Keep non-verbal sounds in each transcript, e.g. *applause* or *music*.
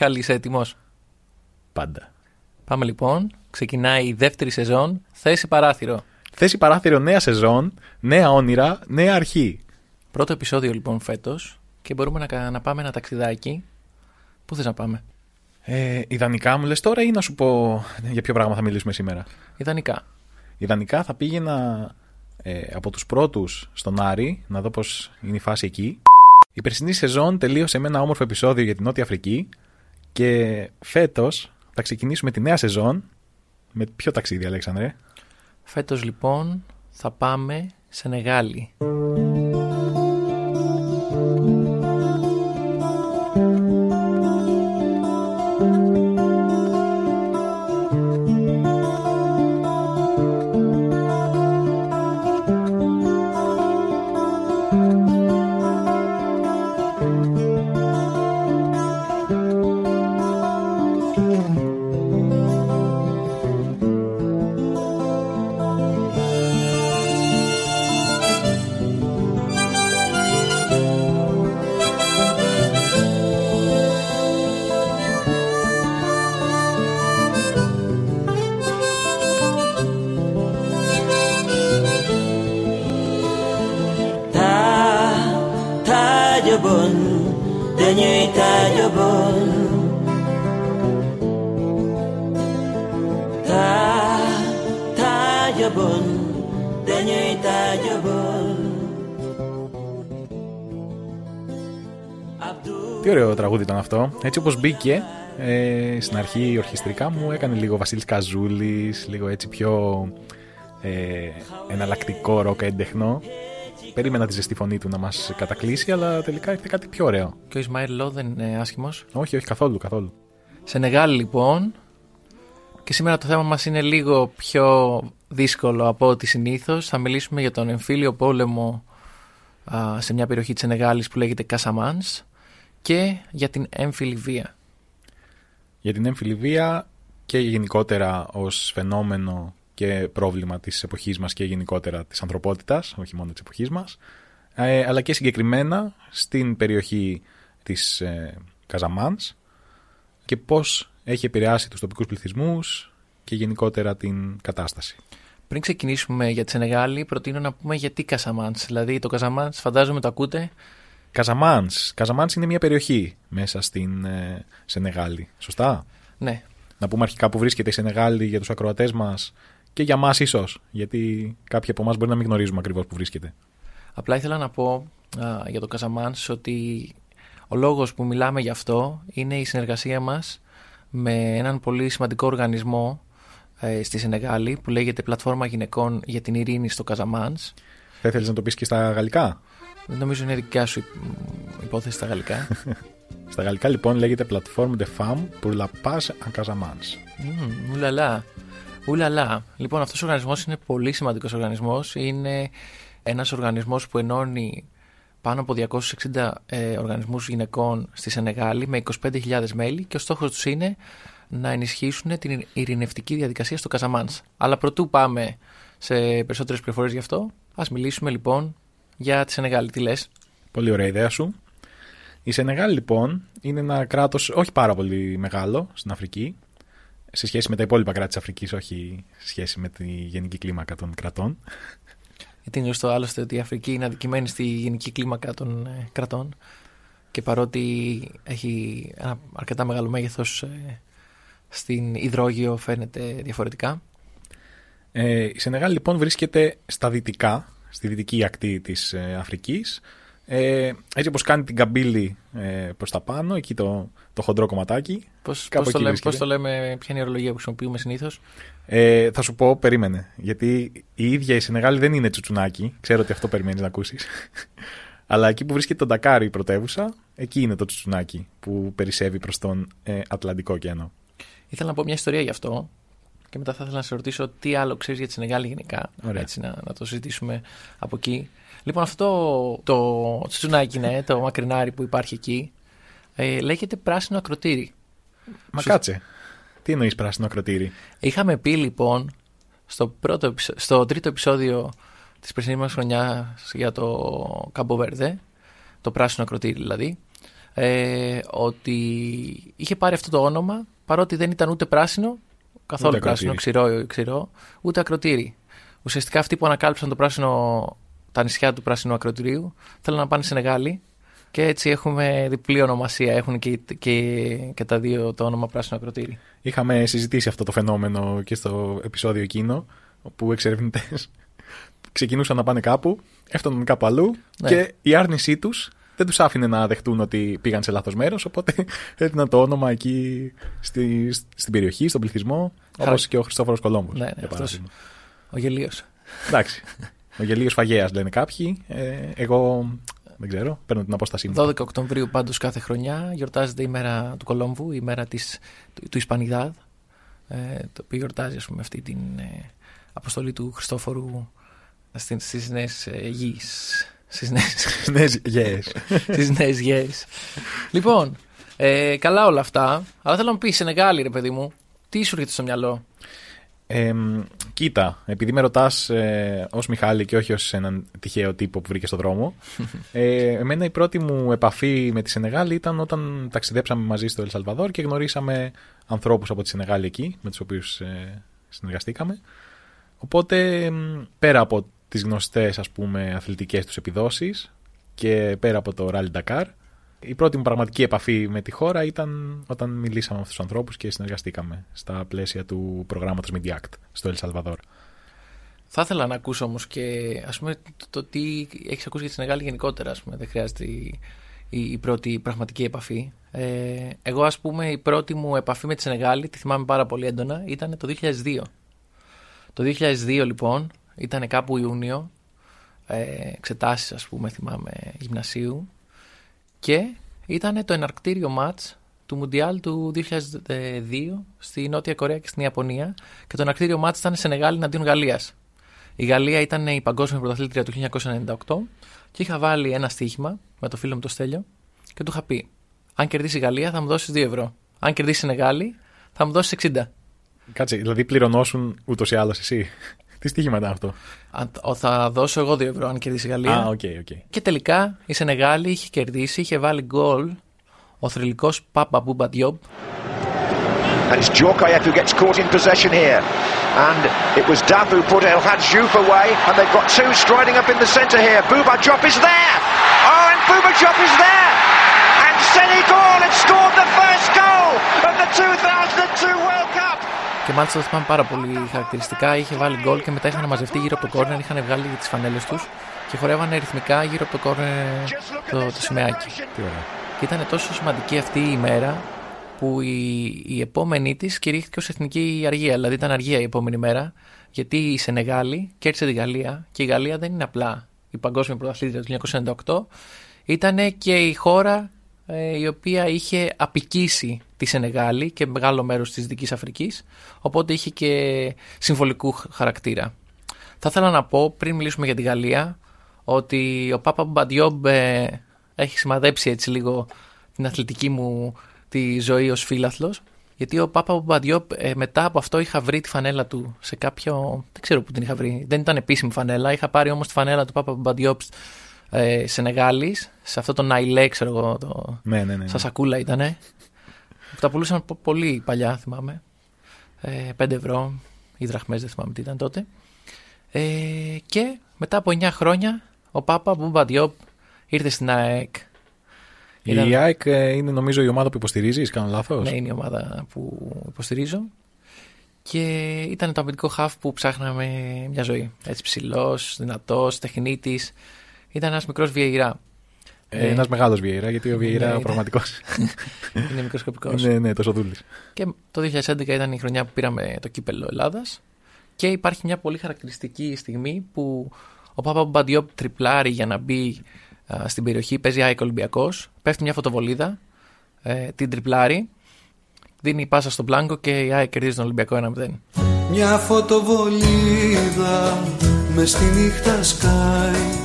Μιχάλη, είσαι έτοιμος; Πάντα. Πάμε λοιπόν. Ξεκινάει η δεύτερη σεζόν. Θέση παράθυρο. Θέση παράθυρο, νέα σεζόν, νέα όνειρα, νέα αρχή. Πρώτο επεισόδιο λοιπόν φέτος και μπορούμε να, να πάμε ένα ταξιδάκι. Πού θες να πάμε, Ε, ιδανικά μου λες τώρα ή να σου πω για ποιο πράγμα θα μιλήσουμε σήμερα; Ιδανικά. Ιδανικά θα πήγαινα ε, από τους πρώτους στον Άρη, να δω πώς είναι η φάση εκεί. Η περσινή σεζόν τελείωσε με ένα όμορφο επεισόδιο για την Νότια Αφρική και φέτος θα ξεκινήσουμε τη νέα σεζόν με ποιο ταξίδι, Αλέξανδρε; Φέτος λοιπόν θα πάμε σε Νεγάλη. Τραγούδι ήταν αυτό. Έτσι όπως μπήκε ε, στην αρχή ορχιστρικά μου έκανε λίγο Βασίλης Καζούλης, λίγο έτσι πιο ε, εναλλακτικό ροκ έντεχνο. Περίμενα τη ζεστή φωνή του να μας κατακλείσει, αλλά τελικά ήρθε κάτι πιο ωραίο. Και ο Ισμαήλ Λό δεν είναι άσχημος; Όχι, όχι, καθόλου, καθόλου. Σε Νεγάλη λοιπόν. Και σήμερα το θέμα μας είναι λίγο πιο δύσκολο από ό,τι συνήθως. Θα μιλήσουμε για τον εμφύλιο πόλεμο α, σε μια περιοχή της Σενεγάλης που λέγεται Κασαμάνς και για την έμφυλη βία. Για την έμφυλη βία και γενικότερα ως φαινόμενο και πρόβλημα της εποχής μας και γενικότερα της ανθρωπότητας, όχι μόνο της εποχής μας, ε, αλλά και συγκεκριμένα στην περιοχή της ε, Καζαμάνς και πώς έχει επηρεάσει τους τοπικούς πληθυσμούς και γενικότερα την κατάσταση. Πριν ξεκινήσουμε για τη Σενεγάλη, προτείνω να πούμε γιατί Κασαμάνς. Δηλαδή το Κασαμάνς φαντάζομαι το ακούτε. Καζαμάνς. Καζαμάνς είναι μια περιοχή μέσα στην ε, Σενεγάλη. Σωστά; Ναι. Να πούμε αρχικά που βρίσκεται η Σενεγάλη για τους ακροατές μας και για μας ίσως, γιατί κάποιοι από εμάς μπορεί να μην γνωρίζουμε ακριβώς που βρίσκεται. Απλά ήθελα να πω α, για το Καζαμάνς ότι ο λόγος που μιλάμε γι' αυτό είναι η συνεργασία μας με έναν πολύ σημαντικό οργανισμό ε, στη Σενεγάλη που λέγεται Πλατφόρμα Γυναικών για την Ειρήνη στο Καζαμάνς. Θα ήθελες να το πεις και στα γαλλικά; Δεν νομίζω είναι δικιά σου υπόθεση στα γαλλικά. *laughs* στα γαλλικά λοιπόν λέγεται Plateforme de Femmes pour la Paz en Casamance. Mm, ουλαλά. Ουλαλά. Λοιπόν, αυτός ο οργανισμός είναι πολύ σημαντικός οργανισμός. Είναι ένας οργανισμός που ενώνει πάνω από 260 ε, οργανισμούς γυναικών στη Σενεγάλη με 25.000 μέλη και ο στόχος τους είναι να ενισχύσουν την ειρηνευτική διαδικασία στο Καζαμάνς. Αλλά προτού πάμε σε περισσότερες πληροφορίες γι' αυτό, ας μιλήσουμε λοιπόν για τη Σενεγάλη. Τι λες; Πολύ ωραία ιδέα σου. Η Σενεγάλη λοιπόν είναι ένα κράτος όχι πάρα πολύ μεγάλο στην Αφρική σε σχέση με τα υπόλοιπα κράτη της Αφρικής, όχι σε σχέση με τη γενική κλίμακα των κρατών. Γιατί είναι γνωστό άλλωστε ότι η Αφρική είναι αδικημένη στη γενική κλίμακα των ε, κρατών και παρότι έχει ένα αρκετά μεγάλο μέγεθος ε, στην υδρόγειο φαίνεται διαφορετικά. Ε, η Σενεγάλη λοιπόν βρίσκεται στα δυτικά, στη δυτική ακτή της ε, Αφρικής. Ε, έτσι όπως κάνει την καμπύλη ε, προς τα πάνω, εκεί το, το χοντρό κομματάκι. Πώς, πώς, το, λέμε, πώς το λέμε, ποια είναι η ορολογία που χρησιμοποιούμε συνήθως; Ε, θα σου πω, περίμενε. Γιατί η ίδια η Σενεγάλη δεν είναι τσουτσουνάκι. Ξέρω ότι αυτό περιμένεις να ακούσεις. *laughs* Αλλά εκεί που βρίσκεται το Ντακάρι η πρωτεύουσα, εκεί είναι το τσουτσουνάκι που περισσεύει προς τον ε, Ατλαντικό ωκεανό. Ήθελα να πω μια ιστορία γι' αυτό και μετά θα ήθελα να σε ρωτήσω τι άλλο ξέρεις για τη Σενεγάλη γενικά. Ωραία. Έτσι, να, να το συζητήσουμε από εκεί. Λοιπόν, αυτό το, το τσουτσουνάκι, ναι, το μακρινάρι που υπάρχει εκεί, ε, λέγεται πράσινο ακροτήρι. Μα Σου- κάτσε. Τι εννοείς πράσινο ακροτήρι; Είχαμε πει λοιπόν στο, πρώτο, επεισο- στο τρίτο επεισόδιο της περσινής μας χρονιάς για το Καμποβέρδε, το πράσινο ακροτήρι δηλαδή, ε, ότι είχε πάρει αυτό το όνομα παρότι δεν ήταν ούτε πράσινο, καθόλου Ούτε πράσινο, ξηρό, ξηρό, ούτε ακροτήρι. Ουσιαστικά αυτοί που ανακάλυψαν το πράσινο, τα νησιά του πράσινου ακροτηρίου θέλουν να πάνε σε Νεγάλη και έτσι έχουμε διπλή ονομασία. Έχουν και, και, και τα δύο το όνομα πράσινο ακροτήρι. Είχαμε συζητήσει αυτό το φαινόμενο και στο επεισόδιο εκείνο, όπου εξερευνητές *laughs* ξεκινούσαν να πάνε κάπου, έφταναν κάπου αλλού Ναι. και η άρνησή τους δεν τους άφηνε να δεχτούν ότι πήγαν σε λάθος μέρος. Οπότε *laughs* έδιναν το όνομα εκεί στη, στην περιοχή, στον πληθυσμό, Χαρα- όπω και ο Χριστόφορος Κολόμβος. Ναι, ναι, αυτός. Ο Γελίος. Εντάξει. Ο γελίος φαγέας λένε κάποιοι. Ε, εγώ δεν ξέρω, παίρνω την απόστασή μου. 12 Οκτωβρίου πάντως κάθε χρονιά γιορτάζεται η μέρα του Κολόμβου, η μέρα της, του, του Ισπανιδάδ, ε, το οποίο γιορτάζει ας πούμε αυτή την ε, αποστολή του Χριστόφορου στην, στις νέες ε, γης. Στις νέες, Ναι, yes. στις νέες γης. λοιπόν, ε, καλά όλα αυτά, αλλά θέλω να μου πεις Σενεγάλη ρε παιδί μου, τι σου έρχεται στο μυαλό; Ε, κοίτα, επειδή με ρωτάς ε, ως Μιχάλη και όχι ως έναν τυχαίο τύπο που βρήκε στον δρόμο, ε, εμένα η πρώτη μου επαφή με τη Σενεγάλη ήταν όταν ταξιδέψαμε μαζί στο Ελσαλβαδόρ και γνωρίσαμε ανθρώπους από τη Σενεγάλη εκεί, με τους οποίους ε, συνεργαστήκαμε. Οπότε, μ, πέρα από τις γνωστές ας πούμε αθλητικές τους επιδόσεις και πέρα από το Rally Dakar, η πρώτη μου πραγματική επαφή με τη χώρα ήταν όταν μιλήσαμε με αυτούς τους ανθρώπους και συνεργαστήκαμε στα πλαίσια του προγράμματος Mediact στο El Salvador. Θα ήθελα να ακούσω όμως και ας πούμε το, το τι έχεις ακούσει για τη Σενεγάλη γενικότερα ας πούμε. Δεν χρειάζεται η, η, η πρώτη πραγματική επαφή. Ε, εγώ ας πούμε η πρώτη μου επαφή με τη Σενεγάλη, τη θυμάμαι πάρα πολύ έντονα, ήταν το 2002. Το 2002 λοιπόν ήταν κάπου Ιούνιο, ε, εξετάσεις ας πούμε θυμάμαι γυμνασίου και ήταν το εναρκτήριο μάτς του Μουντιάλ του 2002 στη Νότια Κορέα και στην Ιαπωνία και το εναρκτήριο ματς ήταν Σενεγάλη εναντίον Γαλλίας. Η Γαλλία ήταν η παγκόσμια πρωταθλήτρια του 1998 και είχα βάλει ένα στοίχημα με το φίλο μου το Στέλιο και του είχα πει: Αν κερδίσει η Γαλλία θα μου δώσεις 2 ευρώ. Αν κερδίσει η Σενεγάλη θα μου δώσεις 60. Κάτσε, δηλαδή πληρωνόσουν ούτως ή άλλως εσύ; Τι στοίχημα ήταν αυτό. Αν, ο, θα δώσω εγώ 2 ευρώ αν κερδίσει η Γαλλία. Α, ok, ok. Και τελικά η Σενεγάλη είχε κερδίσει, είχε βάλει γκολ ο θρυλικός Πάπα Μπούμπα Διόμπ And it's Djorkaeff who gets caught in possession here. And it was Dav who put El Hadj Diouf away. And they've got two striding up in the centre here. Bouba Diop is there. Oh, and Bouba Diop is there. And Senegal had scored the first goal of the 2002 World Cup. Και μάλιστα το θυμάμαι πάρα πολύ χαρακτηριστικά. Είχε βάλει γκολ και μετά είχαν μαζευτεί γύρω από το κόρνερ, είχαν βγάλει τις φανέλες τους και χορεύανε ρυθμικά γύρω από το κόρνερ το, το σημαίακι. Τι ωραία. Και ήταν τόσο σημαντική αυτή η ημέρα που η, η επόμενη της κηρύχθηκε ως εθνική αργία. Δηλαδή ήταν αργία η επόμενη μέρα, γιατί η Σενεγάλη κέρδισε τη Γαλλία και η Γαλλία δεν είναι απλά η παγκόσμια πρωταθλήτρια του 1998, ήταν και η χώρα ε, η οποία είχε απικήσει τη Σενεγάλη και μεγάλο μέρος της Δικής Αφρικής, οπότε είχε και συμβολικού χαρακτήρα. Θα ήθελα να πω πριν μιλήσουμε για τη Γαλλία ότι ο Πάπα Μπαντιόμπ ε, έχει σημαδέψει έτσι λίγο την αθλητική μου τη ζωή ως φίλαθλος γιατί ο Πάπα Μπαντιόμπ ε, μετά από αυτό είχα βρει τη φανέλα του σε κάποιο... δεν ξέρω που την είχα βρει, δεν ήταν επίσημη φανέλα είχα πάρει όμως τη φανέλα του Πάπα Μπαντιόμπ ε, Σενεγάλης σε αυτό το Ναϊλέ ξέρω εγώ το... Ναι, ναι, ναι. Σαν σακούλα ήτανε. Τα πουλούσαν πο- πολύ παλιά, θυμάμαι. Ε, 5 ευρώ ή δραχμές, δεν θυμάμαι τι ήταν τότε. Ε, και μετά από 9 χρόνια ο Πάπα Μπούμπα Διόπ ήρθε στην ΑΕΚ. Η Ήταν- ΑΕΚ ε, είναι νομίζω η ομάδα που υποστηρίζεις, κάνω λάθος; Ναι, είναι η ομάδα που υποστηρίζω. Και ήταν το αμυντικό χαφ που ψάχναμε μια ζωή. Έτσι ψηλός, δυνατός, τεχνίτης. Ήταν ένας μικρός βιαιρά. Ε, Ένας μεγάλος Βιέιρα, γιατί ο Ναι, Βιέιρα ήταν. πραγματικός. *laughs* Είναι μικροσκοπικός. ναι, ναι, τόσο δούλης. Και το 2011 ήταν η χρονιά που πήραμε το κύπελο Ελλάδας. Και υπάρχει μια πολύ χαρακτηριστική στιγμή που ο Πάπα Μπαντιόπ τριπλάρει για να μπει α, στην περιοχή. Παίζει ΑΕΚ Ολυμπιακός. Πέφτει μια φωτοβολίδα. Ε, την τριπλάρει. Δίνει πάσα στον πλάγκο και η ΑΕΚ κερδίζει τον Ολυμπιακό 1-0. Μια φωτοβολίδα μες στη νύχτα σκάει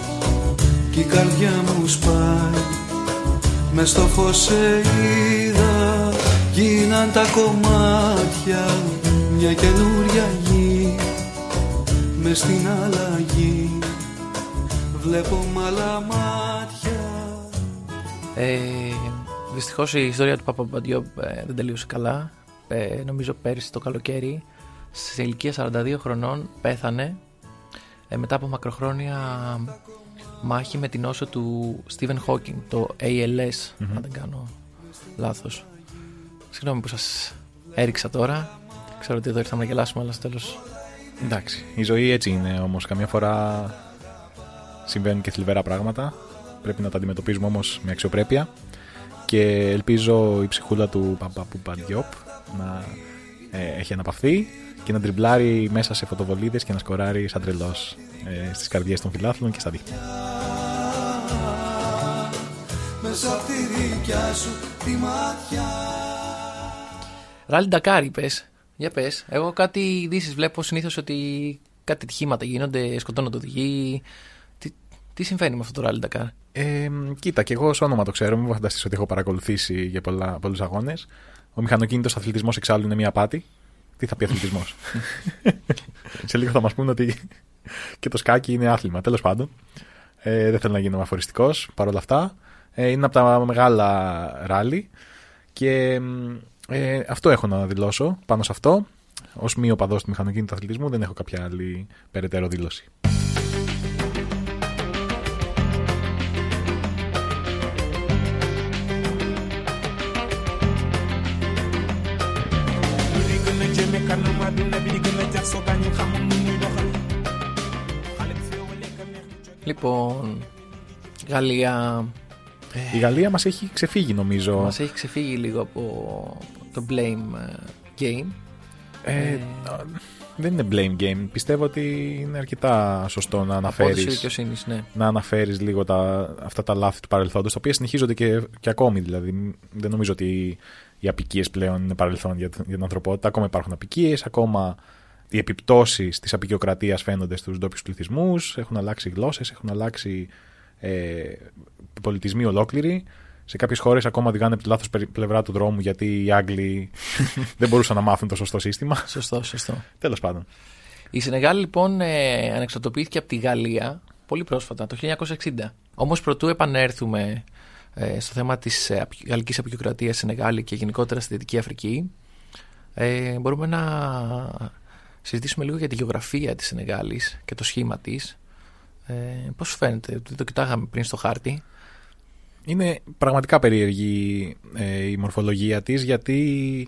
κι η καρδιά μου σπάει. Μες στο φως σε είδα. Γίναν τα κομμάτια μια καινούρια γη. Μες στην αλλαγή. Βλέπω μ' άλλα μάτια. Ε, Δυστυχώς η ιστορία του Παπαπαντιόπ ε, δεν τελείωσε καλά. Ε, νομίζω πέρυσι το καλοκαίρι, σε ηλικία 42 χρονών, πέθανε ε, μετά από μακροχρόνια μάχη με την νόσο του Stephen Hawking, το ALS, αν δεν κάνω λάθος. Συγγνώμη που σας έριξα τώρα. Ξέρω ότι εδώ ήρθαμε να γελάσουμε, αλλά στο τέλος Εντάξει, η ζωή έτσι είναι όμως. Καμιά φορά συμβαίνουν και θλιβερά πράγματα. Πρέπει να τα αντιμετωπίζουμε όμως με αξιοπρέπεια. Και ελπίζω η ψυχούλα του Παπαπού Παντιόπ να ε, έχει αναπαυθεί και να τριμπλάρει μέσα σε φωτοβολίδες και να σκοράρει σαν τρελός ε, στις καρδιές των φιλάθλων και στα δίχτυα. Μέσα απ' τη δικιά σου τη ματιά Ράλι Ντακάρ είπε. Για πες. Εγώ κάτι ειδήσεις βλέπω συνήθως ότι κάτι ατυχήματα γίνονται, σκοτώνονται οδηγοί. Τι, τι συμβαίνει με αυτό το Ράλι Ντακάρ. Ε, κοίτα, και εγώ ως όνομα το ξέρω, μην φανταστείς ότι έχω παρακολουθήσει για πολλά, πολλούς αγώνες. Ο μηχανοκίνητος αθλητισμός εξάλλου είναι μια απάτη. Τι θα πει αθλητισμός; *laughs* Σε λίγο θα μας πούνε ότι και το σκάκι είναι άθλημα. Τέλος πάντων, ε, δεν θέλω να γίνω αφοριστικός παρόλα αυτά. Ε, είναι από τα μεγάλα ράλι και ε, αυτό έχω να δηλώσω πάνω σε αυτό. Ω μη οπαδός του μηχανοκίνητου αθλητισμού δεν έχω κάποια άλλη περαιτέρω δήλωση. Λοιπόν, Γαλλία Η Γαλλία μας έχει ξεφύγει νομίζω. μας έχει ξεφύγει λίγο από το blame ε, game. Ε, δεν είναι blame game. Πιστεύω ότι είναι αρκετά σωστό να Απόδοση αναφέρεις, δικαιοσύνης, ναι. να αναφέρεις λίγο τα, αυτά τα λάθη του παρελθόντος, τα οποία συνεχίζονται και, και ακόμη. Δηλαδή, δεν νομίζω ότι οι απικίες πλέον είναι παρελθόν για, για την ανθρωπότητα. Ακόμα υπάρχουν απικίες, ακόμα οι επιπτώσεις της απεικιοκρατίας φαίνονται στους ντόπιους πληθυσμούς, έχουν αλλάξει γλώσσες, έχουν αλλάξει ε, πολιτισμοί ολόκληροι. Σε κάποιες χώρες ακόμα οδηγάνε από τη λάθος πλευρά του δρόμου γιατί οι Άγγλοι *laughs* δεν μπορούσαν να μάθουν το σωστό σύστημα. Σωστό, σωστό. Τέλος πάντων. Η Σενεγάλη λοιπόν ε, ανεξαρτοποιήθηκε από τη Γαλλία πολύ πρόσφατα, το 1960. Όμως προτού επανέλθουμε ε, στο θέμα της ε, απ- γαλλικής απεικιοκρατίας στη Σενεγάλη και γενικότερα στη Δυτική Αφρική, ε, μπορούμε να συζητήσουμε λίγο για τη γεωγραφία της Σενεγάλης και το σχήμα της. Ε, πώς σου φαίνεται, το- το κοιτάγαμε πριν στο χάρτη; Είναι πραγματικά περίεργη ε, η μορφολογία της γιατί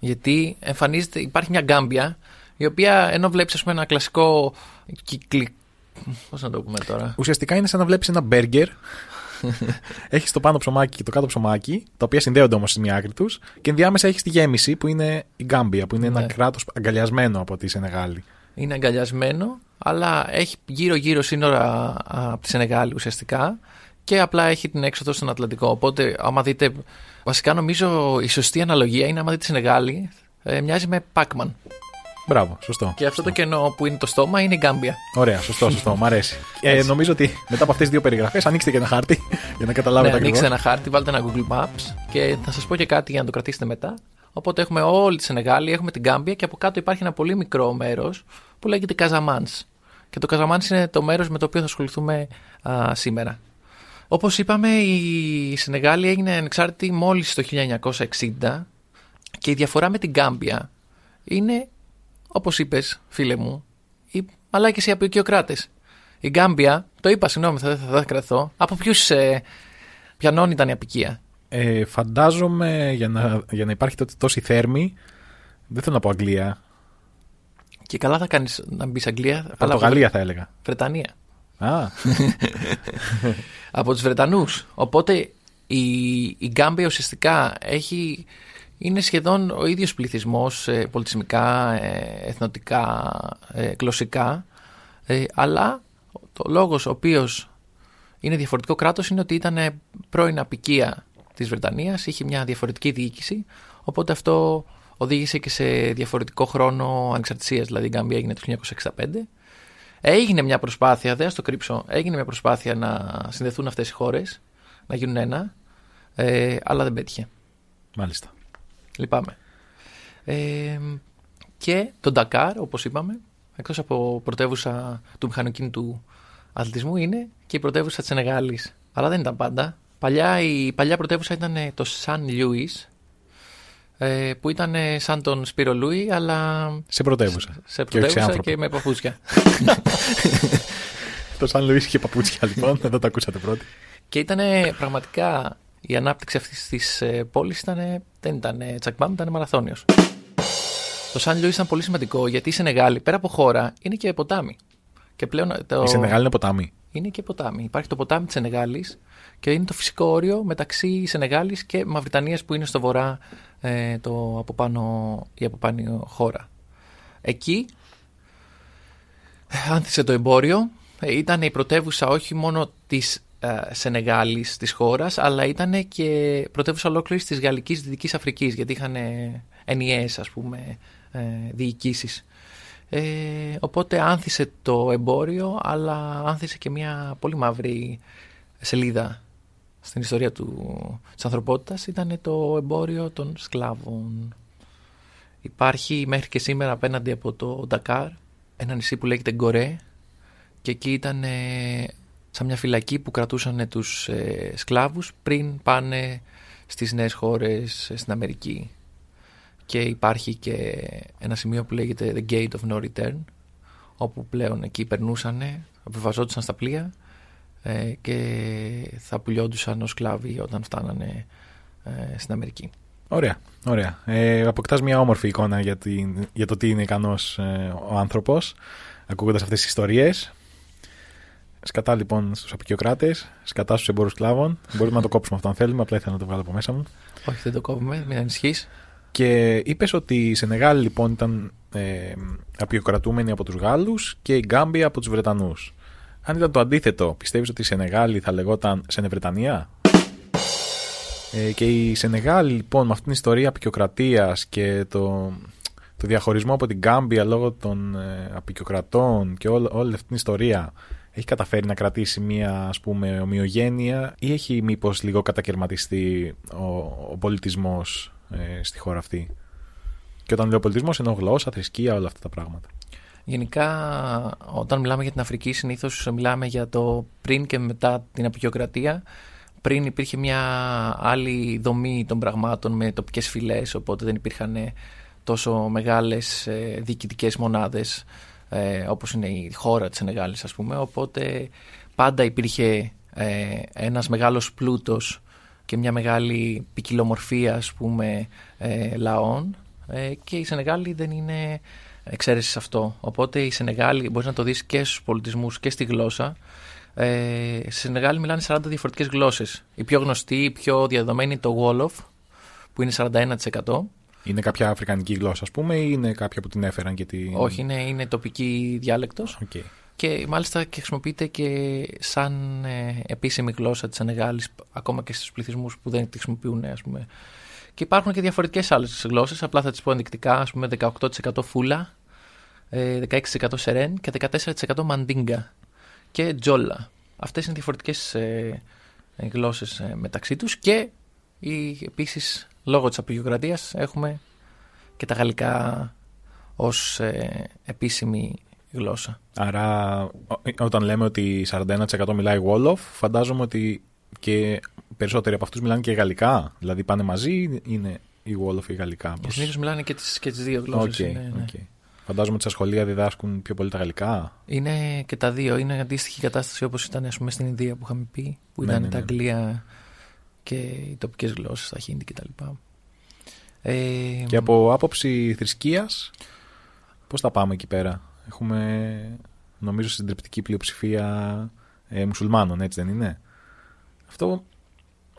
Γιατί εμφανίζεται, υπάρχει μια γκάμπια η οποία ενώ βλέπεις ας πούμε ένα κλασικό κυκλι... Πώς να το πούμε τώρα; ουσιαστικά είναι σαν να βλέπεις ένα μπέργκερ έχεις το πάνω ψωμάκι και το κάτω ψωμάκι, τα οποία συνδέονται όμως στη μία άκρη τους, και ενδιάμεσα έχεις τη γέμιση που είναι η Γκάμπια, που είναι ένα Ναι. κράτος αγκαλιασμένο από τη Σενεγάλη. είναι αγκαλιασμένο, αλλά έχει γύρω-γύρω σύνορα α, από τη Σενεγάλη ουσιαστικά και απλά έχει την έξοδο στον Ατλαντικό. Οπότε, άμα δείτε. Βασικά, νομίζω η σωστή αναλογία είναι άμα δείτε τη Σενεγάλη, ε, μοιάζει με Pac-Man. Μπράβο, σωστό. Και αυτό το κενό που είναι το στόμα είναι η Γκάμπια. Ωραία, σωστό, σωστό, μ' αρέσει. ε, Έτσι. νομίζω ότι μετά από αυτές τις δύο περιγραφές, ανοίξτε και ένα χάρτη για να καταλάβετε ναι, ακριβώς. ανοίξτε ένα χάρτη, βάλτε ένα Google Maps και θα σας πω και κάτι για να το κρατήσετε μετά. Οπότε έχουμε όλη τη Σενεγάλη, έχουμε την Γκάμπια και από κάτω υπάρχει ένα πολύ μικρό μέρος που λέγεται Καζαμάνς. Και το Καζαμάνς είναι το μέρος με το οποίο θα ασχοληθούμε α, σήμερα. Όπως είπαμε, η Σενεγάλη έγινε ανεξάρτητη μόλις το 1960 και η διαφορά με την Γκάμπια είναι, όπως είπες, φίλε μου, οι μαλάκες οι απεικιοκράτες. Η Γκάμπια, το είπα, συγγνώμη, θα, θα, θα κρατώ. Από ποιους ε, πιανών ήταν η απικία; Ε, φαντάζομαι για να, για να υπάρχει τότε τόση θέρμη. Δεν θέλω να πω Αγγλία. Και καλά θα κάνεις να μπεις Αγγλία. αλλά από Πορτογαλία θα έλεγα. Βρετανία. Α, *laughs* από τους Βρετανούς. Οπότε η, η Γκάμπια ουσιαστικά έχει, είναι σχεδόν ο ίδιος πληθυσμός ε, πολιτισμικά, ε, εθνοτικά, ε, γλωσσικά, ε, αλλά το λόγος ο οποίος είναι διαφορετικό κράτος είναι ότι ήταν ε, πρώην απικία της Βρετανίας, είχε μια διαφορετική διοίκηση, οπότε αυτό οδήγησε και σε διαφορετικό χρόνο ανεξαρτησίας, δηλαδή η Γκάμπια έγινε το 1965. Έγινε μια προσπάθεια, δεν θα το κρύψω, έγινε μια προσπάθεια να συνδεθούν αυτές οι χώρες, να γίνουν ένα, ε, αλλά δεν πέτυχε. μάλιστα. Λυπάμαι. Ε, και το Ντακάρ, όπως είπαμε, εκτός από πρωτεύουσα του μηχανοκίνητου αθλητισμού, είναι και η πρωτεύουσα της Σενεγάλης. Αλλά δεν ήταν πάντα. Παλιά, η παλιά πρωτεύουσα ήταν ε, το Σαν Λιούις, ε, που ήταν ε, σαν τον Σπύρο Λούι, αλλά Σε πρωτεύουσα. σε Και όχι σε πρωτεύουσα άνθρωπο. και με παπούτσια. *laughs* Το Σαν Λουίς είχε παπούτσια λοιπόν, εδώ το ακούσατε πρώτοι. και ήταν πραγματικά η ανάπτυξη αυτής της ε, πόλης ήταν, δεν ήταν ε, τσακμπάμ, ήταν μαραθώνιος. Το Σαν Λιούις ήταν πολύ σημαντικό γιατί η Σενεγάλη, πέρα από χώρα, είναι και ποτάμι. Και πλέον ε, το... Η Σενεγάλη είναι ποτάμι. είναι και ποτάμι. Υπάρχει το ποτάμι της Σενεγάλης και είναι το φυσικό όριο μεταξύ Σενεγάλης και Μαυριτανίας που είναι στο βορρά ε, το από πάνω, η από πάνω χώρα. Εκεί ε, άνθησε το εμπόριο. Ε, ήταν η πρωτεύουσα όχι μόνο της ε, Σενεγάλης της χώρας αλλά ήταν και πρωτεύουσα ολόκληρης της Γαλλικής Δυτικής Αφρικής γιατί είχαν ε, ενιαίες ας πούμε ε, διοικήσεις. Ε, οπότε άνθησε το εμπόριο, αλλά άνθησε και μια πολύ μαύρη σελίδα στην ιστορία του, της ανθρωπότητας. Ήταν το εμπόριο των σκλάβων. Υπάρχει μέχρι και σήμερα απέναντι από το Ντακάρ ένα νησί που λέγεται Γκορέ και εκεί ήταν ε, σαν μια φυλακή που κρατούσαν τους ε, σκλάβους πριν πάνε στις νέες χώρες ε, στην Αμερική και υπάρχει και ένα σημείο που λέγεται The Gate of No Return όπου πλέον εκεί περνούσαν, απεβαζόντουσαν στα πλοία ε, και θα πουλιόντουσαν ως σκλάβοι όταν φτάνανε ε, στην Αμερική. Ωραία, ωραία. Ε, αποκτάς μια όμορφη εικόνα για, την, για το τι είναι ικανός ε, ο άνθρωπος, ακούγοντας αυτές τις ιστορίες. Σκατά λοιπόν στους απεικιοκράτες, σκατά στους εμπόρους σκλάβων. Μπορούμε να το κόψουμε αυτό αν θέλουμε, απλά ήθελα να το βγάλω από μέσα μου. Όχι, δεν το κόβουμε, μην ανησυχείς. Και είπες ότι η Σενεγάλη λοιπόν ήταν ε, απεικιοκρατούμενη από τους Γάλλους και η Γκάμπια από τους Βρετανούς. Αν ήταν το αντίθετο, πιστεύεις ότι η Σενεγάλη θα λεγόταν Σενεβρετανία; Ε, και η Σενεγάλη λοιπόν με αυτήν την ιστορία απεικιοκρατίας και το, το διαχωρισμό από την Γκάμπια λόγω των ε, απεικιοκρατών και όλη, όλη αυτή την ιστορία έχει καταφέρει να κρατήσει μια ας πούμε ομοιογένεια ή έχει μήπως λίγο κατακαιρματιστεί ο, ο πολιτισμός ε, στη χώρα αυτή; Και όταν λέω πολιτισμός εννοώ γλώσσα, θρησκεία, όλα αυτά τα πράγματα. Γενικά, όταν μιλάμε για την Αφρική, συνήθως μιλάμε για το πριν και μετά την απεικιοκρατία. Πριν υπήρχε μια άλλη δομή των πραγμάτων με τοπικές φυλές, οπότε δεν υπήρχαν τόσο μεγάλες διοικητικές μονάδες ε, όπως είναι η χώρα της Σενεγάλης ας πούμε οπότε πάντα υπήρχε ε, ένας μεγάλος πλούτος και μια μεγάλη ποικιλομορφία ας πούμε ε, λαών ε, και η Σενεγάλη δεν είναι εξαίρεση σε αυτό. Οπότε η Σενεγάλη μπορείς να το δεις και στους πολιτισμούς και στη γλώσσα. Ε, στη Σενεγάλη μιλάνε 40 διαφορετικές γλώσσες. Η πιο γνωστή, η πιο διαδεδομένη είναι το Wolof που είναι 41%. Είναι κάποια αφρικανική γλώσσα, ας πούμε, ή είναι κάποια που την έφεραν και τη. Όχι, είναι, είναι τοπική διάλεκτος. Okay. Και μάλιστα και χρησιμοποιείται και σαν ε, επίσημη γλώσσα της Σενεγάλης ακόμα και στους πληθυσμούς που δεν τη χρησιμοποιούν ας πούμε. Και υπάρχουν και διαφορετικές άλλες γλώσσες, απλά θα τις πω ενδεικτικά, ας πούμε 18% φούλα, ε, 16% σερέν και 14% μαντίνγκα και τζόλα. Αυτές είναι διαφορετικές ε, ε, γλώσσες ε, μεταξύ τους και η, επίσης λόγω της αποικιοκρατίας έχουμε και τα γαλλικά ως ε, επίσημη γλώσσα. Άρα, ό- όταν λέμε ότι 41% μιλάει Wolof, φαντάζομαι ότι και περισσότεροι από αυτούς μιλάνε και γαλλικά. Δηλαδή πάνε μαζί ή είναι η Wolof ή η γαλλικά. Και συνήθως μιλάνε και τις, και τις δύο γλώσσες. Οκ, είναι, ναι. οκ. Φαντάζομαι ότι στα σχολεία διδάσκουν πιο πολύ τα γαλλικά. Είναι και τα δύο. Είναι αντίστοιχη κατάσταση όπως ήταν ας πούμε, στην Ινδία που είχαμε πει, που Ναι, ήταν ναι, τα ναι. αγγλία και οι τοπικές γλώσσες, τα χίντι κτλ. Ε, Και από άποψη θρησκείας, πώς θα πάμε εκεί πέρα; Έχουμε, νομίζω, συντριπτική πλειοψηφία ε, μουσουλμάνων, έτσι δεν είναι; Αυτό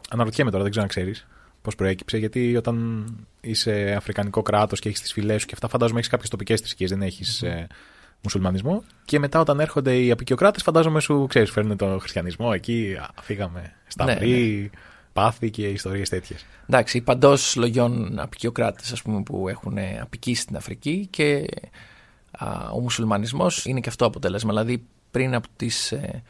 αναρωτιέμαι τώρα, δεν ξέρω αν ξέρεις πώς προέκυψε, γιατί όταν είσαι αφρικανικό κράτος και έχεις τις φυλές σου και αυτά, φαντάζομαι έχεις κάποιες τοπικές θρησκείες, δεν έχεις ε, μουσουλμανισμό. Και μετά όταν έρχονται οι απεικιοκράτες, φαντάζομαι σου, ξέρεις, φέρνουν τον χριστιανισμό εκεί, α, φύγαμε σταυροί, πάθη και ιστορίες τέτοιες. Εντάξει, παντός λογιών απεικιοκράτε που έχουν απικήσει στην Αφρική και α, ο μουσουλμανισμός είναι και αυτό αποτέλεσμα. Δηλαδή πριν από, τις, ε,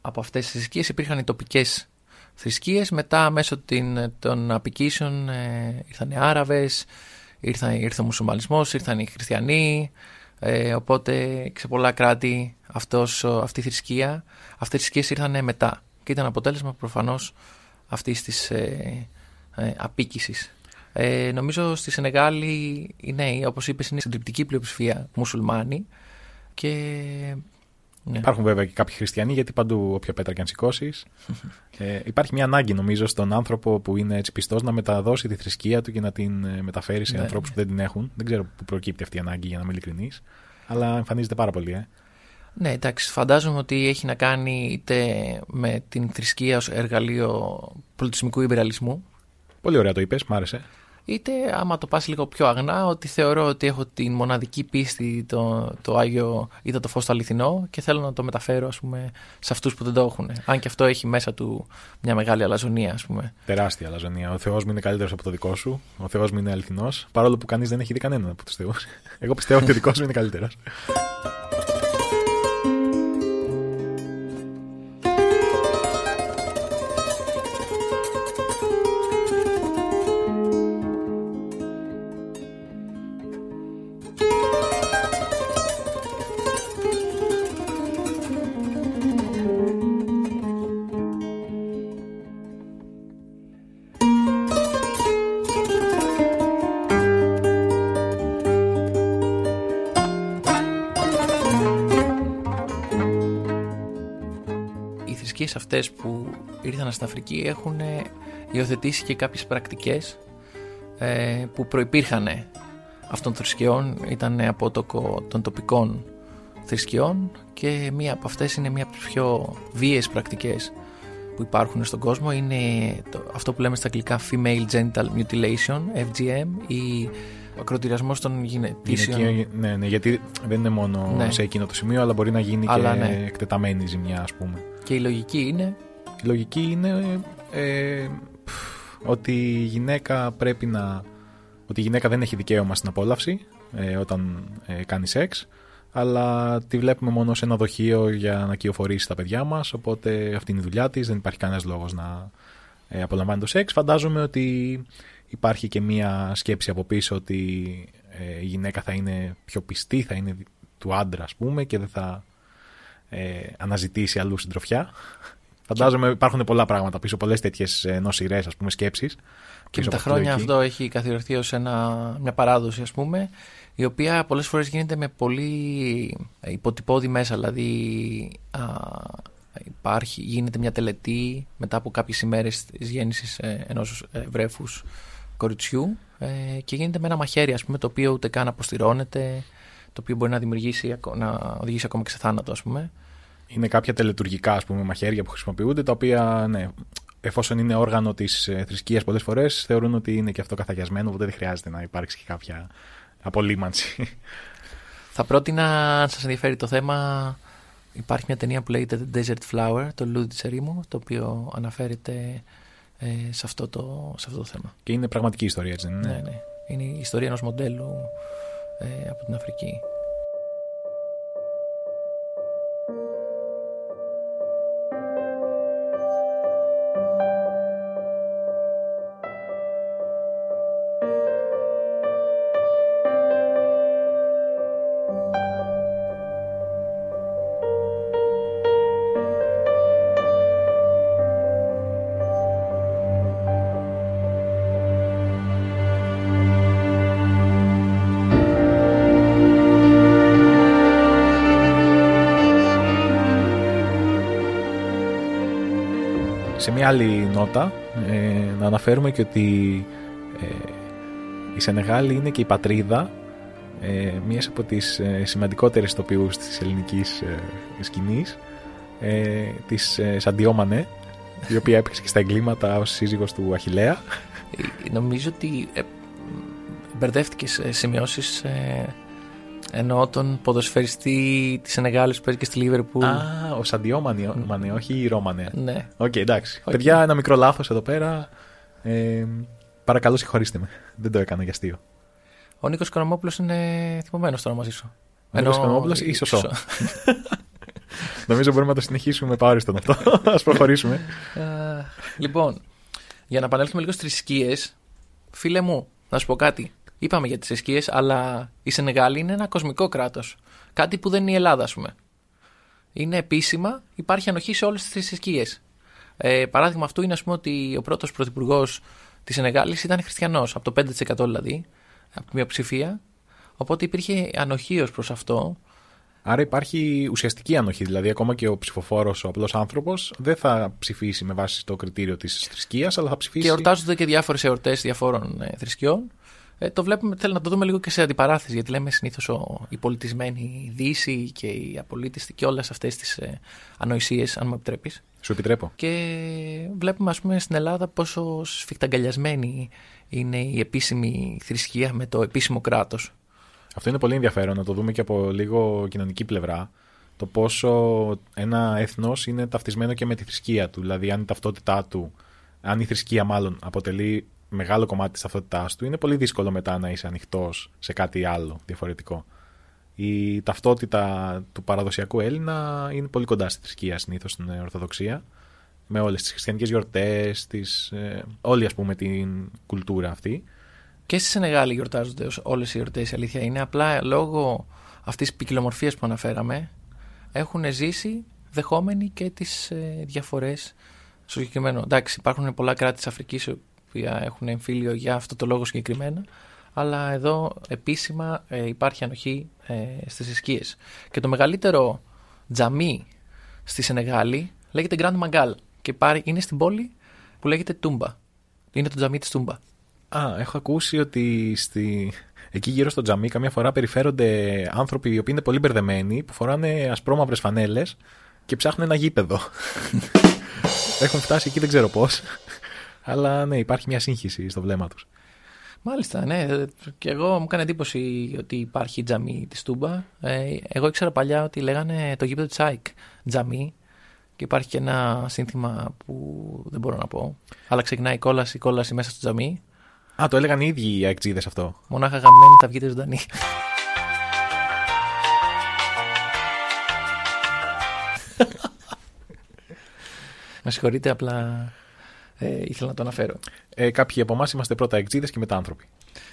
από αυτές τις θρησκείες υπήρχαν οι τοπικές θρησκείες, μετά μέσω την, των απικήσεων ε, ήρθαν οι Άραβες, ήρθαν, ήρθε ο μουσουλμανισμός, ήρθαν οι χριστιανοί, ε, οπότε σε πολλά κράτη αυτός, ο- αυτή η θρησκεία, αυτές οι θρησκείες ήρθαν μετά και ήταν αποτέλεσμα προφανώς αυτής της ε, ε, απίκησης. Ε, νομίζω στη Σενεγάλη οι νέοι, όπως είπες, είναι συντριπτική πλειοψηφία μουσουλμάνοι και... Ναι. Υπάρχουν βέβαια και κάποιοι χριστιανοί, γιατί παντού όποια πέτρα και αν σηκώσεις. *laughs* ε, υπάρχει μια ανάγκη, νομίζω, στον άνθρωπο που είναι έτσι πιστός να μεταδώσει τη θρησκεία του και να την ε, μεταφέρει σε Ναι, ανθρώπους ναι. που δεν την έχουν. Δεν ξέρω πού προκύπτει αυτή η ανάγκη, για να είμαι ειλικρινής. Αλλά εμφανίζεται πάρα πολύ, ε. Ναι, εντάξει, φαντάζομαι ότι έχει να κάνει είτε με την θρησκεία ως εργαλείο πολιτισμικού υπεραλισμού, Πολύ ωραία το είπες, μ' άρεσε. είτε άμα το πας λίγο πιο αγνά, ότι θεωρώ ότι έχω την μοναδική πίστη, το, το Άγιο είδα το φως το αληθινό και θέλω να το μεταφέρω ας πούμε, σε αυτούς που δεν το έχουν. Αν και αυτό έχει μέσα του μια μεγάλη αλαζονία, ας πούμε. Τεράστια αλαζονία. Ο Θεός μου είναι καλύτερος από το δικό σου. Ο Θεός μου είναι αληθινός. Παρόλο που κανείς δεν έχει δει κανέναν από τους Θεούς. Εγώ πιστεύω ότι ο δικός μου είναι καλύτερος. Θρησκείες αυτές που ήρθαν στην Αφρική έχουν ε, υιοθετήσει και κάποιες πρακτικές ε, που προϋπήρχαν αυτών των θρησκειών, ήταν απότοκο των τοπικών θρησκειών και μία από αυτές είναι μία από τις πιο βίαιες πρακτικές που υπάρχουν στον κόσμο είναι το, αυτό που λέμε στα αγγλικά Female Genital Mutilation, FGM ή ο ακροτηριασμός των γυναιτήσεων Γυναικείο- ναι, ναι, γιατί δεν είναι μόνο Ναι. σε εκείνο το σημείο, αλλά μπορεί να γίνει Αλλά και ναι. εκτεταμένη ζημιά, ας πούμε. Και η λογική είναι; Η λογική είναι ε, πφ, ότι η γυναίκα πρέπει να. ότι η γυναίκα δεν έχει δικαίωμα στην απόλαυση ε, όταν ε, κάνει σεξ, αλλά τη βλέπουμε μόνο σε ένα δοχείο για να κυοφορήσει τα παιδιά μας. Οπότε αυτή είναι η δουλειά της, δεν υπάρχει κανένας λόγος να ε, απολαμβάνει το σεξ. Φαντάζομαι ότι υπάρχει και μία σκέψη από πίσω ότι ε, η γυναίκα θα είναι πιο πιστή, θα είναι του άντρα, ας πούμε, και δεν θα ε, αναζητήσει αλλού συντροφιά. Φαντάζομαι υπάρχουν πολλά πράγματα πίσω, πολλές τέτοιες νοσηρές σκέψεις. Και με τα χρόνια αυτό έχει καθιερωθεί ως ένα, μια παράδοση ας πούμε η οποία πολλές φορές γίνεται με πολύ υποτυπώδη μέσα δηλαδή α, υπάρχει, γίνεται μια τελετή μετά από κάποιες ημέρες της γέννησης ε, ενός ε, βρέφους κοριτσιού ε, και γίνεται με ένα μαχαίρι ας πούμε το οποίο ούτε καν αποστηρώνεται το οποίο μπορεί να δημιουργήσει, ακο- να οδηγήσει ακόμα και σε θάνατο ας πούμε Είναι κάποια τελετουργικά ας πούμε, μαχαίρια που χρησιμοποιούνται, τα οποία ναι, εφόσον είναι όργανο της θρησκείας πολλές φορές, θεωρούν ότι είναι και αυτό καθαγιασμένο, οπότε δεν χρειάζεται να υπάρξει και κάποια απολύμανση. Θα πρότεινα, αν σας ενδιαφέρει το θέμα, υπάρχει μια ταινία που λέγεται The Desert Flower, το λουλούδι της ερήμου, το οποίο αναφέρεται ε, σε, αυτό το, σε αυτό το θέμα. και είναι πραγματική ιστορία, έτσι δεν είναι; Ναι, ναι. Είναι η ιστορία ενός μοντέλου ε, από την Αφρική. Νότα, ε, να αναφέρουμε και ότι ε, η Σενεγάλη είναι και η πατρίδα ε, μιας από τις ε, σημαντικότερες τοπιούς της ελληνικής ε, σκηνής, ε, της ε, Σαντιόμανε, η οποία έπαιξε και στα εγκλήματα ως σύζυγος του Αχιλέα. Ε, Νομίζω ότι ε, μπερδεύτηκες σε σημειώσεις ε, ενώ τον ποδοσφαιριστή της Σενεγάλης που παίζει και στη Λίβερπουλ. Α, ο Σαντιό Μανέ, Μανέ, όχι η Ρώμανε. Ναι. Οκ, εντάξει. Οκ. Παιδιά, ένα μικρό λάθος εδώ πέρα. Ε, παρακαλώ, συγχωρήστε με. Δεν το έκανα για αστείο. Ο Νίκος Οικονομόπουλος είναι θυμωμένος τώρα μαζί σου. Ο Νίκος Οικονομόπουλος ή Σωσό. Νομίζω μπορούμε να το συνεχίσουμε πάριστον αυτό. *laughs* Ας προχωρήσουμε. Ε, λοιπόν, για να επανέλθουμε λίγο στις θρησκείες, φίλε μου, να σου πω κάτι. Είπαμε για τις θρησκείες, αλλά η Σενεγάλη είναι ένα κοσμικό κράτος. Κάτι που δεν είναι η Ελλάδα, ας πούμε. Είναι επίσημα, υπάρχει ανοχή σε όλες τις θρησκείε. Ε, παράδειγμα αυτού είναι, ας πούμε, ότι ο πρώτος πρωθυπουργός της Σενεγάλης ήταν χριστιανός, από το 5% δηλαδή, από τη μειοψηφία. Οπότε υπήρχε ανοχή ως προς αυτό. Άρα υπάρχει ουσιαστική ανοχή. Δηλαδή, ακόμα και ο ψηφοφόρος, ο απλός άνθρωπος, δεν θα ψηφίσει με βάση το κριτήριο της θρησκείας, αλλά θα ψηφίσει. Και εορτάζονται και διάφορες εορτές διαφόρων ε, θρησκειών. Ε, το βλέπουμε, θέλω να το δούμε λίγο και σε αντιπαράθεση, γιατί λέμε συνήθως η πολιτισμένη Δύση και η απολύτιστη και όλες αυτές τις ε, ανοησίες, αν μου επιτρέπεις. Σου επιτρέπω. Και βλέπουμε, ας πούμε, στην Ελλάδα πόσο σφιχταγκαλιασμένη είναι η επίσημη θρησκεία με το επίσημο κράτος. Αυτό είναι πολύ ενδιαφέρον να το δούμε και από λίγο κοινωνική πλευρά. Το πόσο ένα έθνος είναι ταυτισμένο και με τη θρησκεία του. Δηλαδή, αν η ταυτότητά του, αν η θρησκεία μάλλον αποτελεί μεγάλο κομμάτι της ταυτότητάς του, είναι πολύ δύσκολο μετά να είσαι ανοιχτός σε κάτι άλλο διαφορετικό. Η ταυτότητα του παραδοσιακού Έλληνα είναι πολύ κοντά στη θρησκεία συνήθως στην Ορθοδοξία. Με όλες τις χριστιανικές γιορτές, ε, όλη ας πούμε την κουλτούρα αυτή. Και στη Σενεγάλη γιορτάζονται όλες οι γιορτές, η αλήθεια είναι. Απλά λόγω αυτής της ποικιλομορφίας που αναφέραμε, έχουν ζήσει δεχόμενοι και τις ε, διαφορές στο συγκεκριμένο. Εντάξει, υπάρχουν πολλά κράτη της Αφρικής που έχουν εμφύλιο για αυτό το λόγο συγκεκριμένα, αλλά εδώ επίσημα ε, υπάρχει ανοχή ε, στις θρησκείε. Και το μεγαλύτερο τζαμί στη Σενεγάλη λέγεται Grand Mangal και πάρει, είναι στην πόλη που λέγεται Τούμπα. Είναι το τζαμί της Τούμπα. Α, έχω ακούσει ότι στη... εκεί γύρω στο τζαμί καμιά φορά περιφέρονται άνθρωποι οι οποίοι είναι πολύ μπερδεμένοι που φοράνε ασπρόμαυρες φανέλες και ψάχνουν ένα γήπεδο. *laughs* Έχουν φτάσει εκεί, δεν ξέρω πώς. Αλλά ναι, υπάρχει μια σύγχυση στο βλέμμα τους. Μάλιστα, ναι. Και εγώ μου έκανε εντύπωση ότι υπάρχει τζαμί της Τούμπα. Ε, εγώ ήξερα παλιά ότι λέγανε το γήπεδο της ΑΕΚ τζαμί. Και υπάρχει και ένα σύνθημα που δεν μπορώ να πω. Αλλά ξεκινάει η κόλαση, η κόλαση μέσα στο τζαμί. Α, το έλεγαν οι ίδιοι οι αεκτζίδε αυτό. Μονάχα γαμμένοι θα βγείτε ζωντανοί. Με συγχωρείτε, απλά ε, ήθελα να το αναφέρω. Ε, κάποιοι από εμάς είμαστε πρώτα αεκτζήδες και μετά άνθρωποι.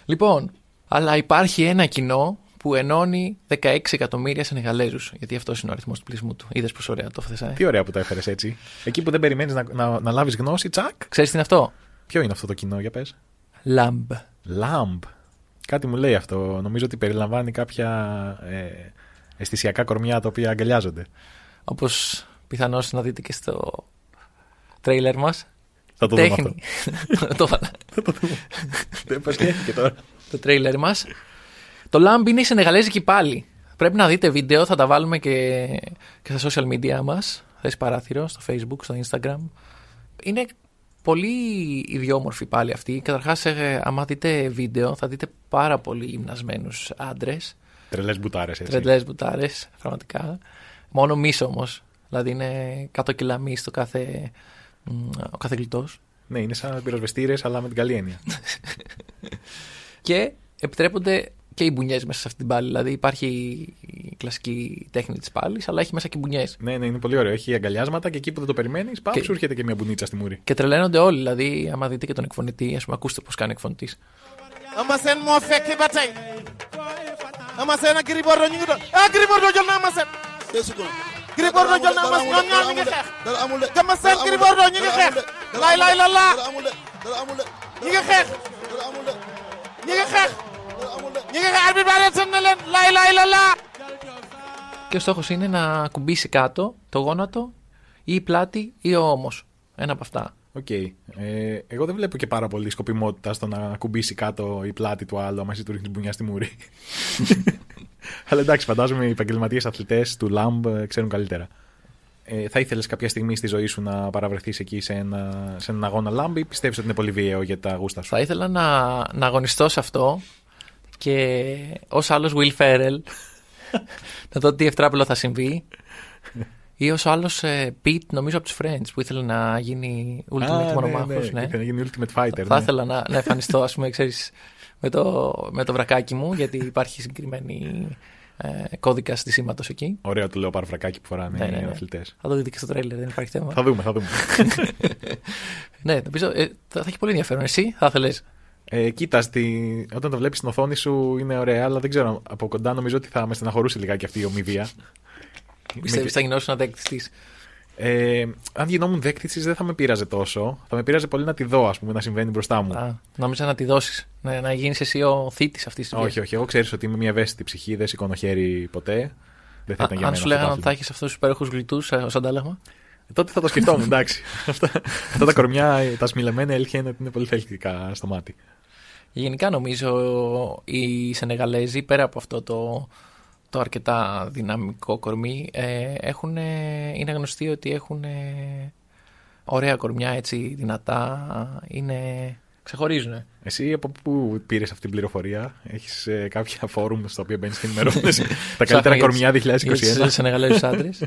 Λοιπόν, αλλά υπάρχει ένα κοινό που ενώνει 16 εκατομμύρια Σενεγαλέζους. Γιατί αυτός είναι ο αριθμός του πληθυσμού τους. Είδες πόσο ωραία το έφερες. Τι ωραία που το έφερες έτσι. Εκεί που δεν περιμένεις να, να, να λάβεις γνώση, τσακ. Ξέρεις τι είναι αυτό; Ποιο είναι αυτό το κοινό, για πες; Laamb. Laamb. Κάτι μου λέει αυτό. Νομίζω ότι περιλαμβάνει κάποια ε, αισθησιακά κορμιά τα οποία αγκαλιάζονται. Όπως πιθανώς να δείτε και στο τρέιλερ μας. Θα το Τέχνη. δούμε το βάλα. αυτό. Δεν πασχέθηκε τώρα. το τρέιλερ μας. Το Lamb είναι η Σενεγαλέζικη πάλι. Πρέπει να δείτε βίντεο, θα τα βάλουμε και, και στα social media μας. Θέση παράθυρο, στο facebook, στο instagram. Είναι πολύ ιδιόμορφη πάλι αυτή. Καταρχάς, άμα δείτε βίντεο, θα δείτε πάρα πολύ γυμνασμένους άντρες. Τρελές μπουτάρες έτσι. Τρελές μπουτάρες, πραγματικά. Μόνο μη όμως. Δηλαδή είναι 100 κιλά μη στο κάθε, μ, ο κάθε γλιτός. Ναι, είναι σαν πυροσβεστήρες, αλλά με την καλή έννοια. *laughs* Και επιτρέπονται και οι μπουνιές μέσα σε αυτή την πάλη. Δηλαδή υπάρχει η κλασική τέχνη της πάλης, αλλά έχει μέσα και μπουνιές. ναι, ναι, είναι πολύ ωραίο. Έχει αγκαλιάσματα και εκεί που δεν το περιμένεις, πάμ, Και- σου έρχεται και μια μπουνίτσα στη μούρη. Και τρελαίνονται όλοι. Δηλαδή, άμα δείτε και τον εκφωνητή, ας πούμε, ακούστε πώς κάνει εκφωνητής. Ama sen moo fekk ba tey Ama sen ak Gris Bordeaux ñu ngi doon ah Gris Bordeaux jël na Ama sen Gris Bordeaux jël na Ama sen ñoom ñaar ñu ngi xeex Ama sen Gris Bordeaux ñu ngi xeex laay laay la laa ñu ngi xeex ñu ngi xeex ñu ngi xeex arbitre bi arrêté na leen laay laay la laa Και ο στόχο είναι να κουμπίσει κάτω το γόνατο ή η πλάτη ή ο ώμο. Ένα από αυτά. Οκ. Ε, εγώ δεν βλέπω και πάρα πολύ σκοπιμότητα στο να ακουμπήσει κάτω η πλάτη του άλλου, άμα εσύ του ρίχνει μπουνιά στη μούρη. Αλλά εντάξει, φαντάζομαι οι επαγγελματίες αθλητές του ΛΑΜΠ ε, ξέρουν καλύτερα. Ε, θα ήθελες κάποια στιγμή στη ζωή σου να παραβρεθείς εκεί σε, ένα, σε έναν αγώνα ΛΑΜΠ ή πιστεύεις ότι είναι πολύ βίαιο για τα γούστα σου; Θα ήθελα να, να αγωνιστώ σε αυτό και ως άλλος Will Ferrell *laughs* να δω τι ευτράπελο θα συμβεί. Ή ως άλλος Pete, νομίζω από τους Friends, που ήθελε να γίνει Ultimate μονομάχος. ναι, ναι. Ήθελε να γίνει Ultimate Fighter. Θα ναι. ήθελα να, να εμφανιστώ, ας πούμε, ξέρεις, με, το, με το βρακάκι μου, γιατί υπάρχει συγκεκριμένη ε, κώδικα στισήματο εκεί. Ωραίο το λέω παραφρακάκι που φοράνε Ναι, ναι, οι ναι. αθλητές. Θα το δείτε και στο τρέλερ, δεν υπάρχει θέμα. Θα δούμε, θα δούμε. *laughs* ναι, νομίζω, ε, θα, θα έχει πολύ ενδιαφέρον. Εσύ θα ήθελε. Ε, κοίτα, στη... όταν το βλέπεις στην οθόνη σου είναι ωραία, αλλά δεν ξέρω. Από κοντά νομίζω ότι θα με στεναχωρούσε λιγάκι αυτή η ομοιβία. Πιστεύεις Με- θα γινώσουν αντέκτηστη. Ε, αν γινόμουν δέκτη τη, δεν θα με πείραζε τόσο. Θα με πείραζε πολύ να τη δω, ας πούμε, να συμβαίνει μπροστά μου. Α, νόμιζα να τη δώσεις. Να, να γίνεις εσύ ο θήτης αυτής της όχι, όχι. Εγώ ξέρεις ότι είμαι μια ευαίσθητη ψυχή, δεν σηκώνω χέρι ποτέ. Δεν θα ήταν για αν μένα σου αυτό το λέγανε ότι άθλημα. θα έχεις αυτούς τους υπέροχους γλυτού ως αντάλλαγμα; Ε, Τότε θα το σκεφτόμουν, εντάξει. *laughs* αυτά, αυτά τα κορμιά, τα σμιλεμένα, η αλήθεια είναι ότι είναι πολύ θελκτικά στο μάτι. Γενικά νομίζω οι Σενεγαλέζοι πέρα από αυτό το, το αρκετά δυναμικό κορμί ε, έχουν, είναι γνωστοί ότι έχουν ε, ωραία κορμιά έτσι δυνατά είναι, ξεχωρίζουν. Εσύ από πού πήρες αυτή την πληροφορία, Έχεις ε, κάποια φόρουμ στο οποίο μπαίνεις και ενημερώνεσαι; *laughs* τα καλύτερα κορμιά 2021. Για τους Σενεγαλέζους *laughs* άντρες.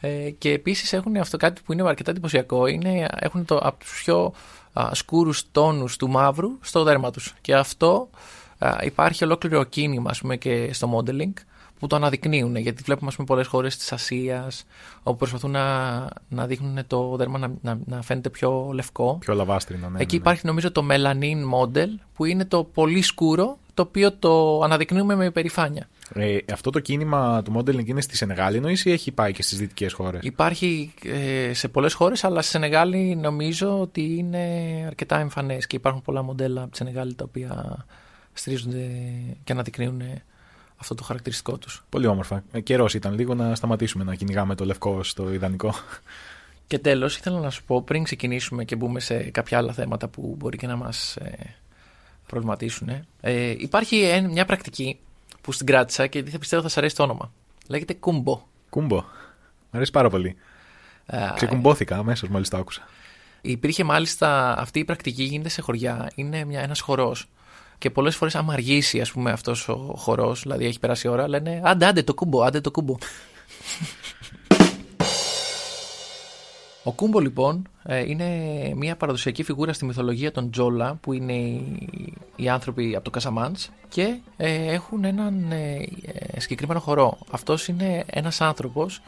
ε, και επίσης έχουν αυτό κάτι που είναι αρκετά εντυπωσιακό. Είναι, έχουν το, από τους πιο α, σκούρους τόνους του μαύρου στο δέρμα τους. Και αυτό α, υπάρχει ολόκληρο κίνημα ας πούμε, και στο modeling που το αναδεικνύουν. Γιατί βλέπουμε ας πούμε, πολλές χώρες της Ασίας όπου προσπαθούν να, να δείχνουν το δέρμα να, να, να φαίνεται πιο λευκό. Πιο λαβάστρινο, ναι. Εκεί ναι, ναι. υπάρχει νομίζω το melanin model που είναι το πολύ σκούρο το οποίο το αναδεικνύουμε με υπερηφάνεια. Ε, αυτό το κίνημα του modeling είναι στη Σενεγάλη εννοείς ή έχει πάει και στις δυτικές χώρες; Υπάρχει ε, σε πολλές χώρες αλλά στη Σενεγάλη νομίζω ότι είναι αρκετά εμφανές και υπάρχουν πολλά μοντέλα από τη Σενεγάλη τα οποία στηρίζονται και αναδεικνύουν αυτό το χαρακτηριστικό τους. Πολύ όμορφα. Ε, καιρός ήταν λίγο να σταματήσουμε να κυνηγάμε το λευκό στο ιδανικό. Και τέλος ήθελα να σου πω πριν ξεκινήσουμε και μπούμε σε κάποια άλλα θέματα που μπορεί και να μας ε, προβληματίσουν. Ε, υπάρχει ε, μια πρακτική που στην κράτησα και θα πιστεύω θα σας αρέσει το όνομα. Λέγεται κούμπο. Κούμπο. Μ' αρέσει πάρα πολύ. Ε, Ξεκουμπόθηκα αμέσως μόλις το άκουσα. Υπήρχε μάλιστα αυτή η πρακτική γίνεται σε χωριά. Είναι μια, ένας χορός. Και πολλές φορές άμα αργήσει ας πούμε αυτός ο χορός, δηλαδή έχει περάσει η ώρα, λένε άντε άντε το κούμπο, άντε το κούμπο. Ο Κούμπο λοιπόν ε, είναι μια παραδοσιακή φιγούρα στη μυθολογία των Τζόλα που είναι οι, οι άνθρωποι από το Κασαμάντς και ε, έχουν έναν ε, ε, συγκεκριμένο χορό. Αυτός είναι ένας άνθρωπος,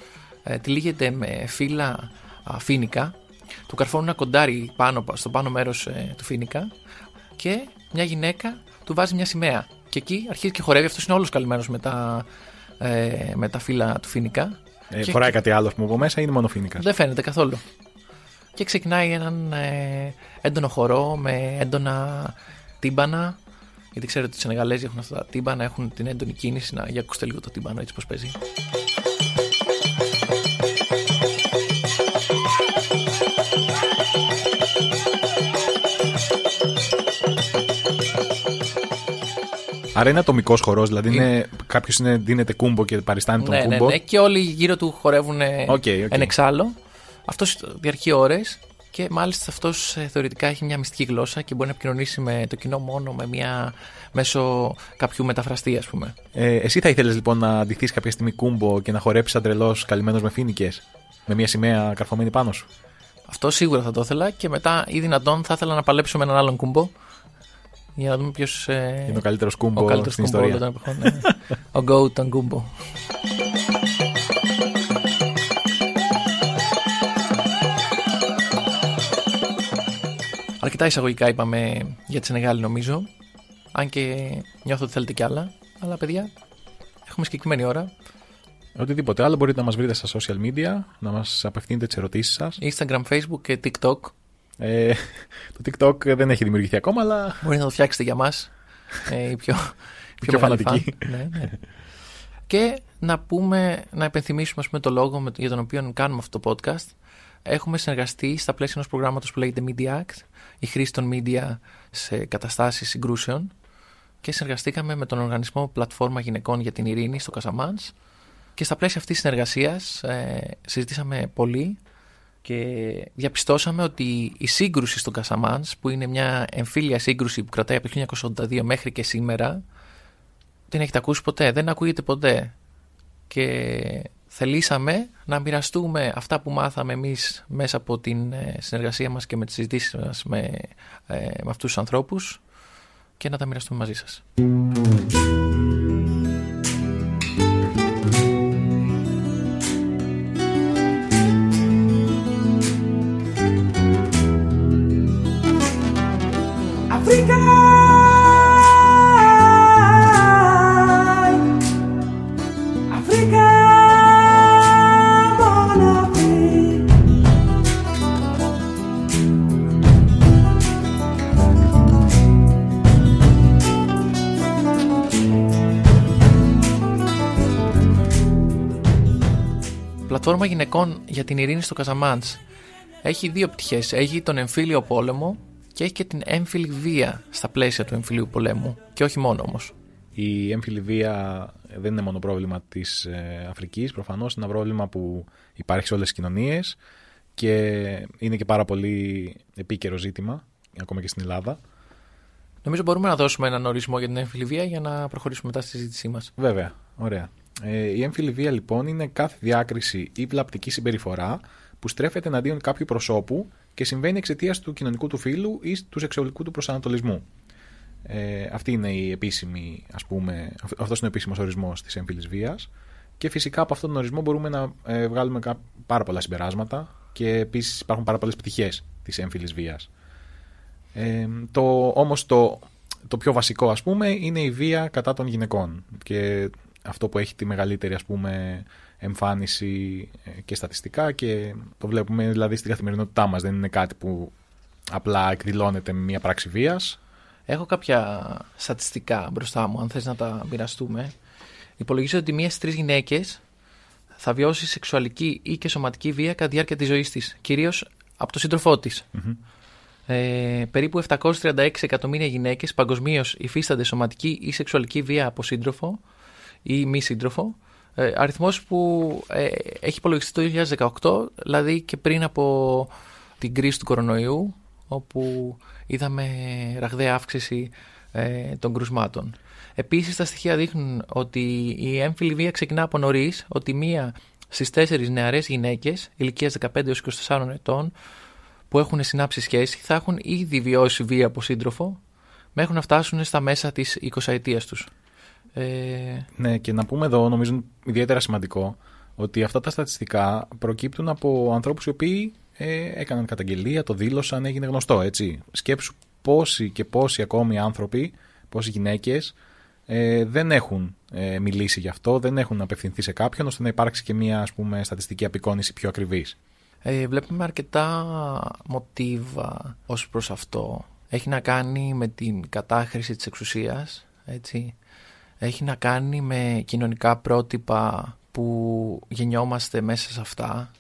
ε, τυλίγεται με φύλλα α, φίνικα, του καρφώνουν ένα κοντάρι πάνω, στο πάνω μέρος ε, του φίνικα και μια γυναίκα του βάζει μια σημαία. Και εκεί αρχίζει και χορεύει, αυτός είναι όλος καλυμμένος με τα, ε, με τα φύλλα του φίνικα. Ε, Και- φοράει κάτι άλλο που από μέσα ή είναι μόνο φίνικα. δεν φαίνεται καθόλου. Και ξεκινάει έναν ε, έντονο χορό με έντονα τύμπανα. Γιατί ξέρω ότι οι Σενεγαλέζοι έχουν αυτά τα τύμπανα, έχουν την έντονη κίνηση. Να, για ακούστε λίγο το τύμπανο έτσι πως παίζει. Άρα είναι ατομικός χορός, δηλαδή είναι, κάποιος είναι, ντύνεται κούμπο και παριστάνει τον ναι, ναι, κούμπο. ναι. Και όλοι γύρω του χορεύουν Ok, ok. εν εξάλλω. Αυτός διαρκεί ώρες και μάλιστα αυτός θεωρητικά έχει μια μυστική γλώσσα και μπορεί να επικοινωνήσει με το κοινό μόνο με μια, μέσω κάποιου μεταφραστή, ας πούμε. Ε, εσύ θα ήθελες λοιπόν να ντυθείς κάποια στιγμή κούμπο και να χορέψεις σαν τρελός καλυμμένος με φοίνικες. Με μια σημαία καρφωμένη πάνω σου; Αυτό σίγουρα θα το ήθελα και μετά ει δυνατόν θα ήθελα να παλέψω με έναν άλλον κούμπο για να δούμε ποιος. Ε, Είναι ο καλύτερος ο κούμπο καλύτερος στην κούμπο όλων ιστορία. των εποχών. ναι. ο Goat τον κούμπο. Αρκετά εισαγωγικά είπαμε για τη Σενεγάλη νομίζω. Αν και νιώθω ότι θέλετε κι άλλα. Αλλά παιδιά, έχουμε συγκεκριμένη ώρα. Οτιδήποτε άλλο μπορείτε να μας βρείτε στα social media, να μας απευθύνετε τις ερωτήσεις σας. Instagram, Facebook και TikTok. Ε, το TikTok δεν έχει δημιουργηθεί ακόμα, αλλά Μπορεί να το φτιάξετε για μας ε, οι πιο, πιο μεγάλοι φανατικοί. φαν. ναι, ναι. Και να πούμε, να υπενθυμίσουμε ας πούμε, το λόγο με, για τον οποίο κάνουμε αυτό το podcast. Έχουμε συνεργαστεί στα πλαίσια ενός προγράμματος που λέγεται Media Act, η χρήση των media σε καταστάσεις συγκρούσεων και συνεργαστήκαμε με τον οργανισμό Πλατφόρμα Γυναικών για την Ειρήνη στο Κασαμάνς και στα πλαίσια αυτής της συνεργασίας ε, συζητήσαμε πολύ και διαπιστώσαμε ότι η σύγκρουση στον Κασαμάνς που είναι μια εμφύλια σύγκρουση που κρατάει από το 1982 μέχρι και σήμερα δεν έχετε ακούσει ποτέ, δεν ακούγεται ποτέ και θελήσαμε να μοιραστούμε αυτά που μάθαμε εμείς μέσα από την ε, συνεργασία μας και με τις συζητήσεις μας με, ε, με αυτούς τους ανθρώπους και να τα μοιραστούμε μαζί σας. Πλατφόρμα γυναικών για την ειρήνη στο Καζαμάντς έχει δύο πτυχές. Έχει τον εμφύλιο πόλεμο και έχει και την έμφυλη βία στα πλαίσια του εμφυλίου πολέμου. Και όχι μόνο όμως. Η έμφυλη βία δεν είναι μόνο πρόβλημα της ε, Αφρικής, προφανώς είναι ένα πρόβλημα που υπάρχει σε όλες τις κοινωνίες και είναι και πάρα πολύ επίκαιρο ζήτημα, ακόμα και στην Ελλάδα. Νομίζω μπορούμε να δώσουμε έναν ορισμό για την έμφυλη βία για να προχωρήσουμε μετά στη συζήτησή μας. Βέβαια, ωραία. Ε, η έμφυλη βία λοιπόν είναι κάθε διάκριση ή βλαπτική συμπεριφορά που στρέφεται εναντίον κάποιου προσώπου και συμβαίνει εξαιτίας του κοινωνικού του φύλου ή του σεξουαλικού του προσανατολισμού. Ε, αυτή είναι η επίσημη, ας πούμε, αυτός είναι ο επίσημος ορισμός της έμφυλης βίας και φυσικά από αυτόν τον ορισμό μπορούμε να ε, βγάλουμε πάρα πολλά συμπεράσματα και επίσης υπάρχουν πάρα πολλές πτυχές της έμφυλης βίας. Ε, το, όμως το, το πιο βασικό ας πούμε είναι η βία κατά των γυναικών και αυτό που έχει τη μεγαλύτερη ας πούμε εμφάνιση ε, και στατιστικά και το βλέπουμε δηλαδή στην καθημερινότητά μας δεν είναι κάτι που απλά εκδηλώνεται με μια πράξη βίας Έχω κάποια στατιστικά μπροστά μου, αν θες να τα μοιραστούμε. Υπολογίζω ότι μία στι τρεις γυναίκες θα βιώσει σεξουαλική ή και σωματική βία κατά τη διάρκεια της ζωής της, κυρίως από τον σύντροφό της. Ε, περίπου 736 εκατομμύρια γυναίκες παγκοσμίως υφίστανται σωματική ή σεξουαλική βία από σύντροφο ή μη σύντροφο. Ε, αριθμός που ε, έχει υπολογιστεί το 2018, δηλαδή και πριν από την κρίση του κορονοϊού, όπου είδαμε ραγδαία αύξηση ε, των κρουσμάτων. Επίσης, τα στοιχεία δείχνουν ότι η έμφυλη βία ξεκινά από νωρίς, ότι μία στις τέσσερις νεαρές γυναίκες ηλικίας 15 έως 24 ετών που έχουν συνάψει σχέση θα έχουν ήδη βιώσει βία από σύντροφο μέχρι να φτάσουν στα μέσα της 20 ετία τους. Ε... Ναι, και να πούμε εδώ, νομίζω ιδιαίτερα σημαντικό, ότι αυτά τα στατιστικά προκύπτουν από ανθρώπους οι οποίοι ε, έκαναν καταγγελία, το δήλωσαν, έγινε γνωστό, έτσι. Σκέψου πόσοι και πόσοι ακόμη άνθρωποι, πόσοι γυναίκες ε, δεν έχουν ε, μιλήσει γι' αυτό, δεν έχουν απευθυνθεί σε κάποιον ώστε να υπάρξει και μια ας πούμε, στατιστική απεικόνηση πιο ακριβής. Ε, βλέπουμε αρκετά μοτίβα ως προς αυτό. Έχει να κάνει με την κατάχρηση της εξουσίας, έτσι. Έχει να κάνει με κοινωνικά πρότυπα που γεννιόμαστε μέσα σε αυτά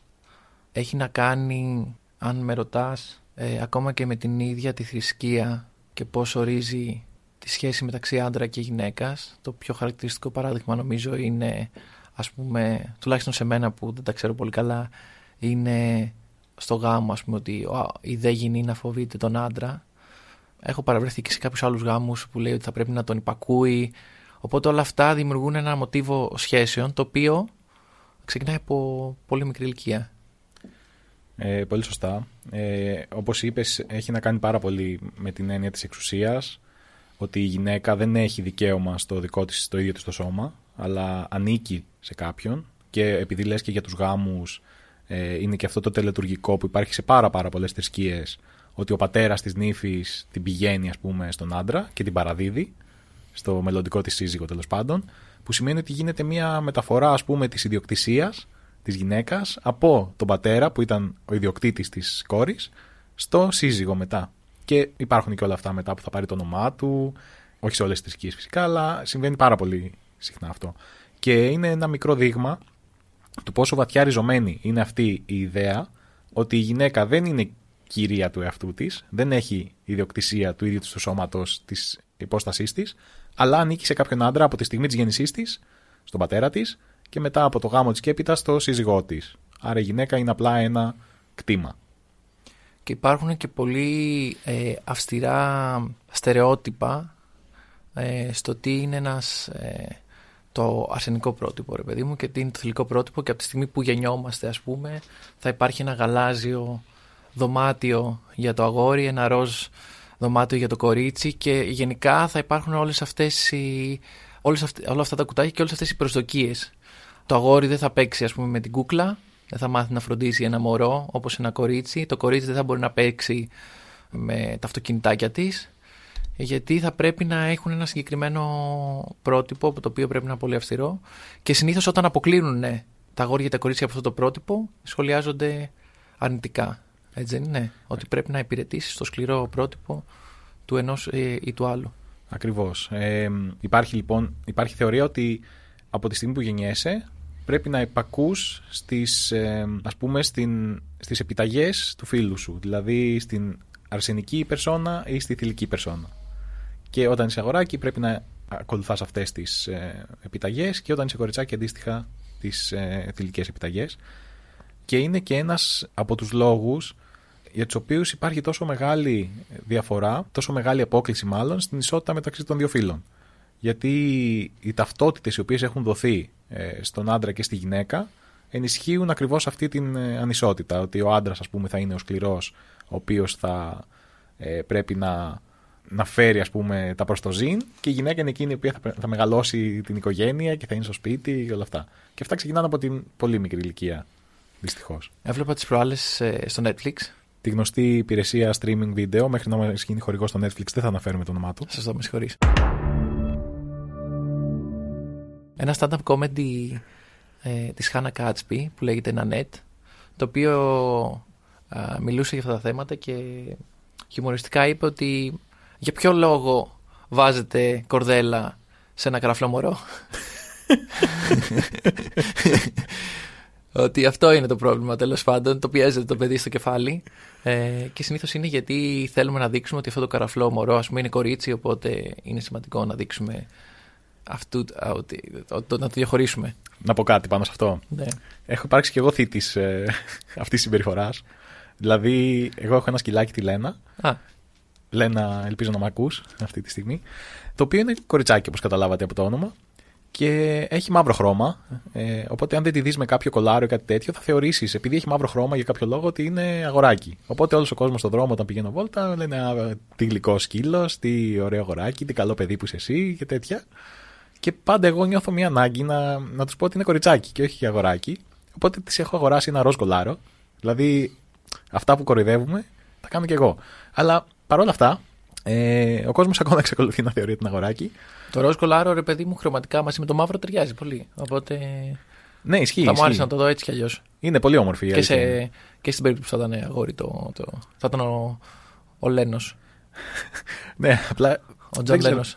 έχει να κάνει, αν με ρωτάς, ε, ακόμα και με την ίδια τη θρησκεία και πώς ορίζει τη σχέση μεταξύ άντρα και γυναίκας. Το πιο χαρακτηριστικό παράδειγμα νομίζω είναι, ας πούμε, τουλάχιστον σε μένα που δεν τα ξέρω πολύ καλά, είναι στο γάμο, ας πούμε, ότι η δε γυνή να φοβείται τον άντρα. Έχω παραβρεθεί και σε κάποιους άλλους γάμους που λέει ότι θα πρέπει να τον υπακούει. Οπότε όλα αυτά δημιουργούν ένα μοτίβο σχέσεων, το οποίο ξεκινάει από πολύ μικρή ηλικία. Ε, πολύ σωστά. Ε, όπως είπες, έχει να κάνει πάρα πολύ με την έννοια της εξουσίας, ότι η γυναίκα δεν έχει δικαίωμα στο δικό της, στο ίδιο της το σώμα, αλλά ανήκει σε κάποιον και επειδή λες και για τους γάμους ε, είναι και αυτό το τελετουργικό που υπάρχει σε πάρα πάρα πολλές θρησκείες, ότι ο πατέρας της νύφης την πηγαίνει ας πούμε στον άντρα και την παραδίδει στο μελλοντικό της σύζυγο τέλος πάντων, που σημαίνει ότι γίνεται μια μεταφορά ας πούμε της ιδιοκτησίας Της γυναίκας από τον πατέρα που ήταν ο ιδιοκτήτης της κόρης στο σύζυγο μετά. Και υπάρχουν και όλα αυτά μετά που θα πάρει το όνομά του, όχι σε όλες τις θρησκείες φυσικά, αλλά συμβαίνει πάρα πολύ συχνά αυτό. Και είναι ένα μικρό δείγμα του πόσο βαθιά ριζωμένη είναι αυτή η ιδέα ότι η γυναίκα δεν είναι κυρία του εαυτού της, δεν έχει ιδιοκτησία του ίδιου του σώματος της υπόστασής της, αλλά ανήκει σε κάποιον άντρα από τη στιγμή της γέννησής της, στον πατέρα της, και μετά από το γάμο της και έπειτα στο σύζυγό της. Άρα η γυναίκα είναι απλά ένα κτήμα. Και υπάρχουν και πολύ ε, αυστηρά στερεότυπα ε, στο τι είναι ένας, ε, το αρσενικό πρότυπο, ρε παιδί μου, και τι είναι το θηλυκό πρότυπο και από τη στιγμή που γεννιόμαστε, ας πούμε, θα υπάρχει ένα γαλάζιο δωμάτιο για το αγόρι, ένα ροζ δωμάτιο για το κορίτσι και γενικά θα υπάρχουν όλες αυτές οι, όλες όλα αυτά τα κουτάκια και όλες αυτές οι προσδοκίες το αγόρι δεν θα παίξει ας πούμε με την κούκλα, δεν θα μάθει να φροντίσει ένα μωρό όπως ένα κορίτσι. Το κορίτσι δεν θα μπορεί να παίξει με τα αυτοκινητάκια της γιατί θα πρέπει να έχουν ένα συγκεκριμένο πρότυπο το οποίο πρέπει να είναι πολύ αυστηρό και συνήθως όταν αποκλίνουν ναι, τα αγόρια και τα κορίτσια από αυτό το πρότυπο σχολιάζονται αρνητικά. Έτσι δεν είναι, ότι πρέπει να υπηρετήσεις το σκληρό πρότυπο του ενός ε, ή του άλλου. Ακριβώς. Ε, υπάρχει λοιπόν, υπάρχει θεωρία ότι από τη στιγμή που γεννιέσαι πρέπει να υπακούς στις, ε, ας πούμε, στην, στις επιταγές του φίλου σου. Δηλαδή στην αρσενική περσόνα ή στη θηλυκή περσόνα. Και όταν είσαι αγοράκι πρέπει να ακολουθάς αυτές τις ε, επιταγές και όταν είσαι κοριτσάκι αντίστοιχα τις ε, θηλυκές επιταγές. Και είναι και ένας από τους λόγους για τους οποίους υπάρχει τόσο μεγάλη διαφορά, τόσο μεγάλη απόκληση μάλλον στην ισότητα μεταξύ των δύο φύλων. Γιατί οι ταυτότητες οι οποίες έχουν δοθεί ε, στον άντρα και στη γυναίκα ενισχύουν ακριβώς αυτή την ε, ανισότητα. Ότι ο άντρας ας πούμε θα είναι ο σκληρός, ο οποίος θα ε, πρέπει να, να φέρει ας πούμε τα προστοζήν και η γυναίκα είναι εκείνη η οποία θα, θα μεγαλώσει την οικογένεια και θα είναι στο σπίτι και όλα αυτά. Και αυτά ξεκινάνε από την πολύ μικρή ηλικία, δυστυχώς. Έβλεπα τις προάλλες ε, στο Netflix. Τη γνωστή υπηρεσία streaming video, μέχρι να μας γίνει χορηγός στο Netflix, δεν θα αναφέρουμε το όνομά του. Σας το με συγχωρείς. Ένα stand-up comedy ε, της Hannah Gatsby που λέγεται Nanette, το οποίο α, μιλούσε για αυτά τα θέματα και χιουμοριστικά είπε ότι για ποιο λόγο βάζετε κορδέλα σε ένα καραφλό μωρό. *laughs* *laughs* ότι αυτό είναι το πρόβλημα τέλος πάντων. Το πιέζεται το παιδί στο κεφάλι. Ε, και συνήθως είναι γιατί θέλουμε να δείξουμε ότι αυτό το καραφλό μωρό ας πούμε, είναι κορίτσι. Οπότε είναι σημαντικό να δείξουμε αυτού, α, ότι, το, να το διαχωρίσουμε. Να πω κάτι πάνω σε αυτό. Ναι. Έχω υπάρξει και εγώ θήτης ε, *laughs* αυτής της συμπεριφοράς. Δηλαδή, εγώ έχω ένα σκυλάκι τη Λένα. Α, Λένα, ελπίζω να μ' ακούς αυτή τη στιγμή. Το οποίο είναι κοριτσάκι, όπως καταλάβατε από το όνομα. Και έχει μαύρο χρώμα. Ε, οπότε, αν δεν τη δεις με κάποιο κολάριο ή κάτι τέτοιο, θα θεωρήσεις, επειδή έχει μαύρο χρώμα για κάποιο λόγο, ότι είναι αγοράκι. Οπότε, όλος ο κόσμος στον δρόμο, όταν πηγαίνω βόλτα, λένε «Α, Τι γλυκό σκύλος, τι ωραίο αγοράκι, τι καλό παιδί που είσαι εσύ και τέτοια. Και πάντα εγώ νιώθω μια ανάγκη να, να τους πω ότι είναι κοριτσάκι και όχι αγοράκι. Οπότε τη έχω αγοράσει ένα ροζ κολάρο. Δηλαδή, αυτά που κοροϊδεύουμε, τα κάνω κι εγώ. Αλλά παρόλα αυτά, ε, ο κόσμος ακόμα εξακολουθεί να θεωρεί ότι είναι αγοράκι. το ροζ κολάρο, ρε παιδί μου, χρωματικά μαζί με το μαύρο ταιριάζει πολύ. Οπότε Ναι, ισχύει. θα μου ισχύει. άρεσε να το δω έτσι κι αλλιώς. Είναι πολύ όμορφη. η Και, αλήθεια είναι. σε, και στην περίπτωση που θα ήταν αγόρι, το, το, θα ήταν ο, ο Λένος. *laughs* Ναι, απλά. Ο δεν Τζον ξέρω- Λένος.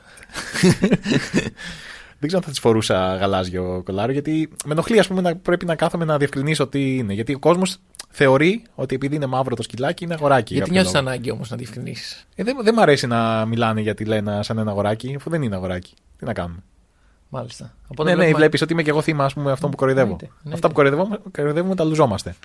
*laughs* Δεν ξέρω αν θα της φορούσα γαλάζιο κολάρο, γιατί με ενοχλεί, ας πούμε, να πρέπει να κάθομαι να διευκρινίσω τι είναι. Γιατί ο κόσμος θεωρεί ότι επειδή είναι μαύρο το σκυλάκι είναι αγοράκι. Γιατί για κάποιο νιώθεις λόγο. ανάγκη όμως να διευκρινίσεις; Ε, δεν, δεν μ' αρέσει να μιλάνε για τη Λένα σαν ένα αγοράκι, αφού δεν είναι αγοράκι. Τι να κάνουμε; Μάλιστα. Οπότε ναι, ναι, βλέπουμε- βλέπεις ότι είμαι και εγώ θύμα, ας πούμε, αυτών που κοροϊδεύω. Εννοείται, εννοείται. Αυτά που κοροϊδεύουμε, κοροϊδεύουμε τα λουζόμαστε.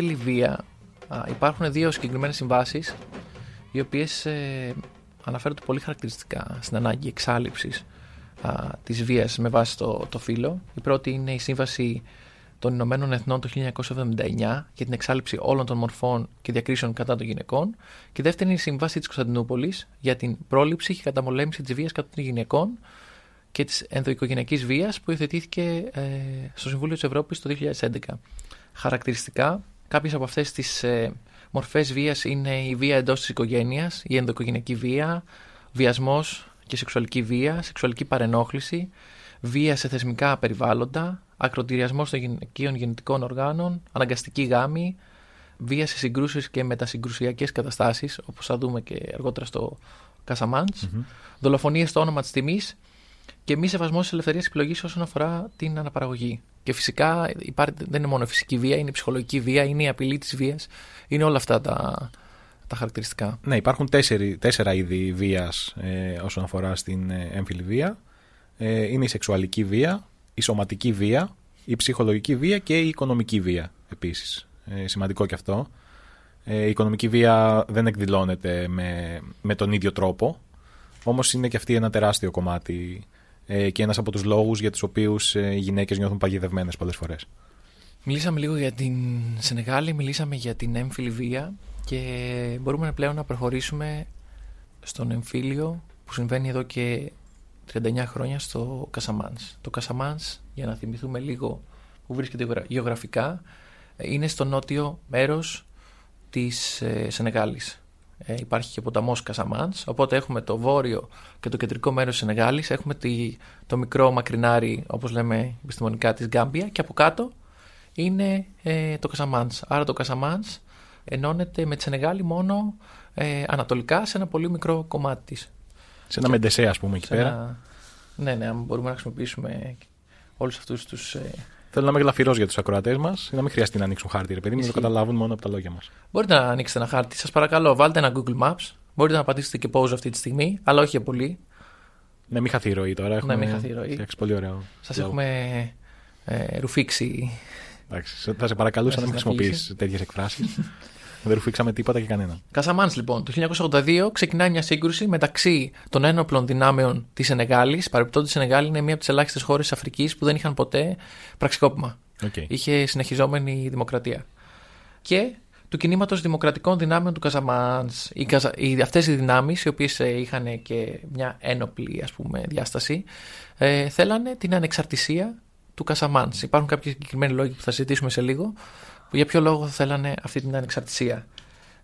Η έμφυλη βία α, υπάρχουν δύο συγκεκριμένες συμβάσεις οι οποίες ε, αναφέρονται πολύ χαρακτηριστικά στην ανάγκη εξάλληψης α, της βίας με βάση το, το φύλλο. Η πρώτη είναι η Σύμβαση των Ηνωμένων Εθνών το 1979 για την εξάλληψη όλων των μορφών και διακρίσεων κατά των γυναικών. Και η δεύτερη είναι η Συμβάση της Κωνσταντινούπολης για την πρόληψη και καταμολέμηση της βίας κατά των γυναικών και της ενδοοικογενειακής βίας που υιοθετήθηκε ε, στο Συμβούλιο της Ευρώπης το 2011 χαρακτηριστικά. Κάποιες από αυτές τις ε, μορφές βίας είναι η βία εντός της οικογένειας, η ενδοοικογενειακή βία, βιασμός και σεξουαλική βία, σεξουαλική παρενόχληση, βία σε θεσμικά περιβάλλοντα, ακροτηριασμός των γυναικείων γεννητικών οργάνων, αναγκαστική γάμη, βία σε συγκρούσεις και μετασυγκρουσιακές καταστάσεις, όπως θα δούμε και αργότερα στο Κασαμάντς, δολοφονίες στο όνομα της τιμής και μη σεβασμός της ελευθερίας επιλογής όσον αφορά την αναπαραγωγή. Και φυσικά υπάρχει, δεν είναι μόνο η φυσική βία, είναι η ψυχολογική βία, είναι η απειλή της βίας. Είναι όλα αυτά τα, τα χαρακτηριστικά. Ναι, υπάρχουν τέσσερι, τέσσερα είδη βίας ε, όσον αφορά στην ε, έμφυλη βία. Ε, είναι η σεξουαλική βία, η σωματική βία, η ψυχολογική βία και η οικονομική βία επίσης. Ε, σημαντικό και αυτό. Ε, η οικονομική βία δεν εκδηλώνεται με, με τον ίδιο τρόπο, όμως είναι και αυτή ένα τεράστιο κομμάτι ε, και ένας από τους λόγους για τους οποίους οι γυναίκες νιώθουν παγιδευμένες πολλές φορές. Μιλήσαμε λίγο για την Σενεγάλη, μιλήσαμε για την έμφυλη βία και μπορούμε πλέον να προχωρήσουμε στον εμφύλιο που συμβαίνει εδώ και 39 χρόνια στο Κασαμάνς. Το Κασαμάνς, για να θυμηθούμε λίγο που βρίσκεται γεωγραφικά, είναι στο νότιο μέρος της ε, Σενεγάλης. Ε, υπάρχει και ο ποταμός Κασαμάνς, οπότε έχουμε το βόρειο και το κεντρικό μέρος της Σενεγάλης, έχουμε τη, το μικρό μακρινάρι, όπως λέμε επιστημονικά, της Γκάμπια και από κάτω είναι ε, το Κασαμάνς. Άρα το Κασαμάνς ενώνεται με τη Σενεγάλη μόνο ε, ανατολικά σε ένα πολύ μικρό κομμάτι της. Σε ένα μεντεσέ, ας πούμε, εκεί πέρα. Ένα... Ναι, ναι, αν μπορούμε να χρησιμοποιήσουμε όλους αυτούς τους. Ε... Θέλω να είμαι γλαφυρός για τους ακροατές μας, να μην χρειαστεί να ανοίξουν χάρτη, ρε παιδί μου, να το καταλάβουν μόνο από τα λόγια μας. Μπορείτε να ανοίξετε ένα χάρτη, σας παρακαλώ, βάλτε ένα Google Maps. Μπορείτε να πατήσετε και pause αυτή τη στιγμή, αλλά όχι για πολύ. Ναι, μην χαθεί η ροή τώρα. Έχουμε... Ναι, μην χαθεί η ροή. πολύ ωραίο. Σας έχουμε ε, ρουφήξει. Εντάξει, θα σε παρακαλούσα να μην χρησιμοποιήσει τέτοιες εκφράσεις. *laughs* Δεν ρουφήξαμε τίποτα και κανένα. Κασαμάνς, λοιπόν. Το 1982 ξεκινάει μια σύγκρουση μεταξύ των ένοπλων δυνάμεων της Σενεγάλης. Παρεπιπτόντω, η Σενεγάλη είναι μία από τις ελάχιστες χώρες της Αφρικής που δεν είχαν ποτέ πραξικόπημα. Okay. Είχε συνεχιζόμενη δημοκρατία. Και του κινήματος δημοκρατικών δυνάμεων του Καζαμάν. Αυτές οι δυνάμεις, οι οποίες ε, είχαν και μια ένοπλη ας πούμε, διάσταση, ε, θέλανε την ανεξαρτησία του Κασαμάνς. Υπάρχουν κάποιοι συγκεκριμένοι λόγοι που θα συζητήσουμε σε λίγο, για ποιο λόγο θέλανε αυτή την ανεξαρτησία.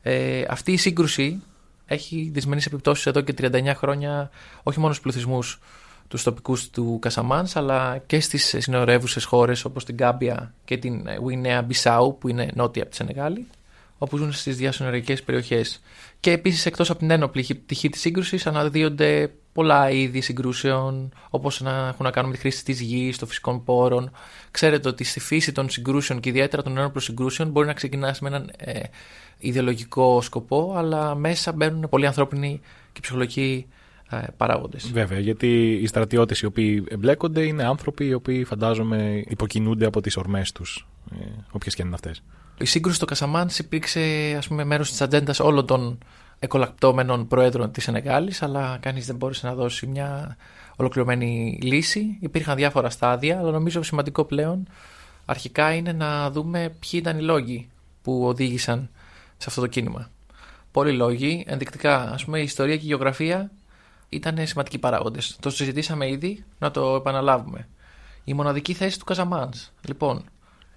Ε, αυτή η σύγκρουση έχει δυσμενείς επιπτώσεις εδώ και 39 χρόνια, όχι μόνο στους πληθυσμούς τους τοπικούς του Κασαμάνς, αλλά και στις συνορεύουσε χώρες όπως την Κάμπια και την Βουινέα Μπισάου, που είναι νότια από τη Σενεγάλη, όπου ζουν στις διασυνοριακές περιοχές. Και επίσης, εκτός από την ένοπλη πτυχή τη σύγκρουση, αναδύονται πολλά είδη συγκρούσεων, όπως να έχουν να κάνουν με τη χρήση της γης, των φυσικών πόρων. Ξέρετε ότι στη φύση των συγκρούσεων και ιδιαίτερα των ένοπλων συγκρούσεων μπορεί να ξεκινάς με έναν ε, ιδεολογικό σκοπό, αλλά μέσα μπαίνουν πολλοί ανθρώπινοι και ψυχολογικοί ε, παράγοντες. Βέβαια, γιατί οι στρατιώτες οι οποίοι εμπλέκονται είναι άνθρωποι οι οποίοι φαντάζομαι υποκινούνται από τις ορμές τους, ε, όποιες και είναι αυτές. Η σύγκρουση στο Κασαμάν υπήρξε ας πούμε, μέρος της ατζέντας όλων των εκολακτώμενων προέδρων της Σενεγάλης, αλλά κανείς δεν μπόρεσε να δώσει μια ολοκληρωμένη λύση. Υπήρχαν διάφορα στάδια, αλλά νομίζω σημαντικό πλέον αρχικά είναι να δούμε ποιοι ήταν οι λόγοι που οδήγησαν σε αυτό το κίνημα. Πολλοί λόγοι, ενδεικτικά, ας πούμε, η ιστορία και η γεωγραφία ήταν σημαντικοί παράγοντες. Το συζητήσαμε ήδη, να το επαναλάβουμε. Η μοναδική θέση του Καζαμάν. Λοιπόν,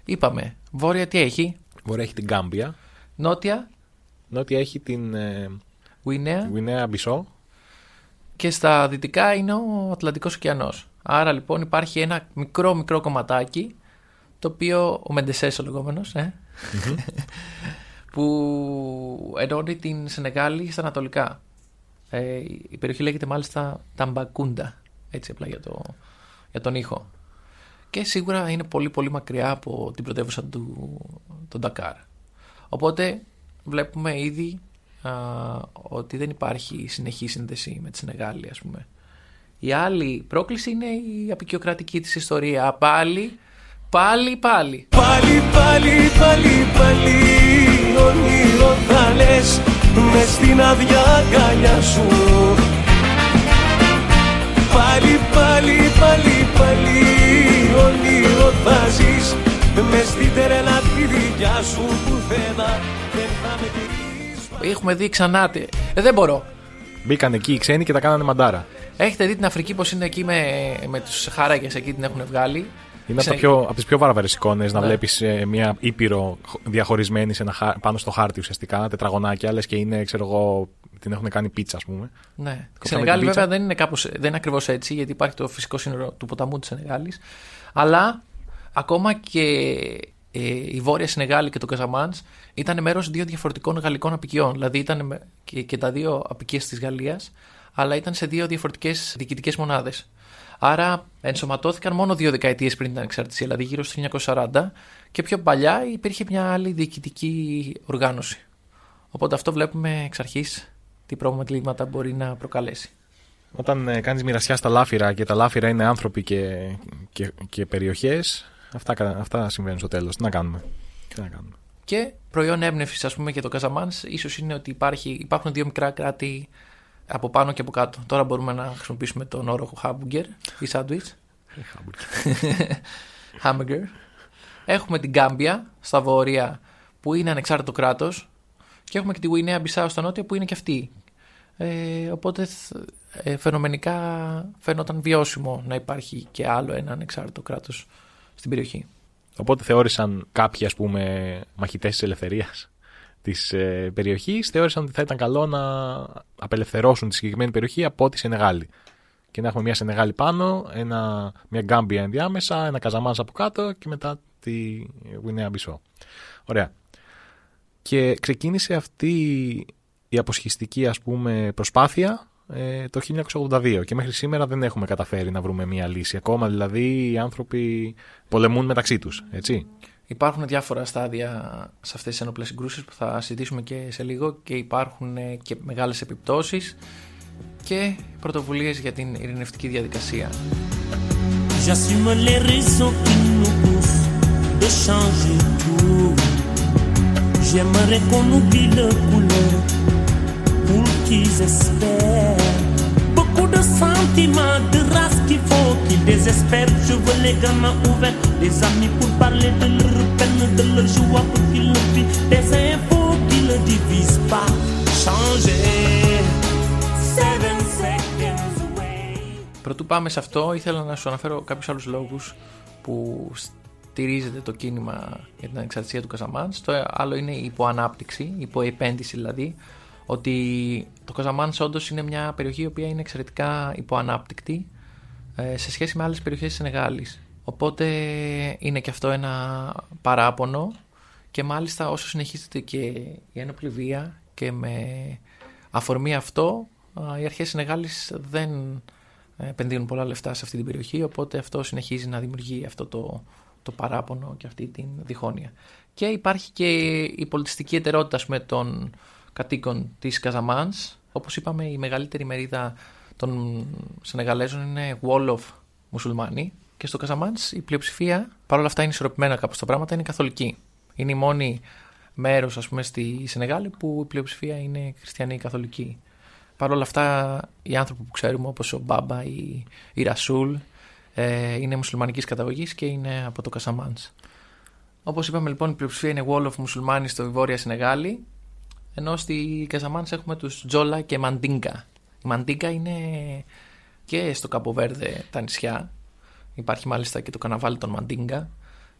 είπαμε, βόρεια τι έχει; Βόρεια έχει την Γκάμπια. Νότια. Νότια έχει την. Ε, Γουινέα. Μπισό. Και στα δυτικά είναι ο Ατλαντικός ωκεανός. Άρα λοιπόν υπάρχει ένα μικρό μικρό κομματάκι το οποίο ο Μεντεσές ο λεγόμενος ε, *laughs* που ενώνει την Σενεγάλη στα ανατολικά. Ε, η περιοχή λέγεται μάλιστα Ταμπακούντα, έτσι απλά για, το, για τον ήχο. Και σίγουρα είναι πολύ πολύ μακριά από την πρωτεύουσα του τον Ντακάρ. Οπότε βλέπουμε ήδη α, ότι δεν υπάρχει συνεχή σύνδεση με τη Σενεγάλη ας πούμε. Η άλλη πρόκληση είναι η απεικιοκρατική της ιστορία. Πάλι, πάλι, πάλι. Πάλι, πάλι, πάλι, πάλι, όνειρο θα λες μες στην άδεια αγκαλιά σου Πάλι, πάλι, πάλι, πάλι όνειρο θα ζεις μες στην τρέλα τη δικιά σου πουθενά δεν θα με τηρείς Έχουμε δει ξανά. Ε, δεν μπορώ. Μπήκαν εκεί οι ξένοι και τα κάνανε μαντάρα. Έχετε δει την Αφρική πώς είναι εκεί με, με τους χάραγε εκεί την έχουν βγάλει; Είναι Ξέ- από, πιο, από τις πιο βάρβαρε εικόνες να Ναι. βλέπεις μια ήπειρο διαχωρισμένη σε ένα, χα- πάνω στο χάρτη ουσιαστικά, τετραγωνάκια, λες και είναι, ξέρω εγώ, την έχουν κάνει πίτσα, ας πούμε. Ναι. Η Κόψαμε Σενεγάλη την πίτσα. βέβαια δεν είναι, κάπως, δεν είναι ακριβώς έτσι γιατί υπάρχει το φυσικό σύνορο του ποταμού της Σενεγάλης αλλά ακόμα και ε, η Βόρεια Σενεγάλη και το Καζαμάνς ήταν μέρος δύο διαφορετικών γαλλικών απικιών δηλαδή ήταν με- και, και τα δύο απικίες της Γαλλίας αλλά ήταν σε δύο διαφορετικές διοικητικές μονάδες. Άρα ενσωματώθηκαν μόνο δύο δεκαετίες πριν την ανεξαρτησία, δηλαδή γύρω στο 1940 και πιο παλιά υπήρχε μια άλλη διοικητική οργάνωση. Οπότε αυτό βλέπουμε εξ αρχής τι προβλήματα μπορεί να προκαλέσει. Όταν ε, κάνεις μοιρασιά στα λάφυρα και τα λάφυρα είναι άνθρωποι και, και, και περιοχές, αυτά, κα- αυτά συμβαίνουν στο τέλος. Τι να κάνουμε; Τι να κάνουμε; Και προϊόν έμπνευσης, ας πούμε, για το Καζαμάν, ίσως είναι ότι υπάρχει, υπάρχουν δύο μικρά κράτη από πάνω και από κάτω. Τώρα μπορούμε να χρησιμοποιήσουμε τον όρο hamburger ή sandwich. *laughs* Hamburger. Έχουμε την Γκάμπια στα βόρεια που είναι ανεξάρτητο κράτος. Και έχουμε και τη Γουινέα Μπισάου στα νότια που είναι και αυτή. Ε, οπότε ε, φαινομενικά φαίνονταν βιώσιμο να υπάρχει και άλλο ένα ανεξάρτητο κράτος στην περιοχή. Οπότε θεώρησαν κάποιοι ας πούμε μαχητές της ελευθερίας της ε, περιοχής θεώρησαν ότι θα ήταν καλό να απελευθερώσουν τη συγκεκριμένη περιοχή από τη Σενεγάλη και να έχουμε μια Σενεγάλη πάνω, ένα, μια Γκάμπια ενδιάμεσα, ένα Καζαμάνς από κάτω και μετά τη Γουινέα Μπισό. Ωραία. Και ξεκίνησε αυτή η αποσχιστική ας πούμε προσπάθεια ε, το 1982 και μέχρι σήμερα δεν έχουμε καταφέρει να βρούμε μια λύση. Ακόμα δηλαδή οι άνθρωποι πολεμούν μεταξύ τους, έτσι. Υπάρχουν διάφορα στάδια σε αυτές τις ενόπλες συγκρούσεις που θα συζητήσουμε και σε λίγο και υπάρχουν ε, και μεγάλες επιπτώσεις και πρωτοβουλίες για την ειρηνευτική διαδικασία. J'assume les raisons qui nous poussent de changer tout. J'aimerais qu'on oublie le couleur pour qu'ils espèrent. Beaucoup de sentiments, de race qu'il faut qu'ils désespèrent. Je veux les gamins ouverts, des amis pour parler de leur peine, de leur joie pour qu'ils le vivent. Des infos qui ne divisent pas. Changer. Seven seconds away. Πρωτού πάμε σε αυτό, ήθελα να σου αναφέρω κάποιους άλλους λόγους που στηρίζεται το κίνημα για την ανεξαρτησία του Καζαμάνς. Το άλλο είναι η υποανάπτυξη, η υποεπένδυση δηλαδή, ότι το Καζαμάνς όντως είναι μια περιοχή η οποία είναι εξαιρετικά υποανάπτυκτη ε, σε σχέση με άλλες περιοχές της Σενεγάλης. Οπότε είναι και αυτό ένα παράπονο και μάλιστα όσο συνεχίζεται και η ένοπλη βία και με αφορμή αυτό α, οι αρχές Σενεγάλης δεν επενδύουν πολλά λεφτά σε αυτή την περιοχή οπότε αυτό συνεχίζει να δημιουργεί αυτό το, το παράπονο και αυτή την διχόνοια. Και υπάρχει και η πολιτιστική ετερότητα με των κατοίκων της Καζαμάνς. Όπως είπαμε η μεγαλύτερη μερίδα των Σενεγαλέζων είναι Wolof μουσουλμάνοι και στο Καζαμάνς η πλειοψηφία παρόλα αυτά είναι ισορροπημένα κάπως τα πράγματα είναι καθολική. Είναι η μόνη μέρος ας πούμε στη Σενεγάλη που η πλειοψηφία είναι χριστιανοί καθολικοί. Παρ' όλα αυτά οι άνθρωποι που ξέρουμε όπως ο Μπάμπα ή η Ρασούλ ε, είναι μουσουλμανικής καταγωγής και είναι από το Κασαμάνς. Όπως είπαμε λοιπόν η πλειοψηφία είναι Wall of μουσουλμάνοι στο Βόρεια Σενεγάλη ενώ στη Κασαμάνς έχουμε τους Τζόλα και Μαντίνκα. Η Μαντίνκα είναι και στο Καποβέρδε τα νησιά. Υπάρχει μάλιστα και το καναβάλι των Μαντίνκα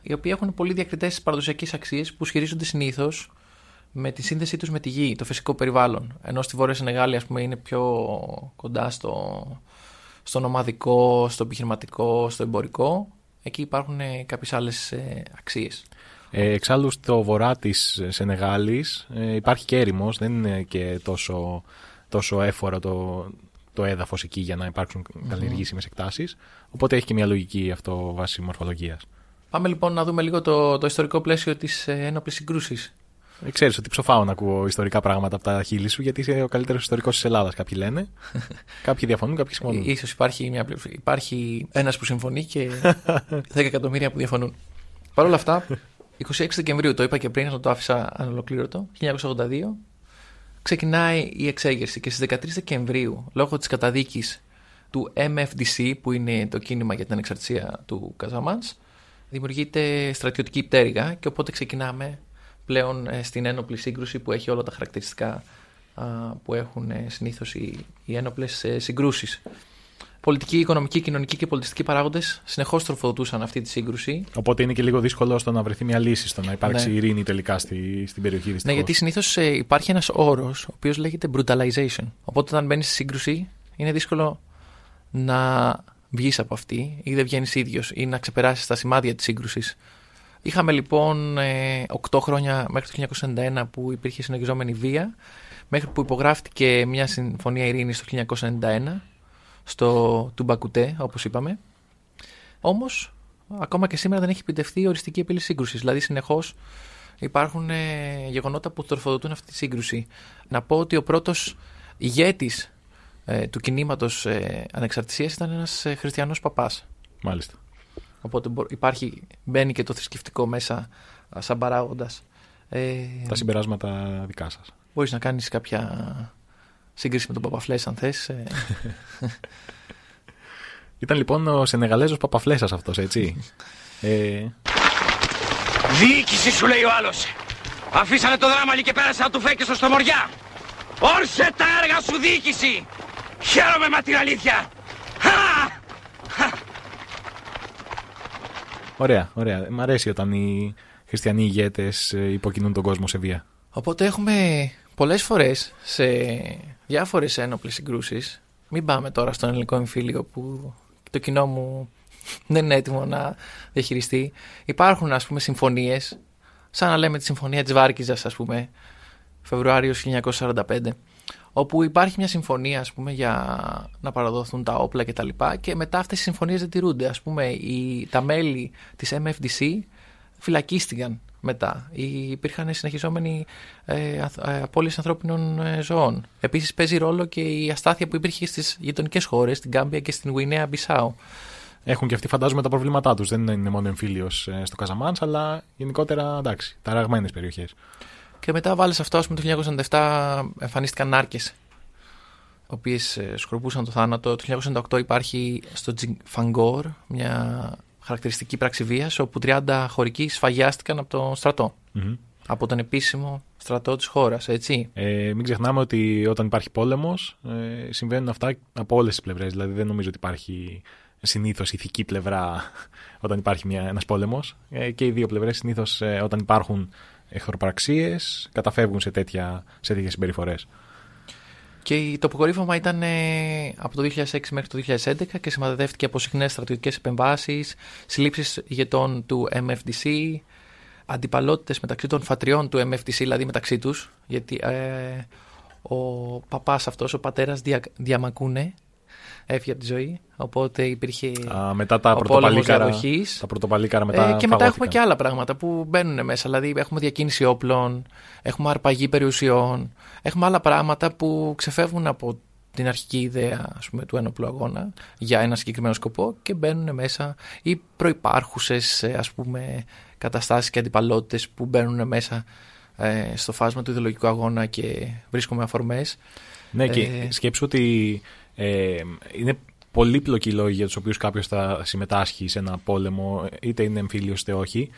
οι οποίοι έχουν πολύ διακριτές παραδοσιακές αξίες που σχετίζονται συνήθως με τη σύνδεσή τους με τη γη, το φυσικό περιβάλλον. Ενώ στη Βόρεια Σενεγάλη ας πούμε είναι πιο κοντά στο, στο νομαδικό, στο επιχειρηματικό, στο εμπορικό. Εκεί υπάρχουν ε, κάποιες άλλες ε, αξίες. Ε, εξάλλου στο βορρά της Σενεγάλης ε, υπάρχει και έρημος, δεν είναι και τόσο, τόσο έφορο το, το έδαφος εκεί για να υπάρξουν καλλιεργήσιμες εκτάσεις. Οπότε έχει και μια λογική αυτό βάσει μορφολογίας. Πάμε λοιπόν να δούμε λίγο το, το ιστορικό πλαίσιο της ε, ένοπλης συγκρούσης. Ε, Ξέρεις ότι ψοφάω να ακούω ιστορικά πράγματα από τα χείλη σου, γιατί είσαι ο καλύτερος ιστορικός της Ελλάδας, κάποιοι λένε. *laughs* κάποιοι διαφωνούν, κάποιοι συμφωνούν. Ίσως υπάρχει, μια, πλειοψηφία- υπάρχει ένας που συμφωνεί και *laughs* 10 εκατομμύρια που διαφωνούν. *laughs* Παρ' όλα αυτά, 26 Δεκεμβρίου, το είπα και πριν, να το άφησα ανολοκλήρωτο, 1982, ξεκινάει η εξέγερση και στις 13 Δεκεμβρίου, λόγω της καταδίκης του MFDC, που είναι το κίνημα για την ανεξαρτησία του Καζαμάνς, δημιουργείται στρατιωτική πτέρυγα και οπότε ξεκινάμε πλέον ε, στην ένοπλη σύγκρουση που έχει όλα τα χαρακτηριστικά α, που έχουν ε, συνήθως οι, οι ένοπλες ε, συγκρούσεις. Πολιτικοί, οικονομικοί, κοινωνικοί και πολιτιστικοί παράγοντες συνεχώς τροφοδοτούσαν αυτή τη σύγκρουση. Οπότε είναι και λίγο δύσκολο στο να βρεθεί μια λύση, στο να υπάρξει Ναι. ειρήνη τελικά στη, στην περιοχή Ναι, δυστυχώς. γιατί συνήθως υπάρχει ένας όρος ο οποίος λέγεται brutalization. Οπότε όταν μπαίνεις στη σύγκρουση, είναι δύσκολο να βγεις από αυτή ή δεν βγαίνεις ίδιος ή να ξεπεράσεις τα σημάδια της σύγκρουσης. Είχαμε λοιπόν ε, 8 χρόνια μέχρι το 1991 που υπήρχε συνεχιζόμενη βία, μέχρι που υπογράφτηκε μια συμφωνία ειρήνης το 1991 στο Τουμπακουτέ, όπως είπαμε. Όμως, ακόμα και σήμερα δεν έχει επιτευχθεί η οριστική επίλυση σύγκρουσης. Δηλαδή, συνεχώς υπάρχουν ε, γεγονότα που τροφοδοτούν αυτή τη σύγκρουση. Να πω ότι ο πρώτος ηγέτης ε, του κινήματος ε, ανεξαρτησίας ήταν ένας ε, χριστιανός παπάς. Μάλιστα. Οπότε μπο- υπάρχει, μπαίνει και το θρησκευτικό μέσα α, σαν παράγοντας. Ε, Τα συμπεράσματα δικά σας. μπορείς να κάνεις κάποια σύγκριση με τον Παπαφλές αν θες. ε. *laughs* Ήταν λοιπόν ο Σενεγαλέζος Παπαφλέσας αυτός, έτσι. *laughs* ε, Διοίκηση σου λέει ο άλλος. Αφήσανε το δράμα και πέρασε να του φέκεσαι στο μοριά. Όρσε τα έργα σου διοίκηση. Χαίρομαι με την αλήθεια. Χα! ωραία, ωραία. Μ' αρέσει όταν οι χριστιανοί ηγέτες ε, υποκινούν τον κόσμο σε βία. Οπότε έχουμε πολλές φορές σε διάφορες ένοπλες συγκρούσεις. Μην πάμε τώρα στον ελληνικό εμφύλιο που το κοινό μου *laughs* δεν είναι έτοιμο να διαχειριστεί. Υπάρχουν ας πούμε συμφωνίες, σαν να λέμε τη συμφωνία της Βάρκιζας ας πούμε, Φεβρουάριος 1945, όπου υπάρχει μια συμφωνία ας πούμε για να παραδοθούν τα όπλα και τα λοιπά και μετά αυτές οι συμφωνίες δεν τηρούνται. Ας πούμε οι, τα μέλη της MFDC φυλακίστηκαν μετά. Ή Υπήρχαν συνεχιζόμενοι ε, αθ- ε, απώλειες ανθρώπινων ε, ζωών. Επίσης παίζει ρόλο και η αστάθεια που υπήρχε στις γειτονικές χώρες, στην Κάμπια και στην Γουινέα Μπισάου. Έχουν και αυτοί φαντάζομαι τα προβλήματά τους. Δεν είναι μόνο εμφύλιος ε, στο Καζαμάνς, αλλά γενικότερα εντάξει, ταραγμένες περιοχές. Και μετά βάλες αυτό, ας πούμε, το 1997 εμφανίστηκαν νάρκες οι οποίες σκορπούσαν το θάνατο. Το 1998 υπάρχει στο Τζιφαγκόρ μια χαρακτηριστική πράξη βίας, όπου 30 χωρικοί σφαγιάστηκαν από τον στρατό. Μμμ. Από τον επίσημο στρατό της χώρας, έτσι. Ε, μην ξεχνάμε ότι όταν υπάρχει πόλεμος ε, συμβαίνουν αυτά από όλες τις πλευρές. Δηλαδή δεν νομίζω ότι υπάρχει συνήθως ηθική πλευρά *laughs* όταν υπάρχει μια, ένας πόλεμος. Ε, και οι δύο πλευρές συνήθως ε, όταν υπάρχουν εχθροπραξίες καταφεύγουν σε, τέτοια, σε τέτοιες συμπεριφορές. Και το αποκορύφωμα ήταν ε, από το 2006 μέχρι το 2011 και σημαδεύτηκε από συχνές στρατιωτικές επεμβάσεις, συλλήψεις ηγετών του MFDC, αντιπαλότητες μεταξύ των φατριών του MFDC, δηλαδή μεταξύ τους, γιατί ε, ο παπάς αυτός, ο πατέρας Δια, Διαμακούνε, έφυγε από τη ζωή. Οπότε υπήρχε. Α, μετά τα ο πόλεμος πρωτοπαλίκαρα, διαδοχής. τα πρωτοπαλίκαρα μετά Ε, και μετά έχουμε φαγώθηκαν. και άλλα πράγματα που μπαίνουν μέσα. Δηλαδή, έχουμε διακίνηση όπλων, έχουμε αρπαγή περιουσιών, έχουμε άλλα πράγματα που ξεφεύγουν από την αρχική ιδέα ας πούμε, του ένοπλου αγώνα για ένα συγκεκριμένο σκοπό και μπαίνουν μέσα ή προϋπάρχουσες ε, ας πούμε καταστάσεις και αντιπαλότητες που μπαίνουν μέσα ε, στο φάσμα του ιδεολογικού αγώνα και βρίσκουμε αφορμές. Ναι, και Ε, σκέψου ότι ε, είναι πολύπλοκοι οι λόγοι για τους οποίους κάποιος θα συμμετάσχει σε ένα πόλεμο, είτε είναι εμφύλιος είτε όχι.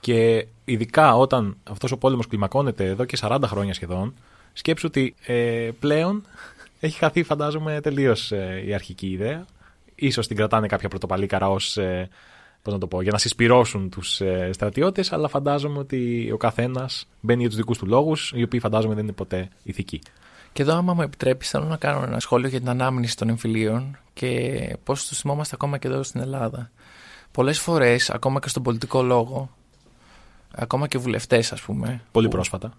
Και ειδικά όταν αυτός ο πόλεμος κλιμακώνεται εδώ και 40 χρόνια σχεδόν, σκέψου ότι ε, πλέον *laughs* έχει χαθεί, φαντάζομαι, τελείως η αρχική ιδέα. Ίσως την κρατάνε κάποια πρωτοπαλίκαρα ως. Ε, πώς να το πω, για να συσπυρώσουν τους ε, στρατιώτες, αλλά φαντάζομαι ότι ο καθένας μπαίνει για τους δικούς του λόγους, οι οποίοι φαντάζομαι δεν είναι ποτέ ηθικοί. Και εδώ, άμα μου επιτρέπεις, θέλω να κάνω ένα σχόλιο για την ανάμνηση των εμφυλίων και πώς του θυμόμαστε ακόμα και εδώ στην Ελλάδα. Πολλές φορές, ακόμα και στον πολιτικό λόγο, ακόμα και βουλευτές, ας πούμε. Πολύ που- πρόσφατα.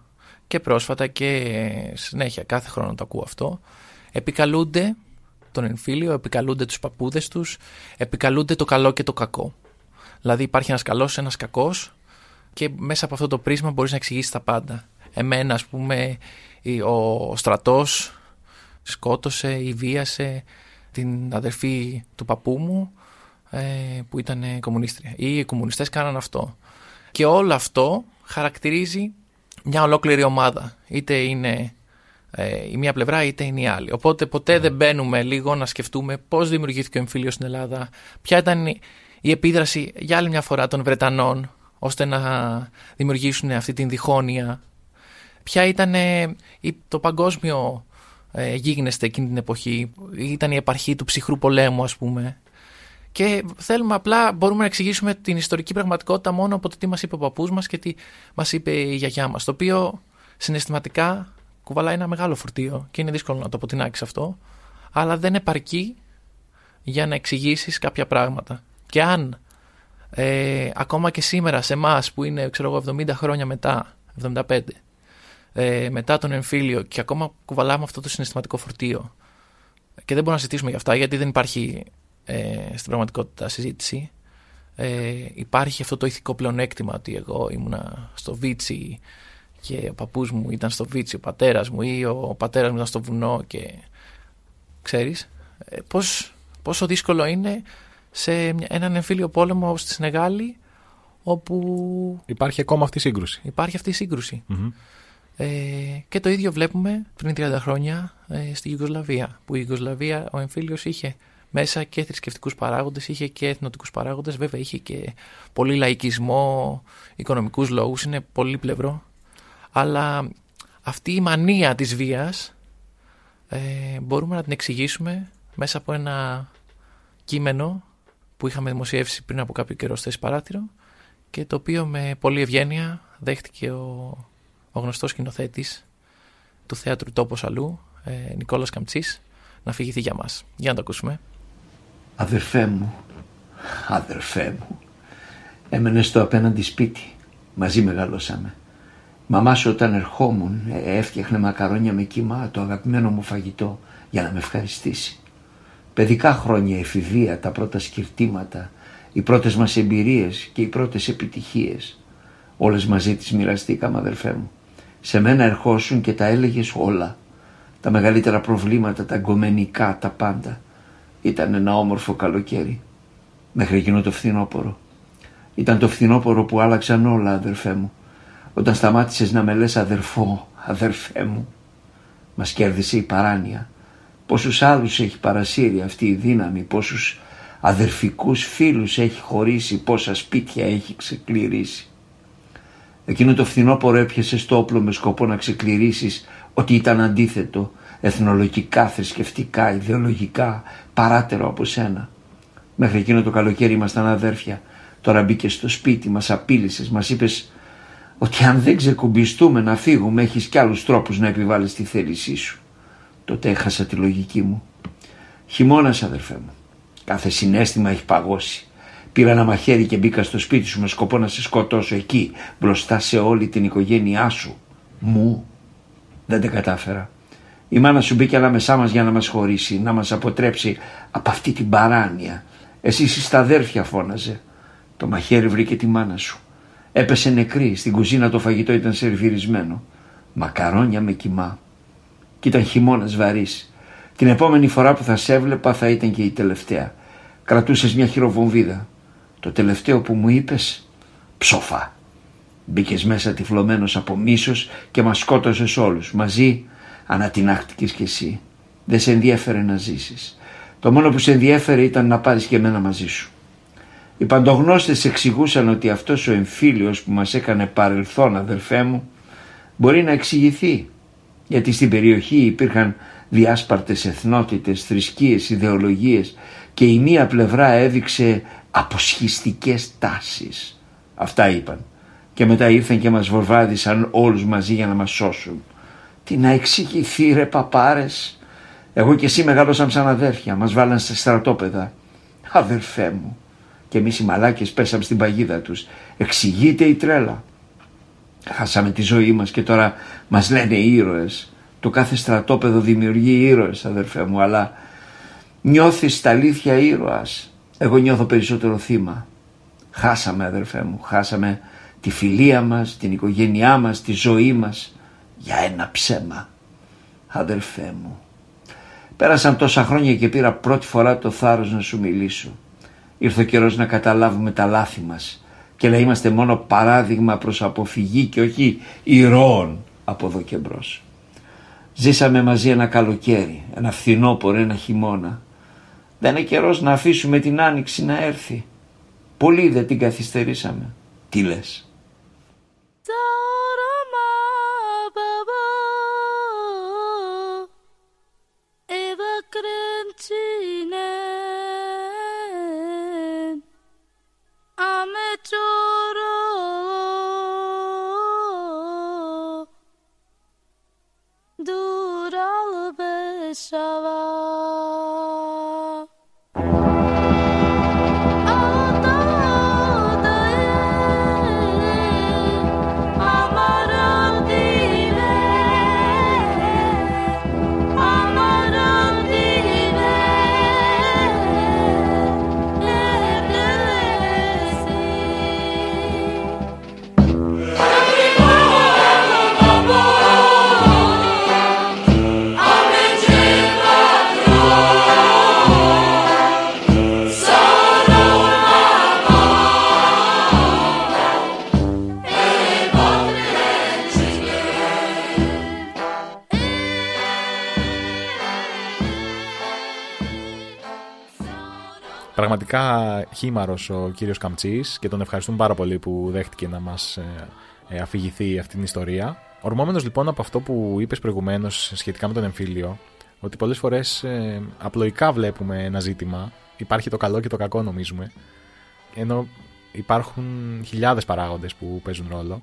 Και πρόσφατα και συνέχεια, κάθε χρόνο το ακούω αυτό. Επικαλούνται τον εμφύλιο, επικαλούνται τους παππούδες τους, επικαλούνται το καλό και το κακό. Δηλαδή, υπάρχει ένας καλός, ένας κακός και μέσα από αυτό το πρίσμα μπορείς να εξηγήσεις τα πάντα. Εμένα, ας πούμε, η- ο στρατός σκότωσε ή βίασε την αδερφή του παππού μου ε, που ήταν κομμουνίστρια. Ή οι κομμουνιστές κάναν αυτό. Και όλο αυτό χαρακτηρίζει μια ολόκληρη ομάδα. Είτε είναι ε, η μία πλευρά είτε είναι η άλλη. Οπότε ποτέ δεν μπαίνουμε λίγο να σκεφτούμε πώς δημιουργήθηκε ο εμφύλιος στην Ελλάδα, ποια ήταν η- η επίδραση για άλλη μια φορά των Βρετανών ώστε να δημιουργήσουν αυτή την διχόνοια ποια ήταν ε, η- το παγκόσμιο ε, γίγνεσθε εκείνη την εποχή. Ήταν η επαρχή του ψυχρού πολέμου, ας πούμε. Και θέλουμε απλά, μπορούμε να εξηγήσουμε την ιστορική πραγματικότητα μόνο από το τι μας είπε ο παππούς μας και τι μας είπε η γιαγιά μας. Το οποίο συναισθηματικά κουβαλάει ένα μεγάλο φορτίο και είναι δύσκολο να το αποτινάξεις αυτό. Αλλά δεν επαρκεί για να εξηγήσεις κάποια πράγματα. Και αν ε, ακόμα και σήμερα σε εμάς που είναι ξέρω εγώ, 70 χρόνια μετά, 75, ε, μετά τον εμφύλιο και ακόμα κουβαλάμε αυτό το συναισθηματικό φορτίο και δεν μπορούμε να συζητήσουμε για αυτά γιατί δεν υπάρχει ε, στην πραγματικότητα συζήτηση. Ε, υπάρχει αυτό το ηθικό πλεονέκτημα ότι εγώ ήμουνα στο Βίτσι και ο παππούς μου ήταν στο Βίτσι, ο πατέρας μου ή ο πατέρας μου ήταν στο βουνό και ξέρεις ε, πώς, πόσο δύσκολο είναι σε μια- έναν εμφύλιο πόλεμο όπως στη Σενεγάλη όπου Υπάρχει ακόμα αυτή η σύγκρουση. υπάρχει αυτή η σύγκρουση. Μμμ. Ε, και το ίδιο βλέπουμε πριν 30 χρόνια ε, στη Ιουγκοσλαβία, που η Ιουγκοσλαβία ο εμφύλιος είχε μέσα και θρησκευτικούς παράγοντες, είχε και εθνοτικούς παράγοντες, βέβαια είχε και πολύ λαϊκισμό, οικονομικούς λόγους, είναι πολύ πλευρό. Αλλά αυτή η μανία της βίας ε, μπορούμε να την εξηγήσουμε μέσα από ένα κείμενο που είχαμε δημοσιεύσει πριν από κάποιο καιρό στο παράτηρο και το οποίο με πολύ ευγένεια δέχτηκε ο, ο γνωστός σκηνοθέτης του θέατρου Τόπος Αλλού, ε, Νικόλας Καμτσής, να φυγηθεί για μας. Για να το ακούσουμε. Αδερφέ μου, αδερφέ μου, έμενες στο απέναντι σπίτι, μαζί μεγαλώσαμε. Μαμά σου όταν ερχόμουν ε, έφτιαχνε μακαρόνια με κύμα το αγαπημένο μου φαγητό για να με ευχαριστήσει. Παιδικά χρόνια εφηβεία, τα πρώτα σκυρτήματα, οι πρώτες μας εμπειρίες και οι πρώτες επιτυχίες. Όλες μαζί τις μοιραστήκαμε αδερφέ μου. Σε μένα ερχόσουν και τα έλεγες όλα. Τα μεγαλύτερα προβλήματα, τα γκομενικά, τα πάντα. Ήταν ένα όμορφο καλοκαίρι. Μέχρι εκείνο το φθινόπωρο. Ήταν το φθινόπωρο που άλλαξαν όλα αδερφέ μου. Όταν σταμάτησες να με λες αδερφό, αδερφέ μου. Μας κέρδισε η παράνοια. Πόσους άλλους έχει παρασύρει αυτή η δύναμη, πόσους αδερφικούς φίλους έχει χωρίσει, πόσα σπίτια έχει ξεκληρίσει. Εκείνο το φθινόπωρο έπιασες στο όπλο με σκοπό να ξεκληρίσεις ότι ήταν αντίθετο, εθνολογικά, θρησκευτικά, ιδεολογικά, παράτερο από σένα. Μέχρι εκείνο το καλοκαίρι ήμασταν αδέρφια. Τώρα μπήκες στο σπίτι, μας απείλησες, μας είπες ότι αν δεν ξεκουμπιστούμε να φύγουμε έχεις κι άλλους τρόπους να επιβάλλεις τη θέλησή σου. Τότε έχασα τη λογική μου. Χειμώνας, αδερφέ μου. Κάθε συνέστημα έχει παγώσει. Πήρα ένα μαχαίρι και μπήκα στο σπίτι σου με σκοπό να σε σκοτώσω εκεί, μπροστά σε όλη την οικογένειά σου. Μου. Δεν τα κατάφερα. Η μάνα σου μπήκε ανάμεσά μας για να μας χωρίσει, να μας αποτρέψει από αυτή την παράνοια. Εσύ είσαι στα αδέρφια φώναζε. Το μαχαίρι βρήκε τη μάνα σου. Έπεσε νεκρή, στην κουζίνα το φαγητό ήταν σερβιρισμένο. Μακαρόνια με κοιμά. Κι ήταν χειμώνας βαρύς. Την επόμενη φορά που θα σε έβλεπα θα ήταν και η τελευταία. Κρατούσες μια χειροβομβίδα. Το τελευταίο που μου είπες, ψόφα. Μπήκες μέσα τυφλωμένος από μίσος και μας σκότωσες όλους. Μαζί ανατινάχτηκες κι εσύ. Δεν σε ενδιέφερε να ζήσεις. Το μόνο που σε ενδιέφερε ήταν να πάρεις και εμένα μαζί σου. Οι παντογνώστες εξηγούσαν ότι αυτός ο εμφύλιος που μας έκανε παρελθόν αδερφέ μου μπορεί να εξηγηθεί γιατί στην περιοχή υπήρχαν διάσπαρτες εθνότητες, θρησκείες, ιδεολογίες και η μία πλευρά έδειξε αποσχιστικές τάσεις. Αυτά είπαν. Και μετά ήρθαν και μας βορβάδισαν όλους μαζί για να μας σώσουν. Τι να εξηγηθεί ρε παπάρες. Εγώ και εσύ μεγάλωσαμε σαν αδέρφια. Μας βάλαν στα στρατόπεδα. Αδερφέ μου. Και εμείς οι μαλάκες πέσαμε στην παγίδα τους. Εξηγείται η τρέλα. Χάσαμε τη ζωή μας και τώρα μας λένε ήρωες. Το κάθε στρατόπεδο δημιουργεί ήρωες αδερφέ μου αλλά νιώθεις τα αλήθεια ήρωας. Εγώ νιώθω περισσότερο θύμα. Χάσαμε αδερφέ μου, χάσαμε τη φιλία μας, την οικογένειά μας, τη ζωή μας για ένα ψέμα. Αδερφέ μου, πέρασαν τόσα χρόνια και πήρα πρώτη φορά το θάρρος να σου μιλήσω. Ήρθε ο καιρός να καταλάβουμε τα λάθη μας και να είμαστε μόνο παράδειγμα προς αποφυγή και όχι ηρώων από εδώ και μπρος. Ζήσαμε μαζί ένα καλοκαίρι, ένα φθινόπωρο, ένα χειμώνα. Δεν είναι καιρός να αφήσουμε την άνοιξη να έρθει. Πολύ δεν την καθυστερήσαμε. Τι λες; Πραγματικά χήμαρος ο κύριος Καμτσής και τον ευχαριστούμε πάρα πολύ που δέχτηκε να μας ε, αφηγηθεί αυτή την ιστορία. Ορμόμενο λοιπόν από αυτό που είπες προηγουμένως σχετικά με τον εμφύλιο, ότι πολλές φορές ε, απλοϊκά βλέπουμε ένα ζήτημα, υπάρχει το καλό και το κακό νομίζουμε, ενώ υπάρχουν χιλιάδες παράγοντες που παίζουν ρόλο.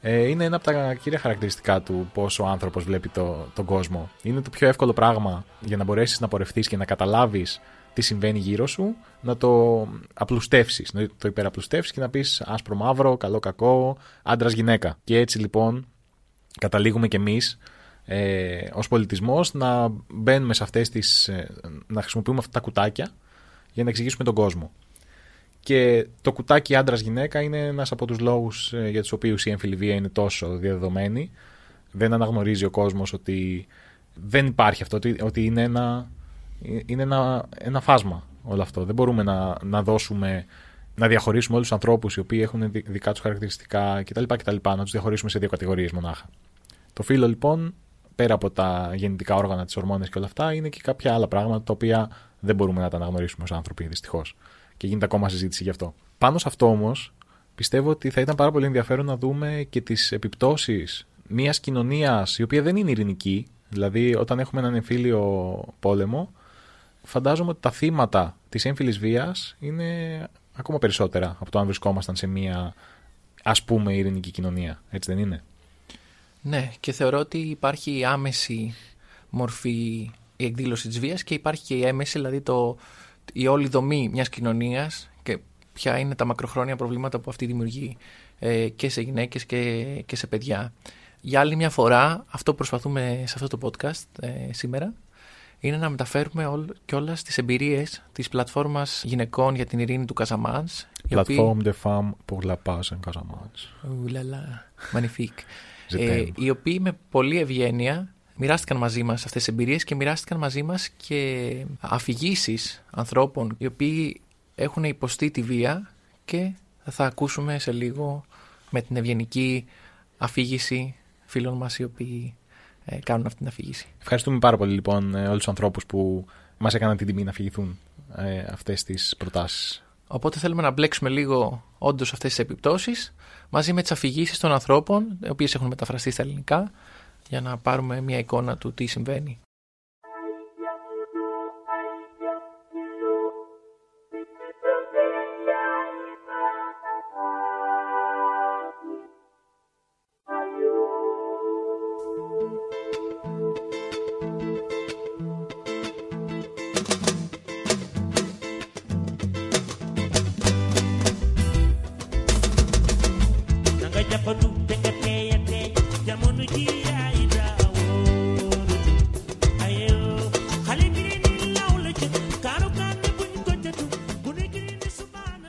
Ε, είναι ένα από τα κύρια χαρακτηριστικά του πώ ο άνθρωπος βλέπει το, τον κόσμο. Είναι το πιο εύκολο πράγμα για να μπορέσεις να πορευτείς και να καταλάβεις τι συμβαίνει γύρω σου, να το απλουστεύσεις, να το υπεραπλουστεύσεις και να πεις άσπρο μαύρο, καλό κακό, άντρας γυναίκα. Και έτσι λοιπόν καταλήγουμε κι εμείς ε, ως πολιτισμός να μπαίνουμε σε αυτές τις, ε, να χρησιμοποιούμε αυτά τα κουτάκια για να εξηγήσουμε τον κόσμο. Και το κουτάκι άντρα-γυναίκα είναι ένας από τους λόγους ε, για τους οποίους η έμφυλη βία είναι τόσο διαδεδομένη. Δεν αναγνωρίζει ο κόσμος ότι δεν υπάρχει αυτό, ότι είναι ένα, είναι ένα, ένα φάσμα όλο αυτό. Δεν μπορούμε να, να δώσουμε, να διαχωρίσουμε όλους τους ανθρώπους οι οποίοι έχουν δικά τους χαρακτηριστικά κτλ. κτλ να τους διαχωρίσουμε σε δύο κατηγορίες μονάχα. Το φύλλο λοιπόν, πέρα από τα γεννητικά όργανα, τις ορμόνες και όλα αυτά, είναι και κάποια άλλα πράγματα τα οποία δεν μπορούμε να τα αναγνωρίσουμε ως άνθρωποι, δυστυχώς και γίνεται ακόμα συζήτηση γι' αυτό. Πάνω σε αυτό όμως, πιστεύω ότι θα ήταν πάρα πολύ ενδιαφέρον να δούμε και τις επιπτώσεις μιας κοινωνίας η οποία δεν είναι ειρηνική. Δηλαδή, όταν έχουμε έναν εμφύλιο πόλεμο, φαντάζομαι ότι τα θύματα της έμφυλης βίας είναι ακόμα περισσότερα από το αν βρισκόμασταν σε μια ας πούμε ειρηνική κοινωνία. Έτσι δεν είναι; Ναι, και θεωρώ ότι υπάρχει άμεση μορφή η εκδήλωση της βίας και υπάρχει και η έμεση, δηλαδή το, η όλη δομή μιας κοινωνίας και ποια είναι τα μακροχρόνια προβλήματα που αυτή δημιουργεί ε, και σε γυναίκες και, και σε παιδιά. Για άλλη μια φορά, αυτό που προσπαθούμε σε αυτό το podcast ε, σήμερα είναι να μεταφέρουμε και όλα τις εμπειρίες της πλατφόρμας γυναικών για την ειρήνη του Καζαμάνς. Plateforme de femmes pour la paix en Casamance. Ουλαλά, magnifique. *laughs* ε, οι οποίοι με πολλή ευγένεια μοιράστηκαν μαζί μας αυτές τις εμπειρίες και μοιράστηκαν μαζί μας και αφηγήσεις ανθρώπων οι οποίοι έχουν υποστεί τη βία και θα ακούσουμε σε λίγο με την ευγενική αφήγηση φίλων μας οι οποίοι ε, κάνουν αυτή την αφήγηση. Ευχαριστούμε πάρα πολύ λοιπόν ε, όλους τους ανθρώπους που μας έκαναν την τιμή να αφηγηθούν ε, αυτές τις προτάσεις. Οπότε θέλουμε να μπλέξουμε λίγο όντως αυτές τις επιπτώσεις μαζί με τις αφηγήσεις των ανθρώπων, οι οποίες έχουν μεταφραστεί στα ελληνικά για να πάρουμε μια εικόνα του τι συμβαίνει.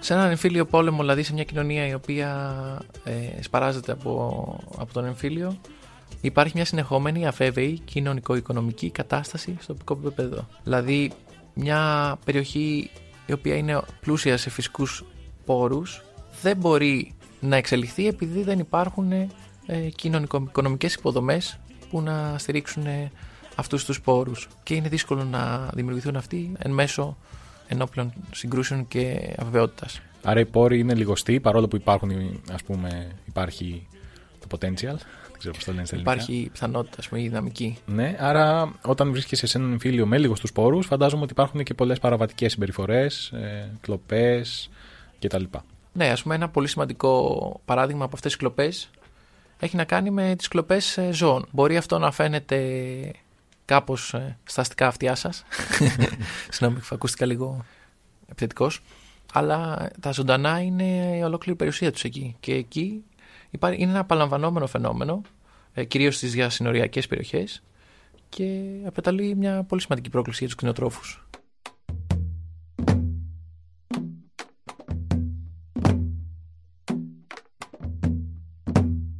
Σε έναν εμφύλιο πόλεμο, δηλαδή σε μια κοινωνία η οποία ε, σπαράζεται από, από τον εμφύλιο, υπάρχει μια συνεχόμενη αφέβαιη κοινωνικο-οικονομική κατάσταση στο τοπικό επίπεδο. Δηλαδή, μια περιοχή η οποία είναι πλούσια σε φυσικούς πόρους δεν μπορεί να εξελιχθεί επειδή δεν υπάρχουν ε, κοινωνικο-οικονομικές υποδομές που να στηρίξουν αυτούς τους πόρους και είναι δύσκολο να δημιουργηθούν αυτοί εν μέσω ενόπλων συγκρούσεων και αβεβαιότητας. Άρα οι πόροι είναι λιγοστοί, παρόλο που υπάρχουν, ας πούμε, υπάρχει το potential. Δεν ξέρω πώς το λένε στα Υπάρχει πιθανότητα, ας πούμε, η δυναμική. Ναι, άρα όταν βρίσκεσαι σε έναν εμφύλιο με λιγοστού πόρους, φαντάζομαι ότι υπάρχουν και πολλές παραβατικές συμπεριφορές, ε, κλοπές κτλ. Ναι, ας πούμε, ένα πολύ σημαντικό παράδειγμα από αυτές τις κλοπές έχει να κάνει με τις κλοπές ε, ζώων. Μπορεί αυτό να φαίνεται κάπως ε, στα αστικά αυτιά σας. *laughs* Συγγνώμη, ακούστηκα λίγο επιθετικός. Αλλά τα ζωντανά είναι η ολόκληρη περιουσία τους εκεί. Και εκεί είναι ένα απαλαμβανόμενο φαινόμενο, ε, κυρίως στις διασυνοριακές περιοχές, και απεταλεί μια πολύ σημαντική πρόκληση για τους κτηνοτρόφους.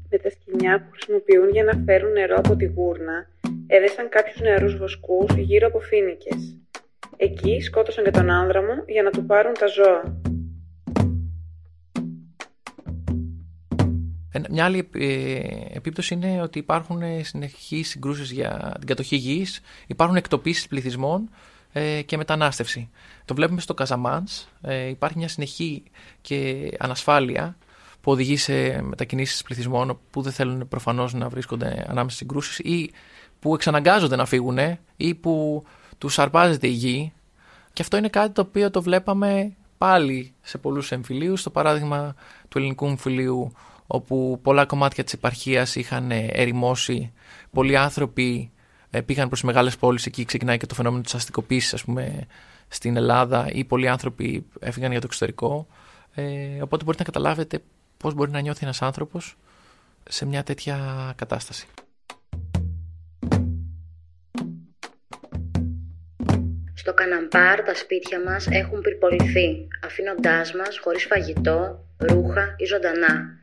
Με τα σκηνιά που χρησιμοποιούν για να φέρουν νερό από τη γούρνα, έδεσαν κάποιους νεαρούς βοσκούς γύρω από φίνικες. Εκεί σκότωσαν και τον άνδρα μου για να του πάρουν τα ζώα. Μια άλλη ε, επίπτωση είναι ότι υπάρχουν συνεχείς συγκρούσεις για την κατοχή γης, υπάρχουν εκτοπίσεις πληθυσμών ε, και μετανάστευση. Το βλέπουμε στο Καζαμάνς, ε, υπάρχει μια συνεχή και ανασφάλεια που οδηγεί σε μετακινήσεις πληθυσμών που δεν θέλουν προφανώς να βρίσκονται ανάμεσα στις συγκρούσεις ή που εξαναγκάζονται να φύγουν ή που τους αρπάζεται η γη και αυτό είναι κάτι το οποίο το βλέπαμε πάλι σε πολλούς εμφυλίους, στο παράδειγμα του ελληνικού εμφυλίου όπου πολλά κομμάτια της επαρχίας είχαν ερημώσει, πολλοί άνθρωποι ε, πήγαν προς μεγάλες πόλεις, εκεί ξεκινάει και το φαινόμενο της αστικοποίησης ας πούμε στην Ελλάδα ή πολλοί άνθρωποι έφυγαν για το εξωτερικό. Ε, οπότε μπορείτε να καταλάβετε πώς μπορεί να νιώθει ένας άνθρωπος σε μια τέτοια κατάσταση. Στο Καναμπάρ τα σπίτια μας έχουν πυρποληθεί, αφήνοντάς μας χωρίς φαγητό, ρούχα ή ζωντανά.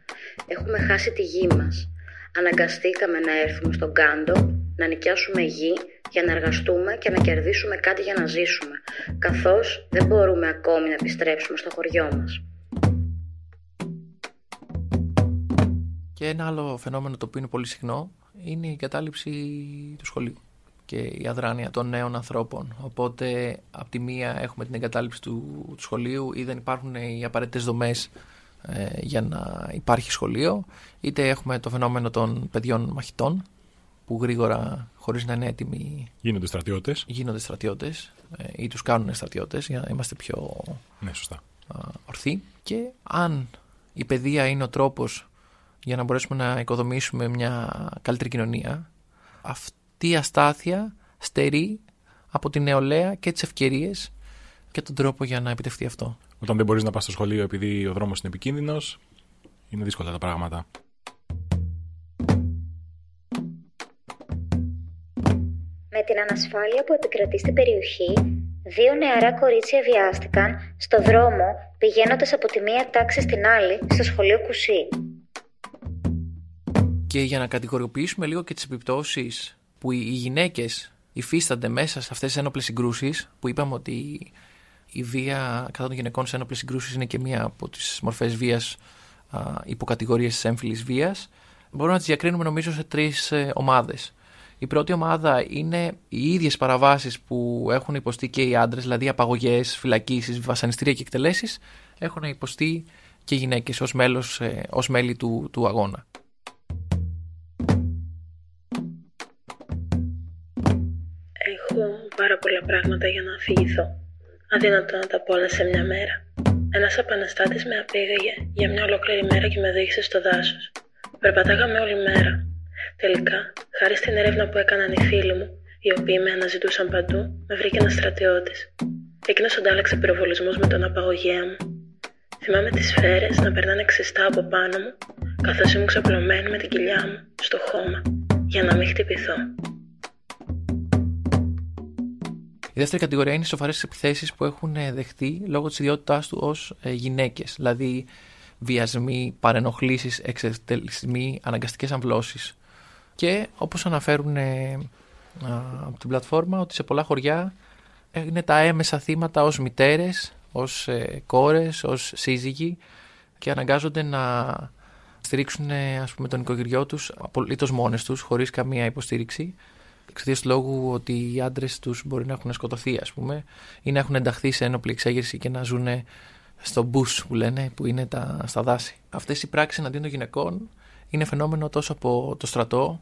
Έχουμε χάσει τη γη μας. Αναγκαστήκαμε να έρθουμε στον Κάντο, να νοικιάσουμε γη για να εργαστούμε και να κερδίσουμε κάτι για να ζήσουμε, καθώς δεν μπορούμε ακόμη να επιστρέψουμε στο χωριό μας. Και ένα άλλο φαινόμενο το οποίο είναι πολύ συχνό είναι η κατάληψη του σχολείου και η αδράνεια των νέων ανθρώπων. Οπότε, από τη μία έχουμε την εγκατάλειψη του, του σχολείου ή δεν υπάρχουν οι απαραίτητες δομές ε, για να υπάρχει σχολείο, είτε έχουμε το φαινόμενο των παιδιών μαχητών που γρήγορα, χωρίς να είναι έτοιμοι. Γίνονται στρατιώτες. Γίνονται στρατιώτες ε, ή τους κάνουν στρατιώτες για να είμαστε πιο ναι, σωστά. ορθοί. Και αν η παιδεία είναι ο τρόπος για να μπορέσουμε να οικοδομήσουμε μια καλύτερη κοινωνία, αυτή η αστάθεια στερεί από τη νεολαία και τις ευκαιρίες και τον τρόπο για να επιτευχθεί αυτό. Όταν δεν μπορείς να πας στο σχολείο επειδή ο δρόμος είναι επικίνδυνος, είναι δύσκολα τα πράγματα. Με την ανασφάλεια που επικρατεί στην περιοχή, δύο νεαρά κορίτσια βιάστηκαν στο δρόμο πηγαίνοντας από τη μία τάξη στην άλλη στο σχολείο Κουσί. Και για να κατηγοριοποιήσουμε λίγο και τις επιπτώσεις που οι γυναίκες υφίστανται μέσα σε αυτές τις ένοπλες συγκρούσεις, που είπαμε ότι η βία κατά των γυναικών σε ένοπλες συγκρούσεις είναι και μία από τις μορφές βίας υποκατηγορίες της έμφυλης βίας, μπορούμε να τις διακρίνουμε νομίζω σε τρεις ε, ομάδες. Η πρώτη ομάδα είναι οι ίδιες παραβάσεις που έχουν υποστεί και οι άντρες, δηλαδή απαγωγές, φυλακίσεις, βασανιστήρια και εκτελέσεις, έχουν υποστεί και οι γυναίκες ως ως μέλη του, του αγώνα. Πάρα πολλά πράγματα για να αφηγηθώ. Αδύνατο να τα πω όλα σε μια μέρα. Ένας επαναστάτης με απήγαγε για μια ολόκληρη μέρα και με οδήγησε στο δάσος. Περπατάγαμε όλη μέρα. Τελικά, χάρη στην έρευνα που έκαναν οι φίλοι μου, οι οποίοι με αναζητούσαν παντού, με βρήκε ένας στρατιώτης. Εκείνος αντάλλαξε πυροβολισμούς με τον απαγωγέα μου. Θυμάμαι τις σφαίρες να περνάνε ξεστά από πάνω μου, καθώς ήμουν ξαπλωμένη με την κοιλιά μου στο χώμα, για να μην χτυπηθώ. Η δεύτερη κατηγορία είναι οι σοβαρές επιθέσεις που έχουν δεχτεί λόγω της ιδιότητάς του ως ε, γυναίκες. Δηλαδή, βιασμοί, παρενοχλήσεις, εξευτελισμοί, αναγκαστικές αμβλώσεις. Και όπως αναφέρουν ε, από την πλατφόρμα ότι σε πολλά χωριά είναι τα έμεσα θύματα ως μητέρες, ως ε, κόρες, ως σύζυγοι και αναγκάζονται να στηρίξουν ε, ας πούμε, τον οικογενειό τους απολύτως μόνες τους, χωρίς καμία υποστήριξη εξαιτία του λόγου ότι οι άντρες τους μπορεί να έχουν σκοτωθεί, ας πούμε, ή να έχουν ενταχθεί σε ένοπλη εξέγερση και να ζουν στο μπούς που λένε, που είναι τα, στα δάση. Αυτές οι πράξεις εναντίον των γυναικών είναι φαινόμενο τόσο από το στρατό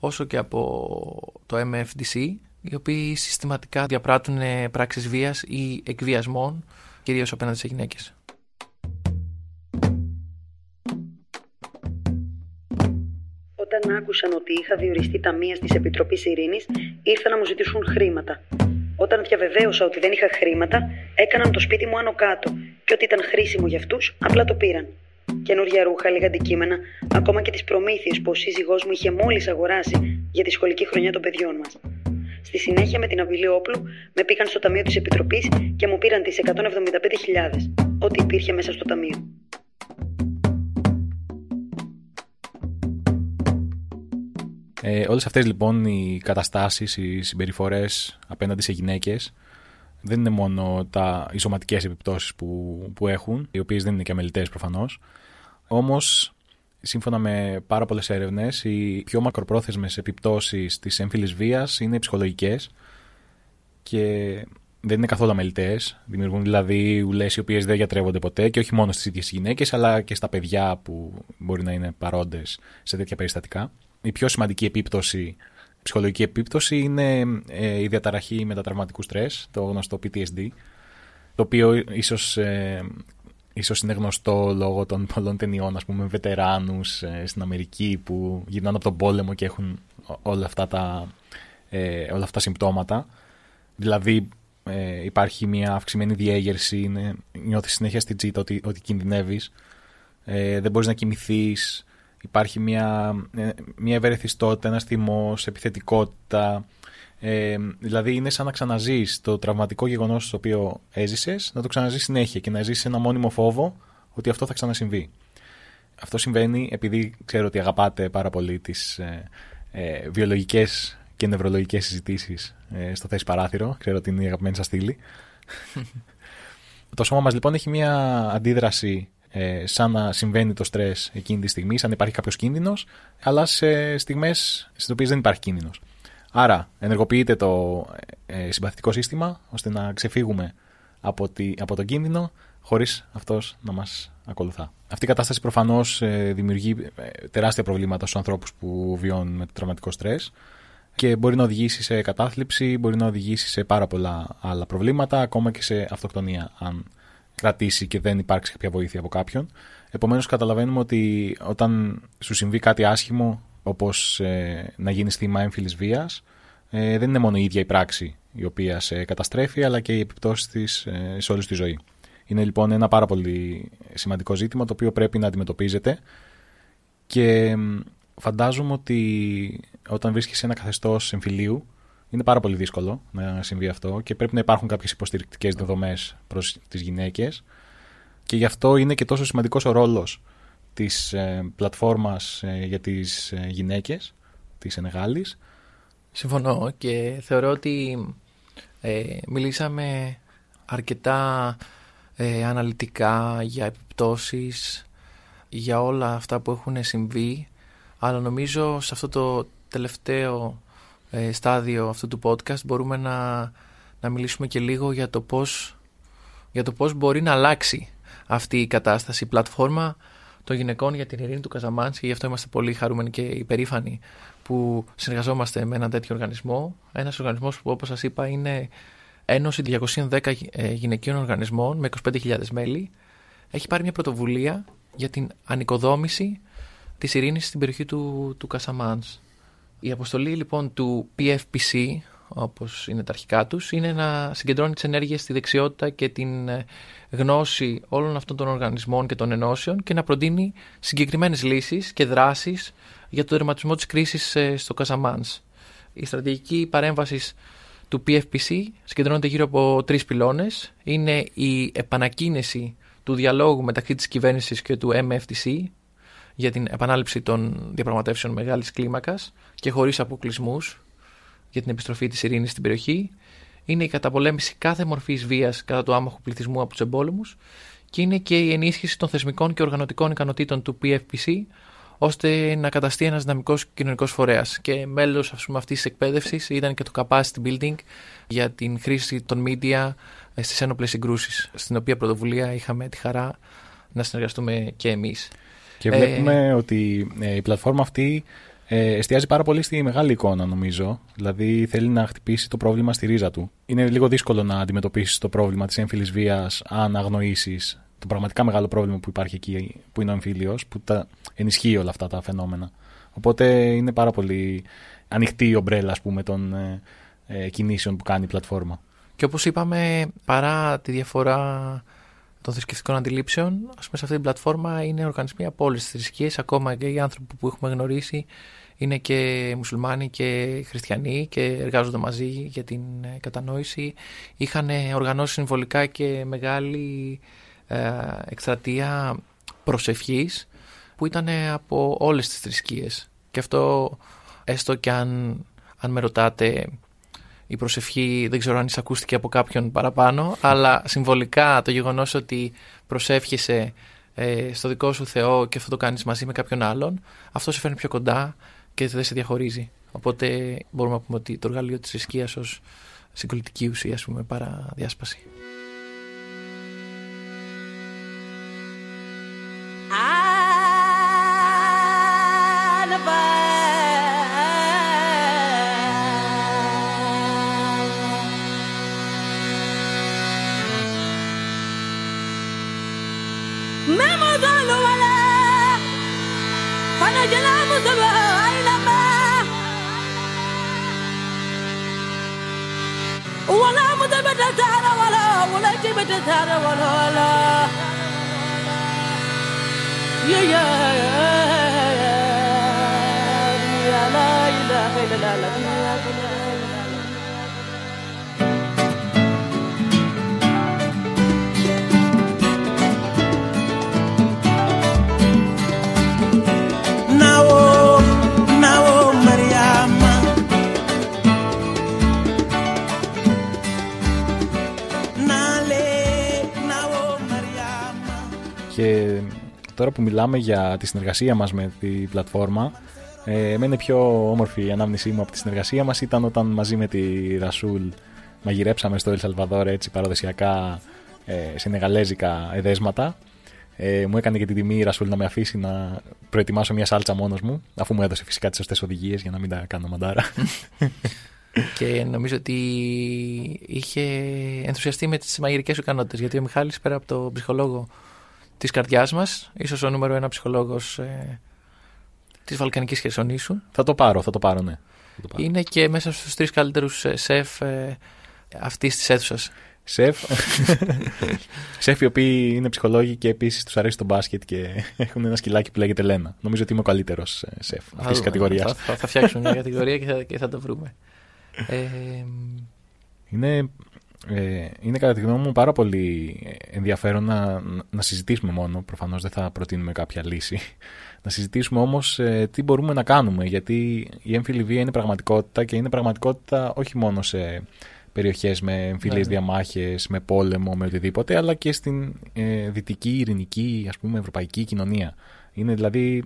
όσο και από το MFDC οι οποίοι συστηματικά διαπράττουν πράξεις βίας ή εκβιασμών κυρίως απέναντι σε γυναίκες. Όταν άκουσαν ότι είχα διοριστεί ταμεία τη Επιτροπής Ειρήνης, ήρθαν να μου ζητήσουν χρήματα. Όταν διαβεβαίωσα ότι δεν είχα χρήματα, έκαναν το σπίτι μου άνω κάτω και ότι ήταν χρήσιμο για αυτούς, απλά το πήραν. Καινούργια ρούχα, λίγα αντικείμενα, ακόμα και τις προμήθειες που ο σύζυγός μου είχε μόλις αγοράσει για τη σχολική χρονιά των παιδιών μας. Στη συνέχεια, με την απειλή όπλου, με πήγαν στο ταμείο της Επιτροπής και μου πήραν τις 175.000, ό,τι υπήρχε μέσα στο ταμείο. Ε, όλες αυτές λοιπόν οι καταστάσεις, οι συμπεριφορές απέναντι σε γυναίκες δεν είναι μόνο τα, οι σωματικές επιπτώσεις που, που έχουν, οι οποίες δεν είναι και αμελητές προφανώς, όμως σύμφωνα με πάρα πολλές έρευνες οι πιο μακροπρόθεσμες επιπτώσεις της έμφυλης βίας είναι ψυχολογικές και δεν είναι καθόλου αμελητές. Δημιουργούν δηλαδή ουλές οι οποίες δεν γιατρεύονται ποτέ και όχι μόνο στις ίδιες γυναίκες, αλλά και στα παιδιά που μπορεί να είναι παρόντες σε τέτοια περιστατικά. Η πιο σημαντική επίπτωση, ψυχολογική επίπτωση, είναι ε, η διαταραχή μετατραυματικού στρες, το γνωστό PTSD, το οποίο ίσως ε, ίσως είναι γνωστό λόγω των πολλών ταινιών, ας πούμε, βετεράνους ε, στην Αμερική που γυρνάνε από τον πόλεμο και έχουν όλα αυτά τα, ε, όλα αυτά τα συμπτώματα. Δηλαδή ε, υπάρχει μια αυξημένη διέγερση, είναι, νιώθεις συνέχεια στην τσίτα ότι, ότι κινδυνεύεις, ε, δεν μπορείς να κοιμηθείς, υπάρχει μια, ε, μια ευερεθιστότητα, ένας θυμός, επιθετικότητα, ε, δηλαδή είναι σαν να ξαναζείς το τραυματικό γεγονός το οποίο έζησες, να το ξαναζείς συνέχεια και να ζήσεις ένα μόνιμο φόβο ότι αυτό θα ξανασυμβεί. Αυτό συμβαίνει επειδή ξέρω ότι αγαπάτε πάρα πολύ τις ε, ε, βιολογικές και νευρολογικές συζητήσεις ε, στο θέση παράθυρο. Ξέρω ότι είναι η αγαπημένη σας στήλη. *laughs* το σώμα μας λοιπόν έχει μια αντίδραση ε, σαν να συμβαίνει το στρες εκείνη τη στιγμή, σαν να υπάρχει κάποιος κίνδυνος, αλλά σε στιγμές στις οποίες δεν υπάρχει κίνδυνος. Άρα ενεργοποιείται το ε, συμπαθητικό σύστημα ώστε να ξεφύγουμε από, τη, από τον κίνδυνο χωρίς αυτός να μας ακολουθά. Αυτή η κατάσταση προφανώς ε, δημιουργεί ε, τεράστια προβλήματα στους ανθρώπους που βιώνουν με το τραυματικό στρες και μπορεί να οδηγήσει σε κατάθλιψη, μπορεί να οδηγήσει σε πάρα πολλά άλλα προβλήματα, ακόμα και σε αυτοκτονία αν κρατήσει και δεν υπάρξει κάποια βοήθεια από κάποιον. Επομένως καταλαβαίνουμε ότι όταν σου συμβεί κάτι άσχημο όπως ε, να γίνεις θύμα έμφυλης βίας, ε, δεν είναι μόνο η ίδια η πράξη η οποία σε καταστρέφει, αλλά και οι επιπτώσεις της ε, σε όλη τη ζωή. Είναι λοιπόν ένα πάρα πολύ σημαντικό ζήτημα το οποίο πρέπει να αντιμετωπίζετε και φαντάζομαι ότι όταν βρίσκεσαι ένα καθεστώς εμφυλίου είναι πάρα πολύ δύσκολο να συμβεί αυτό και πρέπει να υπάρχουν κάποιες υποστηρικτικές δεδομές προς τις γυναίκες και γι' αυτό είναι και τόσο σημαντικός ο ρόλος της ε, πλατφόρμας ε, για τις ε, γυναίκες της Ενεγάλης. Συμφωνώ και θεωρώ ότι ε, μιλήσαμε αρκετά αναλυτικά για επιπτώσεις, για όλα αυτά που έχουν συμβεί, αλλά νομίζω σε αυτό το τελευταίο στάδιο αυτού του podcast μπορούμε να, να μιλήσουμε και λίγο για το πώς, για το πώς μπορεί να αλλάξει αυτή η κατάσταση. Η πλατφόρμα των γυναικών για την ειρήνη του Καζαμάνς και γι' αυτό είμαστε πολύ χαρούμενοι και υπερήφανοι που συνεργαζόμαστε με έναν τέτοιο οργανισμό. Ένας οργανισμός που, όπως σας είπα, είναι Ένωση 210 ε, Γυναικείων Οργανισμών με 25.000 μέλη. Έχει πάρει μια πρωτοβουλία για την ανοικοδόμηση της ειρήνης στην περιοχή του, του Κασαμάνς. Η αποστολή λοιπόν του PFPC, όπως είναι τα αρχικά τους, είναι να συγκεντρώνει τις ενέργειες στη δεξιότητα και την ε, γνώση όλων αυτών των οργανισμών και των ενώσεων και να προτείνει συγκεκριμένες λύσεις και δράσεις για το τερματισμό της κρίσης ε, στο Καζαμάνς. Η στρατηγική παρέμβασης του PFPC συγκεντρώνεται γύρω από τρεις πυλώνες. Είναι η επανακίνηση του διαλόγου μεταξύ της κυβέρνησης και του MFTC για την επανάληψη των διαπραγματεύσεων μεγάλης κλίμακας και χωρίς αποκλεισμούς για την επιστροφή της ειρήνης στην περιοχή, είναι η καταπολέμηση κάθε μορφής βίας κατά του άμαχου πληθυσμού από τους εμπόλεμους και είναι και η ενίσχυση των θεσμικών και οργανωτικών ικανοτήτων του PFPC ώστε να καταστεί ένας δυναμικός κοινωνικός φορέας. Και μέλος αυτής της εκπαίδευσης ήταν και το capacity building για την χρήση των media στις ένοπλες συγκρούσεις, στην οποία πρωτοβουλία είχαμε τη χαρά να συνεργαστούμε και εμείς. Και βλέπουμε ε, ότι ε, η πλατφόρμα αυτή ε, εστιάζει πάρα πολύ στη μεγάλη εικόνα, νομίζω. Δηλαδή θέλει να χτυπήσει το πρόβλημα στη ρίζα του. Είναι λίγο δύσκολο να αντιμετωπίσεις το πρόβλημα της έμφυλης βίας αν αγνοήσεις το πραγματικά μεγάλο πρόβλημα που υπάρχει εκεί, που είναι ο εμφύλιος, που τα ενισχύει όλα αυτά τα φαινόμενα. Οπότε είναι πάρα πολύ ανοιχτή η ομπρέλα, ας πούμε, των ε, ε, κινήσεων που κάνει η πλατφόρμα. Και όπως είπαμε, παρά τη διαφορά των θρησκευτικών αντιλήψεων, ας πούμε, σε αυτή την πλατφόρμα είναι οργανισμοί από όλες τις θρησκείες, ακόμα και οι άνθρωποι που έχουμε γνωρίσει είναι και μουσουλμάνοι και χριστιανοί και εργάζονται μαζί για την ε, κατανόηση. Είχαν οργανώσει συμβολικά και μεγάλη ε, εκστρατεία προσευχής που ήταν από όλες τις θρησκείες. Και αυτό έστω και αν, αν με ρωτάτε η προσευχή δεν ξέρω αν εισακούστηκε από κάποιον παραπάνω αλλά συμβολικά το γεγονός ότι προσεύχεσαι ε, στο δικό σου Θεό και αυτό το κάνεις μαζί με κάποιον άλλον αυτό σε φέρνει πιο κοντά και δεν σε διαχωρίζει. Οπότε μπορούμε να πούμε ότι το εργαλείο της θρησκείας ως συγκολητική ουσία, ας πούμε, παρά διάσπαση. Τώρα που μιλάμε για τη συνεργασία μας με τη πλατφόρμα, ε, εμένα η πιο όμορφη ανάμνησή μου από τη συνεργασία μας ήταν όταν μαζί με τη Ρασούλ μαγειρέψαμε στο Ελσαλβαδόρ έτσι παραδοσιακά ε, σενεγαλέζικα εδέσματα. Ε, μου έκανε και την τιμή η Ρασούλ να με αφήσει να προετοιμάσω μια σάλτσα μόνος μου, αφού μου έδωσε φυσικά τις σωστές οδηγίες για να μην τα κάνω μαντάρα. *laughs* και νομίζω ότι είχε ενθουσιαστεί με τις μαγειρικές σου ικανότητες γιατί ο Μιχάλης πέρα από το ψυχολόγο της καρδιάς μας, ίσως ο νούμερο ένα ψυχολόγος ε, της Βαλκανικής Χερσονήσου. θα το πάρω, θα το πάρω, ναι. Θα το πάρω. Είναι και μέσα στους τρεις καλύτερους ε, σεφ ε, αυτής της αίθουσας. Σεφ. Σεφ οι οποίοι είναι ψυχολόγοι και επίσης τους αρέσει το μπάσκετ και έχουν ένα σκυλάκι που λέγεται Λένα. Νομίζω ότι είμαι ο καλύτερος σεφ αυτής της Θα- κατηγορίας. Θα, θα, θα φτιάξουμε μια κατηγορία και θα, και θα το βρούμε. Ε, Είναι, ε, είναι κατά τη γνώμη μου πάρα πολύ ενδιαφέρον να, να συζητήσουμε μόνο. Προφανώς δεν θα προτείνουμε κάποια λύση. *laughs* Να συζητήσουμε όμως ε, τι μπορούμε να κάνουμε. Γιατί η έμφυλη βία είναι πραγματικότητα και είναι πραγματικότητα όχι μόνο σε περιοχές με εμφυλίες Ναι. διαμάχες, με πόλεμο, με οτιδήποτε, αλλά και στην ε, δυτική, ειρηνική, ας πούμε, ευρωπαϊκή κοινωνία. Είναι δηλαδή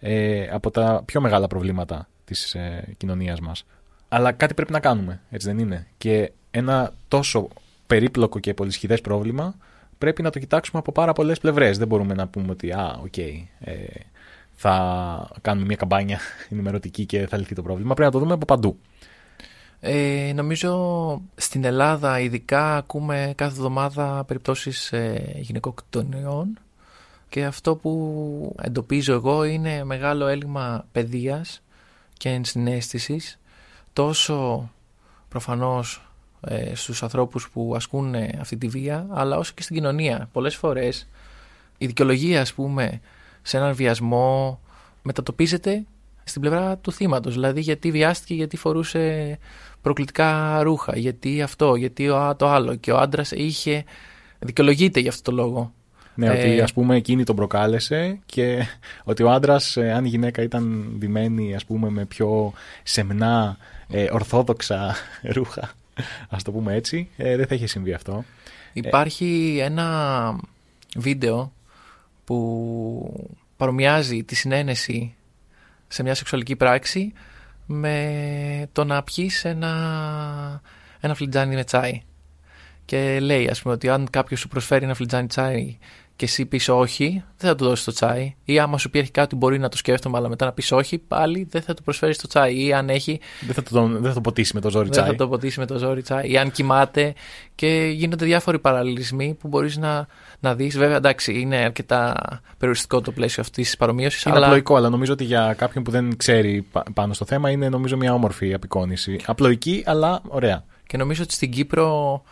ε, από τα πιο μεγάλα προβλήματα της ε, κοινωνίας μας. Αλλά κάτι πρέπει να κάνουμε, έτσι δεν είναι. Και ένα τόσο περίπλοκο και πολυσχιδές πρόβλημα πρέπει να το κοιτάξουμε από πάρα πολλές πλευρές. Δεν μπορούμε να πούμε ότι, α, οκ, ε, θα κάνουμε μια καμπάνια *laughs* ενημερωτική και θα λυθεί το πρόβλημα. Πρέπει να το δούμε από παντού. Ε, νομίζω στην Ελλάδα ειδικά ακούμε κάθε εβδομάδα περιπτώσεις ε, γυναικοκτονιών και αυτό που εντοπίζω εγώ είναι μεγάλο έλλειμμα παιδείας και ενσυναίσθησης τόσο προφανώς ε, στους ανθρώπους που ασκούν ε, αυτή τη βία αλλά όσο και στην κοινωνία. Πολλές φορές η δικαιολογία ας πούμε σε έναν βιασμό μετατοπίζεται στην πλευρά του θύματος. Δηλαδή γιατί βιάστηκε, γιατί φορούσε προκλητικά ρούχα, γιατί αυτό, γιατί ο, το άλλο. Και ο άντρας είχε. δικαιολογείται για αυτό το λόγο. Ναι, Ε, ότι ας πούμε εκείνη τον προκάλεσε και *laughs* ότι ο άντρας, ε, αν η γυναίκα ήταν ντυμένη ας πούμε με πιο σεμνά, ε, ορθόδοξα *laughs* ρούχα, ας το πούμε έτσι, ε, δεν θα είχε συμβεί αυτό. Υπάρχει ένα βίντεο που παρομοιάζει τη συνένεση σε μια σεξουαλική πράξη με το να πιείς ένα, ένα φλιτζάνι με τσάι. Και λέει, ας πούμε, ότι αν κάποιος σου προσφέρει ένα φλιτζάνι τσάι και εσύ πεις όχι, δεν θα του δώσεις το τσάι. Ή άμα σου πει έχει κάτι μπορεί να το σκέφτομαι, αλλά μετά να πεις όχι, πάλι δεν θα του προσφέρεις το τσάι. Ή αν έχει. Δεν θα το, δεν θα το ποτίσει με το ζόρι Δεν τσάι. θα το ποτίσει με το ζόρι τσάι. Ή αν κοιμάται. Και γίνονται διάφοροι παραλληλισμοί που μπορείς να, να δεις. Βέβαια, εντάξει, είναι αρκετά περιοριστικό το πλαίσιο αυτής της παρομοίωσης. Είναι αλλά απλοϊκό, αλλά νομίζω ότι για κάποιον που δεν ξέρει πα- πάνω στο θέμα είναι νομίζω μια όμορφη απεικόνηση. Απλοϊκή, αλλά ωραία. Και νομίζω ότι στην Κύπρο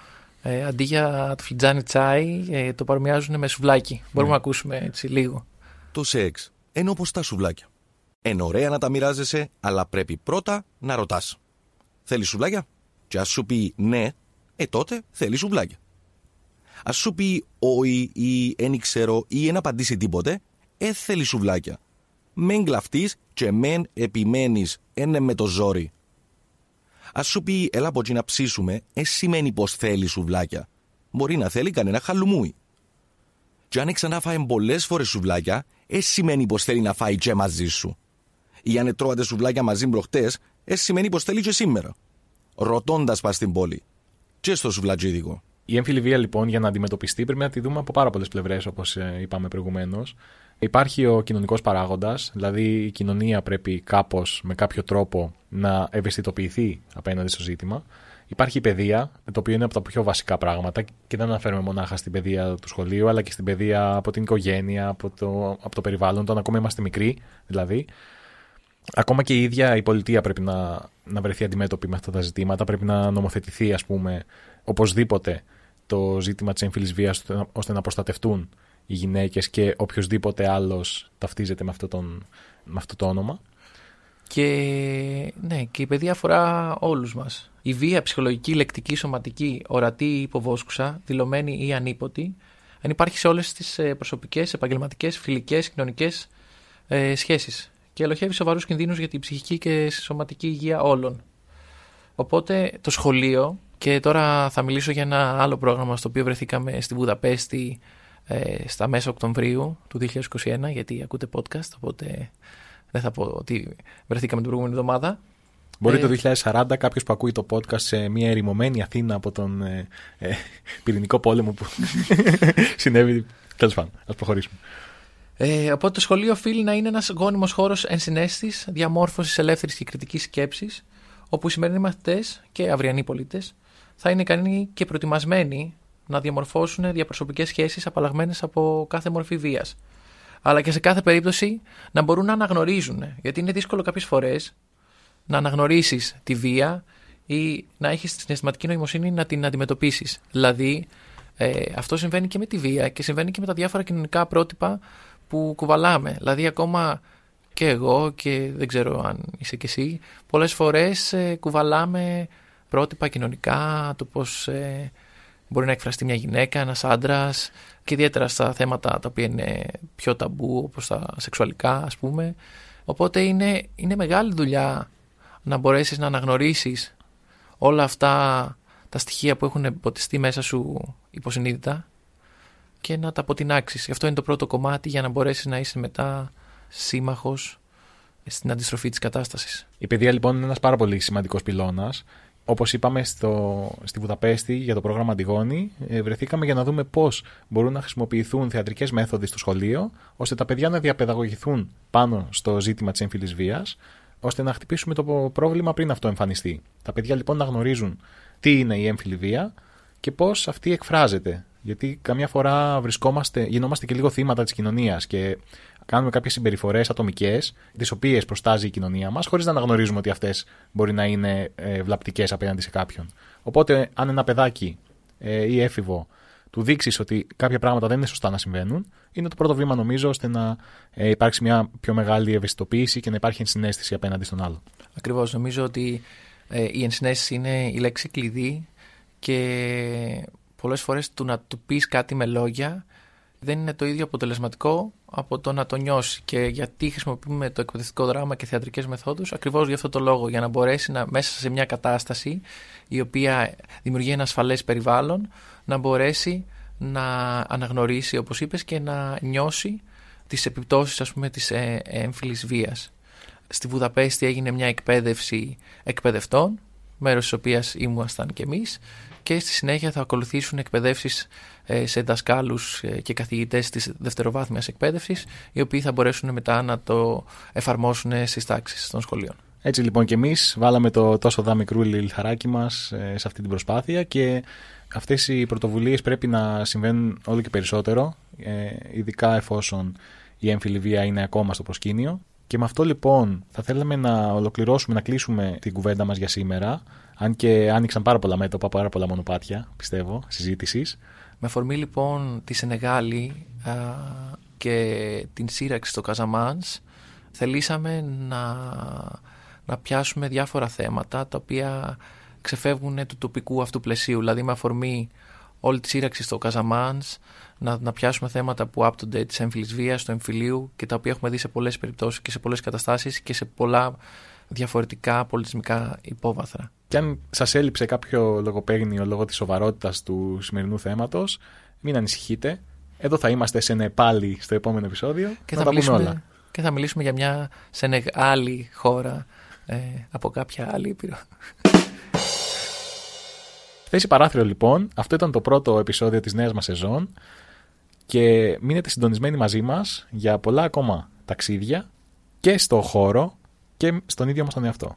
ε, αντί για το φλιτζάνι τσάι ε, το παρομοιάζουν με σουβλάκι. Μπορούμε να ακούσουμε έτσι λίγο. Το σεξ είναι όπως τα σουβλάκια. Είναι ωραία να τα μοιράζεσαι, αλλά πρέπει πρώτα να ρωτάς. Θέλεις σουβλάκια; Και ας σου πει ναι, ε τότε θέλεις σουβλάκια. Ας σου πει όχι ή δεν ξέρω ή δεν απαντήσει τίποτε, ε θέλεις σουβλάκια. Μεν γλαφτείς και μεν επιμένεις, είναι με το ζόρι. Ας σου πει έλα από εκεί να ψήσουμε, ε σημαίνει πως θέλει σουβλάκια. Μπορεί να θέλει κανένα χαλουμούι. Και αν ξανά φάει πολλές φορές σουβλάκια, ε σημαίνει πως θέλει να φάει και μαζί σου. Ή αν τρώγατε σουβλάκια μαζί προχτέ, ε σημαίνει πως θέλει και σήμερα. Ρωτώντας πας στην πόλη, και στο σουβλατζίδικο. Η έμφυλη βία λοιπόν για να αντιμετωπιστεί πρέπει να τη δούμε από πάρα πολλές πλευρές όπως είπαμε προηγουμένως. Υπάρχει ο κοινωνικός παράγοντας, δηλαδή η κοινωνία πρέπει κάπως με κάποιο τρόπο να ευαισθητοποιηθεί απέναντι στο ζήτημα. Υπάρχει η παιδεία, το οποίο είναι από τα πιο βασικά πράγματα και δεν αναφέρουμε μονάχα στην παιδεία του σχολείου, αλλά και στην παιδεία από την οικογένεια, από το, από το περιβάλλον, όταν ακόμα είμαστε μικροί δηλαδή. Ακόμα και η ίδια η πολιτεία πρέπει να, να βρεθεί αντιμέτωπη με αυτά τα ζητήματα. Πρέπει να νομοθετηθεί, ας πούμε, οπωσδήποτε το ζήτημα της έμφυλης βίας ώστε να προστατευτούν οι γυναίκες και οποιοδήποτε άλλος ταυτίζεται με αυτό, τον, με αυτό το όνομα. Και ναι, και η παιδεία αφορά όλους μας. Η βία ψυχολογική, λεκτική, σωματική, ορατή ή υποβόσκουσα, δηλωμένη ή ανίποτη, αν υπάρχει σε όλες τις ε, προσωπικές, επαγγελματικές, φιλικές, κοινωνικές ε, σχέσεις και ελοχεύει σοβαρούς κινδύνους για την ψυχική και σωματική υγεία όλων. Οπότε το σχολείο, και τώρα θα μιλήσω για ένα άλλο πρόγραμμα στο οποίο βρεθήκαμε στη Βουδαπέστη ε, στα μέσα Οκτωβρίου του 2021, γιατί ακούτε podcast, οπότε δεν θα πω ότι βρεθήκαμε την προηγούμενη εβδομάδα. Μπορεί ε, το 2040 κάποιος που ακούει το podcast σε μια ερημωμένη Αθήνα από τον ε, ε, πυρηνικό πόλεμο που *laughs* συνέβη. Τέλος πάντων, ας προχωρήσουμε. Ε, οπότε το σχολείο οφείλει να είναι ένας γόνιμος χώρος ενσυναίσθησης, διαμόρφωσης ελεύθερης και κριτικής σκέψης, όπου οι σημερινοί μαθητές και αυριανοί πολίτες θα είναι ικανοί και προετοιμασμένοι να διαμορφώσουν διαπροσωπικές σχέσεις απαλλαγμένες από κάθε μορφή βίας αλλά και σε κάθε περίπτωση να μπορούν να αναγνωρίζουν. Γιατί είναι δύσκολο κάποιες φορές να αναγνωρίσεις τη βία ή να έχεις την αισθηματική νοημοσύνη να την αντιμετωπίσεις. Δηλαδή, ε, αυτό συμβαίνει και με τη βία και συμβαίνει και με τα διάφορα κοινωνικά πρότυπα που κουβαλάμε. Δηλαδή, ακόμα και εγώ και δεν ξέρω αν είσαι και εσύ, πολλές φορές ε, κουβαλάμε πρότυπα κοινωνικά, το πώς ε, μπορεί να εκφραστεί μια γυναίκα, ένας άντρας, και ιδιαίτερα στα θέματα τα οποία είναι πιο ταμπού όπως τα σεξουαλικά ας πούμε. Οπότε είναι, είναι μεγάλη δουλειά να μπορέσεις να αναγνωρίσεις όλα αυτά τα στοιχεία που έχουν ποτιστεί μέσα σου υποσυνείδητα και να τα αποτινάξεις. Αυτό είναι το πρώτο κομμάτι για να μπορέσεις να είσαι μετά σύμμαχος στην αντιστροφή της κατάστασης. Η παιδεία λοιπόν είναι ένας πάρα πολύ σημαντικός πυλώνας Όπως είπαμε στο, στη Βουδαπέστη για το πρόγραμμα Αντιγόνη, ε, βρεθήκαμε για να δούμε πώς μπορούν να χρησιμοποιηθούν θεατρικές μέθοδοι στο σχολείο, ώστε τα παιδιά να διαπαιδαγωγηθούν πάνω στο ζήτημα της έμφυλης βίας, ώστε να χτυπήσουμε το πρόβλημα πριν αυτό εμφανιστεί. Τα παιδιά λοιπόν να γνωρίζουν τι είναι η έμφυλη βία και πώς αυτή εκφράζεται. Γιατί καμιά φορά βρισκόμαστε, γινόμαστε και λίγο θύματα της κοινωνίας και κάνουμε κάποιες συμπεριφορές ατομικές, τις οποίες προστάζει η κοινωνία μας, χωρίς να αναγνωρίζουμε ότι αυτές μπορεί να είναι ε, βλαπτικές απέναντι σε κάποιον. Οπότε, αν ένα παιδάκι ε, ή έφηβο του δείξεις ότι κάποια πράγματα δεν είναι σωστά να συμβαίνουν, είναι το πρώτο βήμα νομίζω ώστε να ε, υπάρξει μια πιο μεγάλη ευαισθητοποίηση και να υπάρχει ενσυναίσθηση απέναντι στον άλλο. Ακριβώς. Νομίζω ότι η ενσυναίσθηση είναι η λέξη κλειδί και πολλές φορές του να του πεις κάτι με λόγια δεν είναι το ίδιο αποτελεσματικό από το να το νιώσει. Και γιατί χρησιμοποιούμε το εκπαιδευτικό δράμα και θεατρικές μεθόδους, ακριβώς για αυτό το λόγο. Για να μπορέσει να, μέσα σε μια κατάσταση η οποία δημιουργεί ένα ασφαλές περιβάλλον, να μπορέσει να αναγνωρίσει, όπως είπες, και να νιώσει τις επιπτώσεις, ας πούμε, της ε, έμφυλης βίας. Στη Βουδαπέστη έγινε μια εκπαίδευση εκπαιδευτών, μέρος της οποίας ήμασταν κι εμείς, και στη συνέχεια θα ακολουθήσουν εκπαιδεύσεις ε, σε δασκάλους ε, και καθηγητές της δευτεροβάθμιας εκπαίδευσης, οι οποίοι θα μπορέσουν μετά να το εφαρμόσουν στις τάξεις των σχολείων. Έτσι λοιπόν και εμείς βάλαμε το τόσο δά μικρούλι λιθαράκι μας ε, σε αυτή την προσπάθεια και αυτές οι πρωτοβουλίες πρέπει να συμβαίνουν όλο και περισσότερο, ειδικά εφόσον η έμφυλη βία είναι ακόμα στο προσκήνιο. Και με αυτό λοιπόν θα θέλαμε να ολοκληρώσουμε, να κλείσουμε την κουβέντα μας για σήμερα, αν και άνοιξαν πάρα πολλά μέτωπα, πάρα πολλά μονοπάτια, πιστεύω, συζήτησης. Με αφορμή λοιπόν τη Σενεγάλη α, και την σύραξη στο Καζαμάνς θελήσαμε να, να πιάσουμε διάφορα θέματα τα οποία ξεφεύγουν του τοπικού αυτού πλαισίου. Δηλαδή με αφορμή όλη τη σύραξη στο Καζαμάνς να, να πιάσουμε θέματα που άπτονται της έμφυλης βίας, του εμφυλίου και τα οποία έχουμε δει σε πολλές περιπτώσεις και σε πολλές καταστάσεις και σε πολλά διαφορετικά πολιτισμικά υπόβαθρα. Και αν σας έλειψε κάποιο λογοπαίγνιο λόγω της σοβαρότητας του σημερινού θέματος, μην ανησυχείτε. Εδώ θα είμαστε σε πάλι στο επόμενο επεισόδιο. Και θα τα μιλήσουμε, όλα. Και θα μιλήσουμε για μια σε άλλη χώρα ε, από κάποια άλλη ήπειρο. Θέση παράθυρο λοιπόν. Αυτό ήταν το πρώτο επεισόδιο της νέας μας σεζόν και μείνετε συντονισμένοι μαζί μας για πολλά ακόμα ταξίδια και στο χώρο και στον ίδιο μας τον εαυτό.